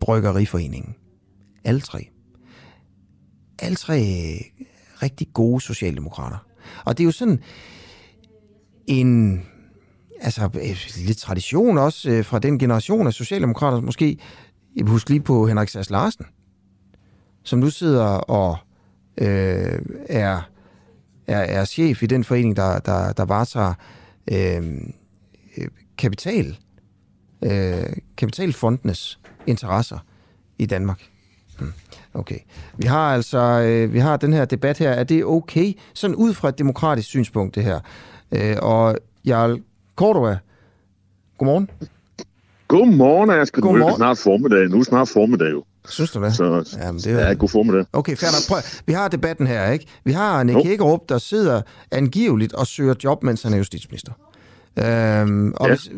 Bryggeriforeningen. Alle tre. Alle tre øh, rigtig gode socialdemokrater. Og det er jo sådan en altså, øh, lidt tradition også øh, fra den generation af socialdemokrater, måske, husk lige på Henrik Sass Larsen, som nu sidder og øh, er, er, er chef i den forening, der, der, der varetager øh, kapital, øh, kapitalfondenes interesser i Danmark. Hmm. Okay. Vi har altså øh, vi har den her debat her. Er det okay? Sådan ud fra et demokratisk synspunkt, det her. Øh, og Jarl Cordova, godmorgen. Godmorgen, Asger. Godmorgen. Nu er det snart formiddag. Nu er snart formiddag jo. Synes du det? Så, Jamen, det er... Ja, god formiddag. Okay, fair nok. Prøv. Vi har debatten her, ikke? Vi har Nick Hækkerup, der sidder angiveligt og søger job, mens han er justitsminister. Øhm, og ja. hvis,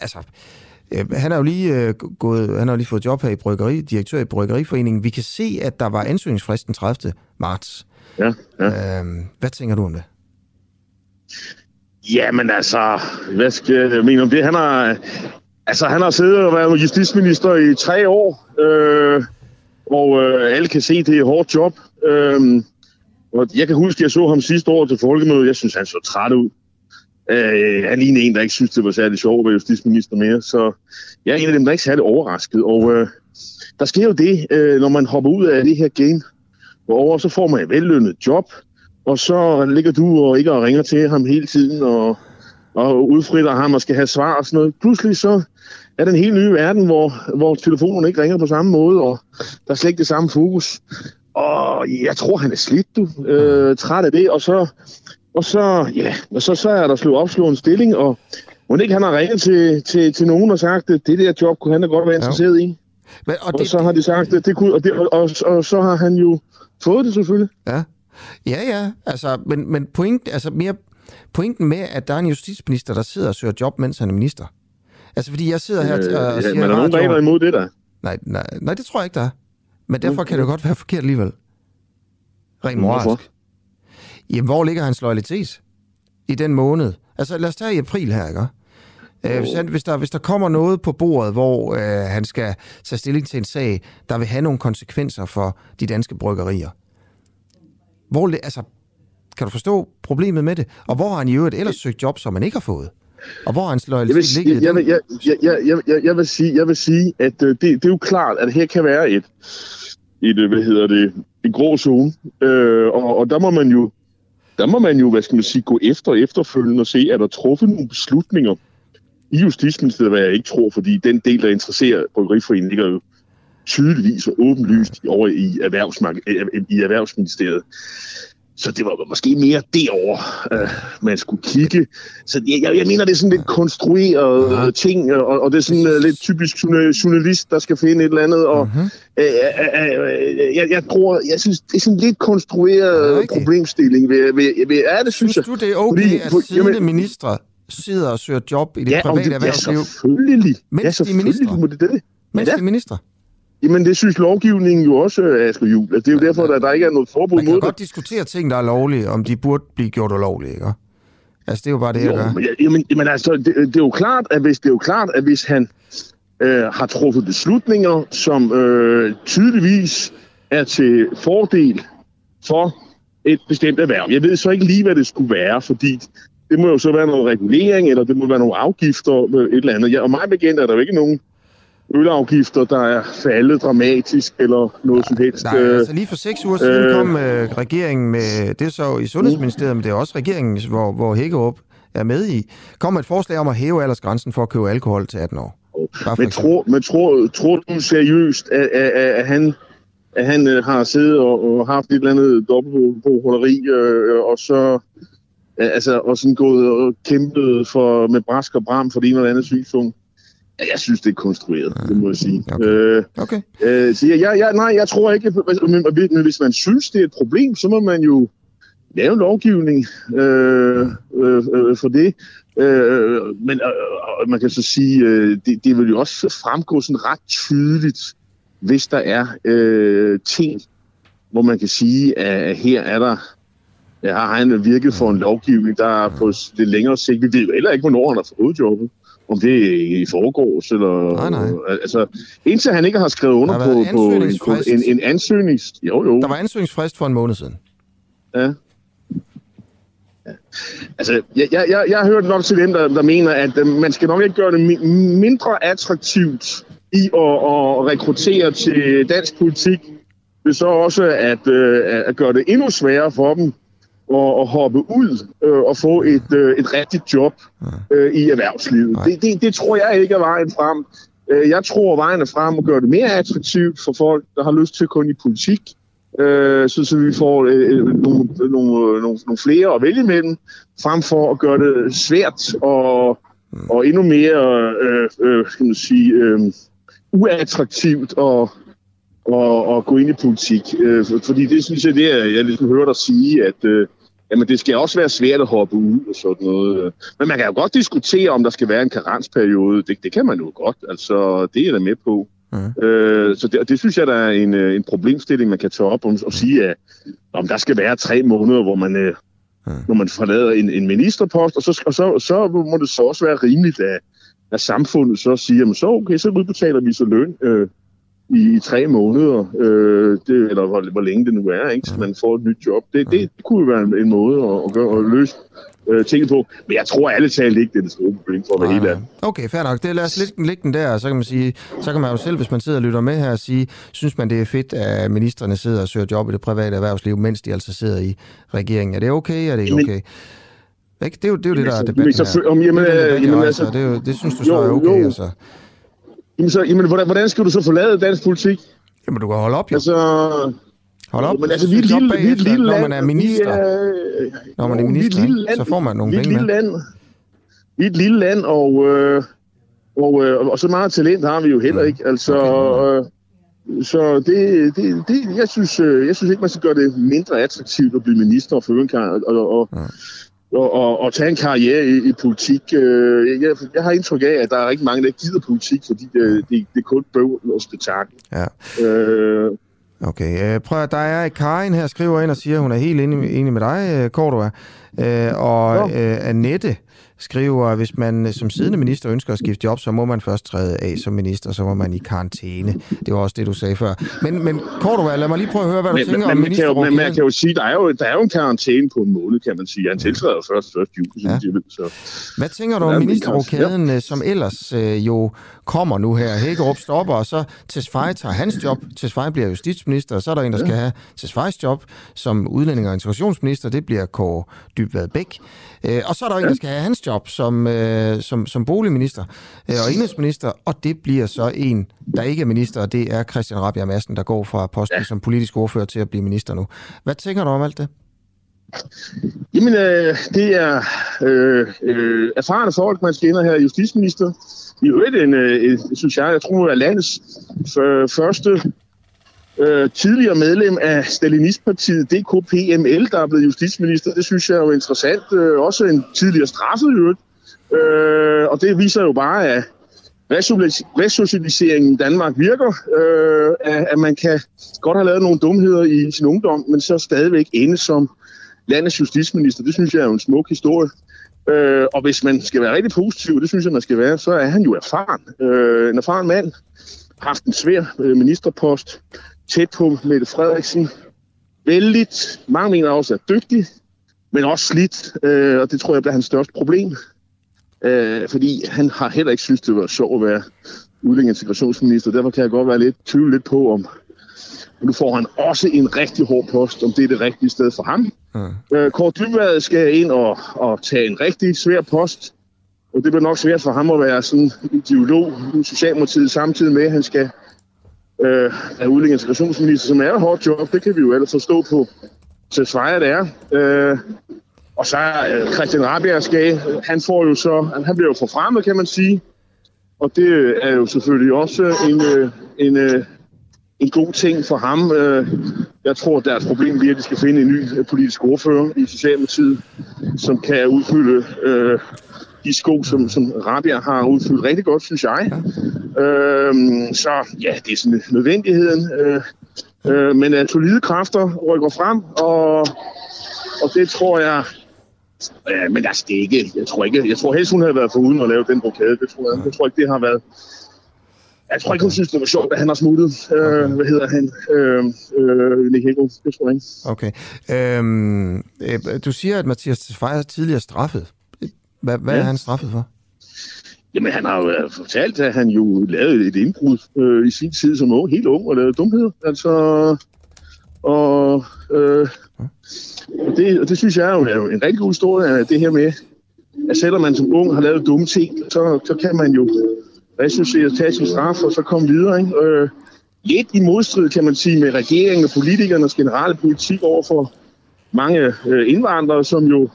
altså, han har jo lige øh, gået, han har lige fået job her i bryggeri, direktør i Bryggeriforeningen. Vi kan se, at der var ansøgningsfrist den 30. marts. Ja, ja. Øhm, hvad tænker du om det? Jamen altså, hvad skal jeg mene om det? Han har, altså, han har siddet og været justitsminister i tre år, øh, og øh, alle kan se, det er et hårdt job. Øh, og jeg kan huske, at jeg så ham sidste år til folkemødet. Jeg synes, han så træt ud. Øh, han lignede en, der ikke synes, det var særlig sjovt at være justitsminister mere. Så jeg er en af dem, der er ikke særlig overrasket. Og øh, der sker jo det, øh, når man hopper ud af det her game, hvor så får man et vellønnet job, og så ligger du og ikke og ringer til ham hele tiden, og, og udfritter ham og skal have svar og sådan noget. Pludselig så er den helt nye verden, hvor, hvor telefonen ikke ringer på samme måde, og der er slet ikke det samme fokus. Og jeg tror, han er slidt, du. Øh, træt af det, og så, og så, ja, og så, så er der slået opslået en stilling, og Må ikke han har ringet til, til, til nogen og sagt, at det der job kunne han da godt være interesseret i. Men, og, og det, så har de sagt, at det kunne, og, det, og, og, og så har han jo fået det selvfølgelig. Ja, ja, ja. Altså, men, men point, altså mere pointen med, at der er en justitsminister, der sidder og søger job, mens han er minister. Altså, fordi jeg sidder her Øh, og ja, siger... men er der nogen regler imod det der? Nej, nej, nej, det tror jeg ikke, der er. Men derfor kan det jo godt være forkert alligevel. Rent moralsk. Hvorfor? Jamen, hvor ligger hans loyalitet i den måned? Altså, lad os tage i april her, ikke? Øh, hvis, han, hvis, der, hvis der kommer noget på bordet, hvor øh, han skal tage stilling til en sag, der vil have nogle konsekvenser for de danske bryggerier. Hvor, altså, kan du forstå problemet med det? Og hvor har han i øvrigt ellers søgt job, som han ikke har fået? Og hvor hans vil, loyalitet i jeg, jeg, jeg, jeg, jeg, jeg, jeg, vil sige, jeg vil sige, at øh, det, det er jo klart, at her kan være et, et øh, hvad hedder det, en grå zone. Øh, og, og der må man jo, der må man jo, hvad skal man sige, gå efter efterfølgende og se, er der truffet nogle beslutninger i Justitsministeriet, hvad jeg ikke tror, fordi den del, der interesserer Bryggeriforeningen, ligger jo tydeligvis og åbenlyst over i, erhvervsmark- i Erhvervsministeriet. Så det var måske mere derover, øh, man skulle kigge. Så jeg, jeg, jeg mener, det er sådan lidt konstrueret ja. ting, og, og det er sådan uh, lidt typisk journa- journalist, der skal finde et eller andet. Og, Mhm. øh, øh, øh, jeg, jeg tror, jeg synes, det er sådan lidt konstrueret ja, problemstilling. Ved, ved, ved, ja, det synes, Synes du, det er okay, at siddende ministre sidder og søger job i det ja, private det, ja, erhvervsliv? selvfølgelig. Mens ja, de er selvfølgelig ministre? må det det. Mens ja, de er ministre? Jamen, det synes lovgivningen jo også, øh, Asger Juhl. Altså, det er jo derfor, at der ikke er noget forbud Man kan mod det. godt diskutere ting, der er lovlige, om de burde blive gjort ulovlige, ikke? Altså, det er jo bare det, jeg Jo, gør. men, jamen, jamen altså, det, det, er jo klart, at hvis, det er jo klart, at hvis han øh, har truffet beslutninger, som øh, tydeligvis er til fordel for et bestemt erhverv. Jeg ved så ikke lige, hvad det skulle være, fordi det må jo så være noget regulering, eller det må være nogle afgifter, øh, et eller andet. Ja, og mig bekendt er der jo ikke nogen ølafgifter, der er faldet dramatisk, eller noget som helst. Nej, øh, altså lige for seks uger siden øh, kom øh, regeringen med, det er så i Sundhedsministeriet, men det er også regeringen, hvor, hvor Hækkerup er med i, kom et forslag om at hæve aldersgrænsen for at købe alkohol til 18 år. Men tror, men tror, tror du seriøst, at, at, at, at han, at han øh, har siddet og, og haft et eller andet dobbeltholderi, øh, og så øh, altså, og sådan gået og kæmpet for, med brask og bram for det ene eller andet synspunkt? Ja, jeg synes, det er konstrueret, det må jeg sige. Okay. Øh, okay. Øh, så jeg, jeg, jeg, nej, jeg tror ikke, men, men hvis man synes, det er et problem, så må man jo lave lovgivning øh, øh, øh, for det. Øh, men øh, øh, man kan så sige, øh, det, det vil jo også fremgå sådan ret tydeligt, hvis der er øh, ting, hvor man kan sige, at her er der ja, har han virket for en lovgivning, der er på s- lidt længere sigt. Vi ved jo heller ikke, hvornår han har fået jobbet. Om det er i forgårs, eller... Nej, nej. Altså, indtil han ikke har skrevet under på, på en, ansøgningsfrist. en, en ansøgnings... Jo, jo. Der var ansøgningsfrist for en måned siden. Ja. Ja. Altså, jeg, jeg, jeg, jeg har hørt nok til dem, der, der mener, at øh, man skal nok ikke gøre det mi- mindre attraktivt i at, at rekruttere til dansk politik. Er så også at, øh, at gøre det endnu sværere for dem at, at hoppe ud øh, og få et, øh, et rigtigt job øh, i erhvervslivet. Det, det, det tror jeg ikke er vejen frem. Øh, Jeg tror, at vejen er frem at gøre det mere attraktivt for folk, der har lyst til at gå i politik, øh, så, så vi får øh, øh, nogle, nogle, nogle, nogle flere at vælge imellem, frem for at gøre det svært og, og endnu mere øh, øh, skal man sige, øh, uattraktivt at, at, at gå ind i politik. Øh, for- fordi det synes jeg, det er, jeg ligesom hører dig sige, at øh, jamen, det skal også være svært at hoppe ud og sådan noget. Men man kan jo godt diskutere, om der skal være en karensperiode. Det, det kan man jo godt. Altså, det er jeg da med på. Mm. Øh, så det, og det synes jeg, der er en, øh, en problemstilling, man kan tage op og, og sige, at om der skal være tre måneder, hvor man, øh, hvor man forlader en, en ministerpost, og, så, og så, så må det så også være rimeligt, at, at samfundet så siger, jamen så okay, så udbetaler vi så løn øh, i, i tre måneder, øh, det, eller hvor, hvor længe det nu er, ikke, så man får et nyt job. Det, det, det kunne jo være en, en måde at, at, gøre, at løse øh, tingene på, men jeg tror alle talt ikke, det er det store problem for helt ærlig. Okay, fair nok. Det, lad os lægge, lægge den der, og så kan man sige, så kan man jo selv, hvis man sidder og lytter med her, sige, synes man, det er fedt, at ministerne sidder og søger job i det private erhvervsliv, mens de altså sidder i regeringen. Er det okay, er det ikke Jamen- okay? Ikke? Det er jo det, er jo det der er altså, debatten men så her. om- jamen, det, er den øh, debat, jamen, altså- det, er jo, det synes du så Jo, er okay, jo. altså. Jamen, så, jamen hvordan, hvordan skal du så forlade dansk politik? Jamen, du kan holde op, jo. Altså, Hold op, men så altså, vi er et lille, vi et lille når land. man er Vi minister. er, Når man er vi minister, lille ikke? så får man nogle vi et penge lille med. land. vi er et lille land, og, øh, og, øh, og så meget talent har vi jo heller ikke. Altså, øh, så det, det, det, jeg, synes, øh, jeg synes ikke, man skal gøre det mindre attraktivt at blive minister og føre en kar- og, og, og, og, og tage en karriere i, i politik. Øh, Jeg, jeg har indtryk af, at der er rigtig mange, der gider politik, fordi det, det, det er kun bøvl og spektakel. Ja. Øh, Okay, øh, prøv at, der er Karin her, skriver ind og siger, at hun er helt enig, enig med dig, øh, Cordua. Øh, og øh, Annette skriver, at hvis man øh, som siddende minister ønsker at skifte job, så må man først træde af som minister, så må man i karantæne. Det var også det, du sagde før. Men, men Cordua, lad mig lige prøve at høre, hvad du men, tænker men, om man, kan jo, men man kan jo sige, der er jo, der er jo en karantæne på en måned, kan man sige. Han tiltræder først 1. juli, ja. Så. Hvad tænker du om en ministerrokaden, ja. som ellers øh, jo kommer nu her? Hækkerup stopper, og så Tesfaye tager hans job. Tesfaye bliver justitsminister, og så er der en, der skal have Tesfayes job som udlænding- og integrationsminister. Det bliver Kåre Dybvad Bæk. Øh, og så er der en, der skal have hans job som, øh, som, som boligminister øh, og enhedsminister, og det bliver så en, der ikke er minister, og det er Christian Rabia Madsen, der går fra posten ja. som politisk ordfører til at blive minister nu. Hvad tænker du om alt det? Jamen, øh, det er øh, øh, erfarne folk, man skal ind og have justitsminister. I øvrigt en, øh, synes jeg, jeg tror, er landets første øh, tidligere medlem af Stalinistpartiet DKPML, der er blevet justitsminister. Det synes jeg er jo interessant. Øh, også en tidligere straffet i øvrigt. Øh, og det viser jo bare, at resocialiseringen i Danmark virker. Øh, at, at man kan godt have lavet nogle dumheder i sin ungdom, men så stadigvæk ende som landets justitsminister. Det synes jeg er jo en smuk historie. Øh, og hvis man skal være rigtig positiv, og det synes jeg, man skal være, så er han jo erfaren. Øh, en erfaren mand, haft en svær øh, ministerpost, tæt på Mette Frederiksen. Vældigt, mange mener også er dygtig, men også slidt, øh, og det tror jeg bliver hans største problem. Øh, fordi han har heller ikke synes det var sjovt at være udlænding- integrationsminister. Derfor kan jeg godt være lidt tvivl lidt på, om nu får han også en rigtig hård post, om det er det rigtige sted for ham. Mm. Øh, Kåre Dybvad skal ind og, og tage en rigtig svær post. Og det bliver nok svært for ham at være sådan en ideolog i Socialdemokratiet, samtidig med, at han skal øh, af udlænding- integrationsminister, som er et hårdt job. Det kan vi jo ellers forstå på Tesfaye, det er. Øh, og så øh, Christian Rabia skal, han får jo så, han bliver jo forfremmet, kan man sige. Og det øh, er jo selvfølgelig også øh, en, øh, en, øh, en god ting for ham. Øh, Jeg tror, deres problem bliver, at de skal finde en ny øh, politisk ordfører i Socialdemokratiet, som kan udfylde øh, de sko, som, som Rabia har udfyldt rigtig godt, synes jeg. Øh, så ja, det er sådan nødvendigheden. Øh, øh, men at solide kræfter rykker frem, og, og det tror jeg... Ja, men altså, det er ikke, jeg tror ikke, jeg tror helst, hun havde været for uden at lave den rokade. Det tror jeg, jeg tror ikke, det har været, jeg tror ikke, hun synes, det var sjovt, at han har smuttet. Øh, hvad hedder han? Øh, øh, Nick Hækkerup. Det tror jeg ikke. Okay. Øhm, øh, du siger, at Mathias Tesfaye er tidligere straffet. Hvad, hvad ja. Er han straffet for? Jamen, han har jo øh, fortalt, at han jo lavede et indbrud øh, i sin tid som ung, helt ung, og lavede dumheder. Altså, og, øh, og, det, og det synes jeg er jo er jo en rigtig god historie, at det her med, at selvom man som ung har lavet dumme ting, så, så kan man jo resociere, tage sin straf og så komme videre. Ikke? Øh, lidt i modstrid, kan man sige, med regeringen og politikernes generelle politik over for mange øh, indvandrere, som jo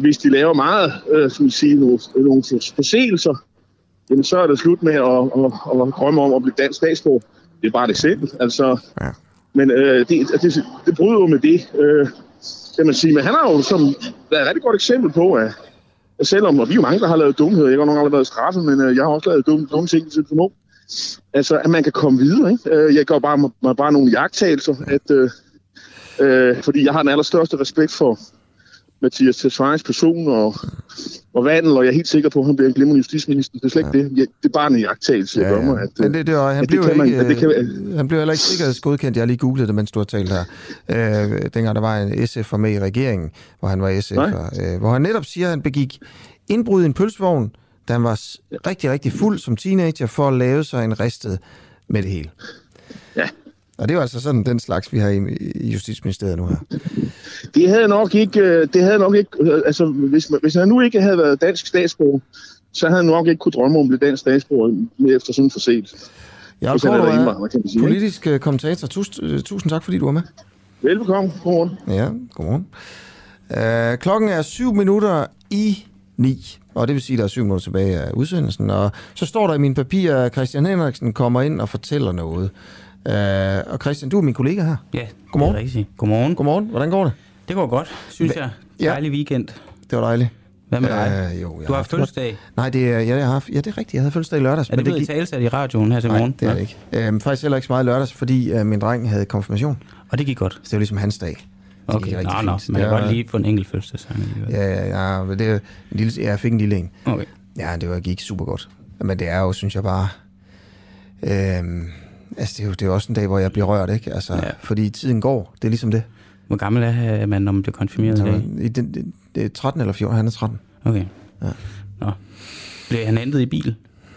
hvis de laver meget, øh, som sige, nogle, nogle forseelser, jamen så er det slut med at, at, at drømme om at blive dansk statsborger. Det er bare et eksempel. Altså, ja. Men øh, det, det, det bryder jo med det, øh, kan man sige. Men han har jo som, været et rigtig godt eksempel på, at, at selvom, og vi er jo mange, der har lavet dumheder, jeg har nok aldrig været straffet, men øh, jeg har også lavet dumme, dumme ting til som ung. Altså, at man kan komme videre. Ikke? Øh, Jeg gør bare, mig bare nogle jagttagelser, at, øh, øh, fordi jeg har den allerstørste respekt for, Mathias Tesfayes person og, og vandel, og jeg er helt sikker på, at han bliver en glimrende justitsminister. Det er slet ikke det. Jeg, det er bare en jagttagelse, jeg gør mig. At, Men det, det var, han, blev det ikke, man- det kan- øh, han blev heller ikke sikkerhedsgodkendt. Jeg har lige googlet det, mens du har talt her. Øh, dengang der var en SF med i regeringen, hvor han var SF'er. Øh, hvor han netop siger, at han begik indbrud i en pølsevogn, da han var rigtig, rigtig fuld som teenager, for at lave sig en ristet med det hele. Ja. Og det er jo altså sådan den slags, vi har i, i Justitsministeriet nu her. Det havde nok ikke, øh, det havde nok ikke øh, altså hvis, man- hvis han nu ikke havde været dansk statsborger, så havde han nok ikke kunne drømme om at blive dansk statsborger med efter sådan en forseelse. Jeg havde været indvandrer, kan man sige, ikke? politisk øh, kommentator. Tusind, øh, tusind tak, fordi du var med. Velbekomme. Godmorgen. Ja, godmorgen. Uh, klokken er syv minutter i ni, Og det vil sige, at der er syv minutter tilbage af udsendelsen. Og så står der i mine papirer, at Christian Henriksen kommer ind og fortæller noget. Uh, og Christian, du er min kollega her. Ja, Godmorgen. det er rigtigt. Godmorgen. Godmorgen. Hvordan går det? Det går godt, synes Hva- jeg. Ja. Dejlig weekend. Det var dejligt. Hvad med dig? Øh, jo, jeg du har haft fødselsdag. Nej, det er, ja, jeg har haft, ja, det er rigtigt. Jeg havde fødselsdag i lørdags. Er det blevet gik- talsat i radioen her til Nej, morgen? det er det ikke. Øhm, faktisk heller ikke så meget i lørdags, fordi øh, min dreng havde konfirmation. Og det gik godt? Så det var ligesom hans dag. Det Okay, nå, nå, fint. man kan Det var- godt lige få en enkelt alligevel. Ja, ja, ja. men Det, er en lille, jeg fik en lille en. Okay. Ja, det var, gik super godt. Men det er jo, synes jeg bare... Øhm, altså, det er, jo, det er jo også en dag, hvor jeg bliver rørt, ikke? Altså, ja. Fordi tiden går. Det er ligesom det. Hvor gammel er man, når man bliver konfirmeret i dag? I den, det, det er 13 eller 14. Han er 13. Okay. Ja. Nå. Blev han hentet i bil?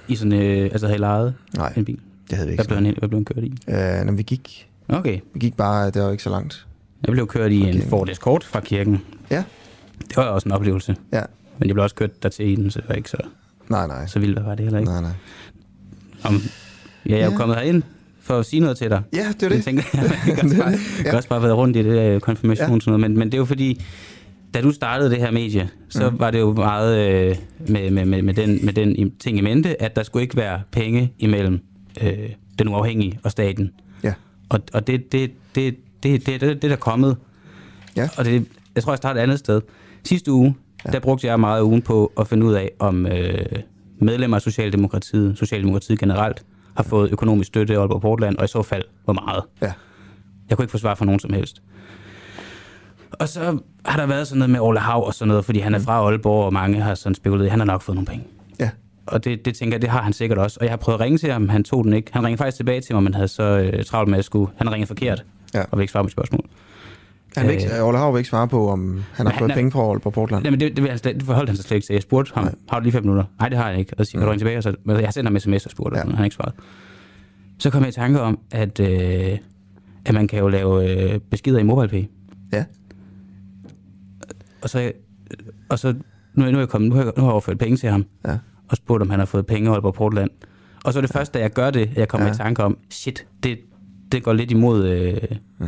I sådan, øh, altså havde I lejet Nej, en bil? det havde vi ikke. Hvad blev han, hvad blev han kørt i? Øh, når vi gik... Okay. Vi gik bare, det var ikke så langt. Jeg blev kørt i en. Ford Escort fra kirken. Ja. Det var også en oplevelse. Ja. Men jeg blev også kørt dertil i den, så det var ikke så, Nej, nej. så vildt var det heller ikke. Nej, nej. Om, ja, jeg er jo Ja. kommet herind for at sige noget til dig. Ja, det er det. Jeg tænker, jeg kan også bare, jeg kan også bare være rundt i det der konfirmation ja. sådan noget. Men, men det er jo fordi, da du startede det her medie, så Mm. var det jo meget øh, med, med, med, med, den, med den ting i mente, at der skulle ikke være penge imellem øh, den uafhængige og staten. Ja. Og, og det, det, det, det, det, det, det, der er kommet. Ja. Og det, jeg tror, jeg startede et andet sted. Sidste uge, ja. der brugte jeg meget af ugen på at finde ud af, om øh, medlemmer af Socialdemokratiet, Socialdemokratiet generelt, har fået økonomisk støtte af Aalborg Portland, og i så fald, hvor meget. Ja. Jeg kunne ikke få svar fra nogen som helst. Og så har der været sådan noget med Ole Hav og sådan noget, fordi han er fra Aalborg, og mange har sådan spekuleret, i, at han har nok fået nogle penge. Ja. Og det, det tænker jeg, det har han sikkert også. Og jeg har prøvet at ringe til ham, han tog den ikke. Han ringede faktisk tilbage til mig, men havde så øh, travlt med at skulle... Han ringede forkert, Ja. og vil ikke svare på mit spørgsmål. Han vil ikke, Ole Hav vil ikke svare på, om han har Men han fået penge fra Aalborg Portland. Jamen, det, det, han slet, det forholdt han sig slet ikke til. Jeg spurgte ham, har du lige fem minutter? Nej, det har jeg ikke. Og så siger, ringe tilbage? Og så, men jeg sendt ham sms og spurgt, og han har ikke svaret. Så kom jeg i tanke om, at, øh, at man kan jo lave øh, beskeder i MobilePay. Ja. Og så, og så nu, er- nu, er jeg kommet, nu, har jeg, nu har jeg overført penge til ham, ja. og spurgt, om han har fået penge af Aalborg Portland. Og så er det første, da jeg gør det, at jeg kommer Ja. ja. i tanke om, shit, det, det går lidt imod øh, Mm.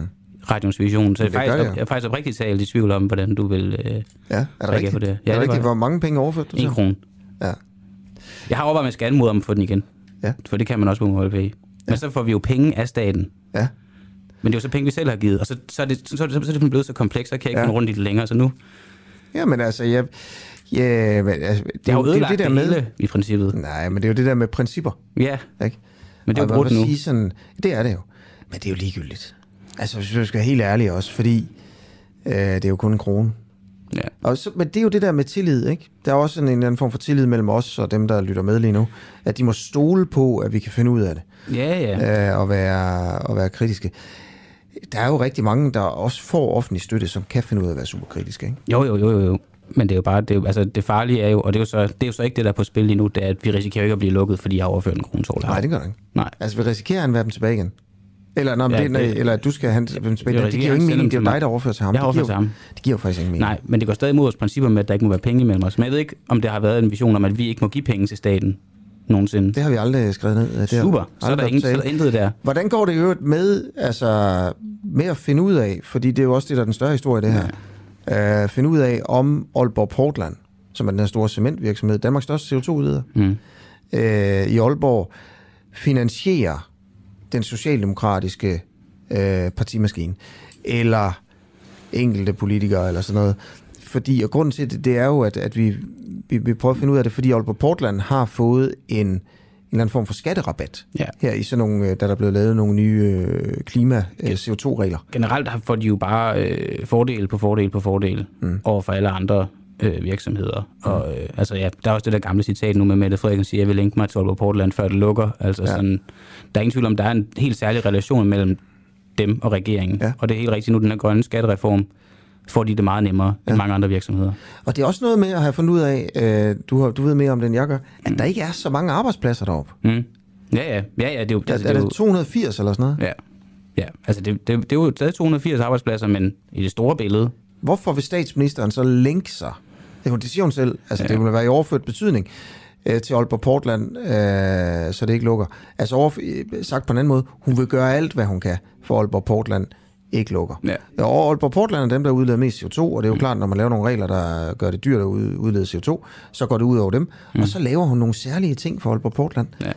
Radions vision. Så jeg Det er, gør faktisk, det, ja. jeg er faktisk oprigtigt talt i tvivl om, hvordan du vil øh, Ja, er det rigtigt? på det. er Ja, det det rigtigt? Hvor mange penge overførte du en krone. Ja. Jeg har overvejet, om jeg skal anmode om at få den igen. Ja. For det kan man også på MobilePay. Men så får vi jo penge af staten. Ja. Men det er jo så penge, vi selv har givet. Og så, så, er, det, så, så, så er det blevet så komplekst, så kan jeg ikke Ja. finde rundt i det længere. Så nu, Ja, men altså, jeg... Ja, men, altså, det, det er jo det, der det med... hele i princippet. Nej, men det er jo det der med principper. Ja, Ikke? men det er jo man brudt nu. Sige sådan, det er det jo. Men det er jo ligegyldigt. Altså, hvis jeg skal være helt ærlig også, fordi øh, det er jo kun en krone. Ja. Og så, men det er jo det der med tillid, ikke? Der er også en eller anden form for tillid mellem os og dem, der lytter med lige nu. At de må stole på, at vi kan finde ud af det. Ja, ja. Øh, og, være, og være kritiske. Der er jo rigtig mange, der også får offentlig støtte, som kan finde ud af at være super kritiske, ikke? Jo, jo, jo, jo, jo. Men det er jo bare, det, er jo, altså, det farlige er jo, og det er jo, så, det er jo så ikke det, der er på spil lige nu, det er, at vi risikerer ikke at blive lukket, fordi jeg har overført en krone. Nej, det gør det ikke. Nej. Altså, vi risikerer, at have dem tilbage igen. Eller, men Ja, det, nej, det- eller at du skal have dem tilbage. Vi Det giver jo ingen mening. Det er jo dig, der overfører til ham. Jeg Det giver til ham. Det giver jo faktisk ingen mening. Nej, men det går stadig mod vores principper med, at der ikke må være penge imellem os. Men jeg ved ikke, om det har været en vision om, at vi ikke må give penge til staten nogensinde. Det har vi aldrig skrevet ned. Det har Super. Så er, der ingen, så er der intet der. Hvordan går det i øvrigt med, altså, med at finde ud af, fordi det er jo også det, der er den større historie, det her, ja. uh, finde ud af, om Aalborg Portland, som er den her store cementvirksomhed, Danmarks største CO2-udleder, Mm. uh, i Aalborg, finansierer den socialdemokratiske uh, partimaskine, eller enkelte politikere, eller sådan noget. Fordi, og grunden til det, det er jo, at, at vi, vi, vi prøver at finde ud af det, fordi Aalborg Portland har fået en, en eller anden form for skatterabat Ja. her i sådan nogle, øh, da der er blevet lavet nogle nye øh, klima-CO2-regler. Generelt har- får de jo bare øh, fordele på fordel på fordel mm. over for alle andre øh, virksomheder. Mm. Og øh, altså, ja, der er også det der gamle citat nu med Mette Frederiksen siger, jeg vil linke mig til Aalborg Portland, før det lukker. Altså, ja. sådan, der er ingen tvivl om, der er en helt særlig relation mellem dem og regeringen. Ja. Og det er helt rigtigt nu, den her grønne skattereform får de det meget nemmere ja. end mange andre virksomheder. Og det er også noget med at have fundet ud af, øh, du, har, du ved mere om det, end jeg gør, at der ikke er så mange arbejdspladser deroppe. Mm. Ja, ja, ja, ja, det er jo... Altså, er det er det 280 eller sådan noget? Ja, ja. altså det, det, det er jo stadig 280 arbejdspladser, men i det store billede, Hvorfor vil statsministeren så linke sig? Det, det siger hun selv. Altså, ja. det vil være i overført betydning øh, til Aalborg Portland, øh, så det ikke lukker. Altså overf- øh, sagt på en anden måde, hun vil gøre alt, hvad hun kan for Aalborg Portland ikke lukker. Ja. Og Aalborg Portland er dem, der udleder mest CO2, og det er jo mm. klart, når man laver nogle regler, der gør det dyrt at ud- udlede CO2, så går det ud over dem. Mm. Og så laver hun nogle særlige ting for Aalborg Portland. Ja.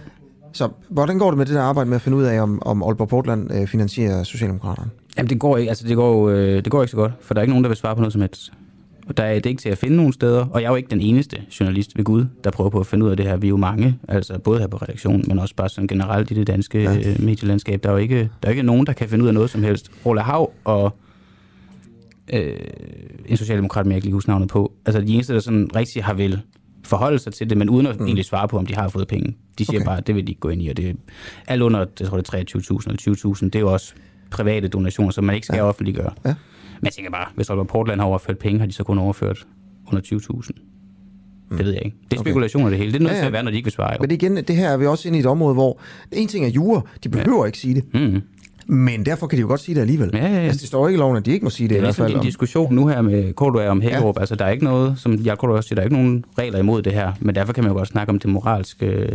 Så hvordan går det med det der arbejde med at finde ud af, om, om Aalborg Portland øh, finansierer Socialdemokraterne? Jamen, det går ikke, altså, det går, jo, øh, det går ikke så godt, for der er ikke nogen, der vil svare på noget som helst. Og der er det ikke til at finde nogen steder, og jeg er jo ikke den eneste journalist ved Gud, der prøver på at finde ud af det her. Vi er jo mange, altså både her på redaktionen, men også bare sådan generelt i det danske ja. medielandskab. Der er jo ikke, der er ikke nogen, der kan finde ud af noget som helst. Ole Hav og øh, en socialdemokrat, men jeg ikke lige huske navnet på. Altså de eneste, der sådan rigtig har vel forholde sig til det, men uden at mm. egentlig svare på, om de har fået penge. De siger okay. bare, at det vil de ikke gå ind i, og det er alt under, jeg tror det er 23.000 eller 20.000, det er jo også private donationer, som man ikke skal ja. offentliggøre. Ja. Men jeg tænker bare, hvis Aalborg Portland har overført penge, har de så kun overført under 20.000. Mm. Det ved jeg ikke. Det er Okay. spekulationer det hele. Det er Ja, til at være, når de ikke vil svare. Jo. Men det igen, det her er vi også inde i et område, hvor en ting er jure, de behøver ja. ikke sige det. Mm. Men derfor kan de jo godt sige det alligevel. Ja, ja, ja. Altså, det står ikke i loven, at de ikke må sige det, Det i er hvert ligesom fald. din om- diskussion nu her med Kortua om Hækkerup. Ja. Altså, der er ikke noget, som jeg også siger, der er ikke nogen regler imod det her. Men derfor kan man jo godt snakke om det moralske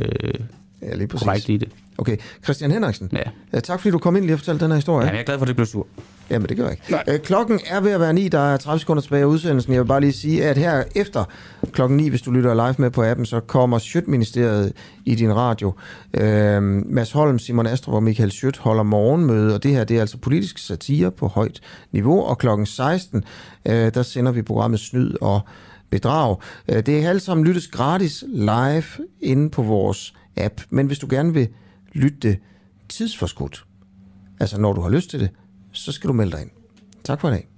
ja, lige præcis. korrekt i det. Okay, Christian Henriksen. Ja. Ja, tak fordi du kom ind lige og fortalte den her historie. Jamen, jeg er glad for, at det blev sur. Jamen, det gør jeg ikke. Øh, klokken er ved at være 9, der er 30 sekunder tilbage af udsendelsen. Jeg vil bare lige sige, at her efter klokken 9, hvis du lytter live med på appen, så kommer Sjøtministeriet i din radio. Øh, Mads Holm, Simon Astrup og Michael Sjøt holder morgenmøde, og det her det er altså politisk satire på højt niveau. Og klokken 16, øh, der sender vi programmet Snyd og Bedrag. Øh, det er alt sammen lyttes gratis live inde på vores app. Men hvis du gerne vil lytte det tidsforskudt, altså når du har lyst til det, så skal du melde dig ind. Tak for i dag.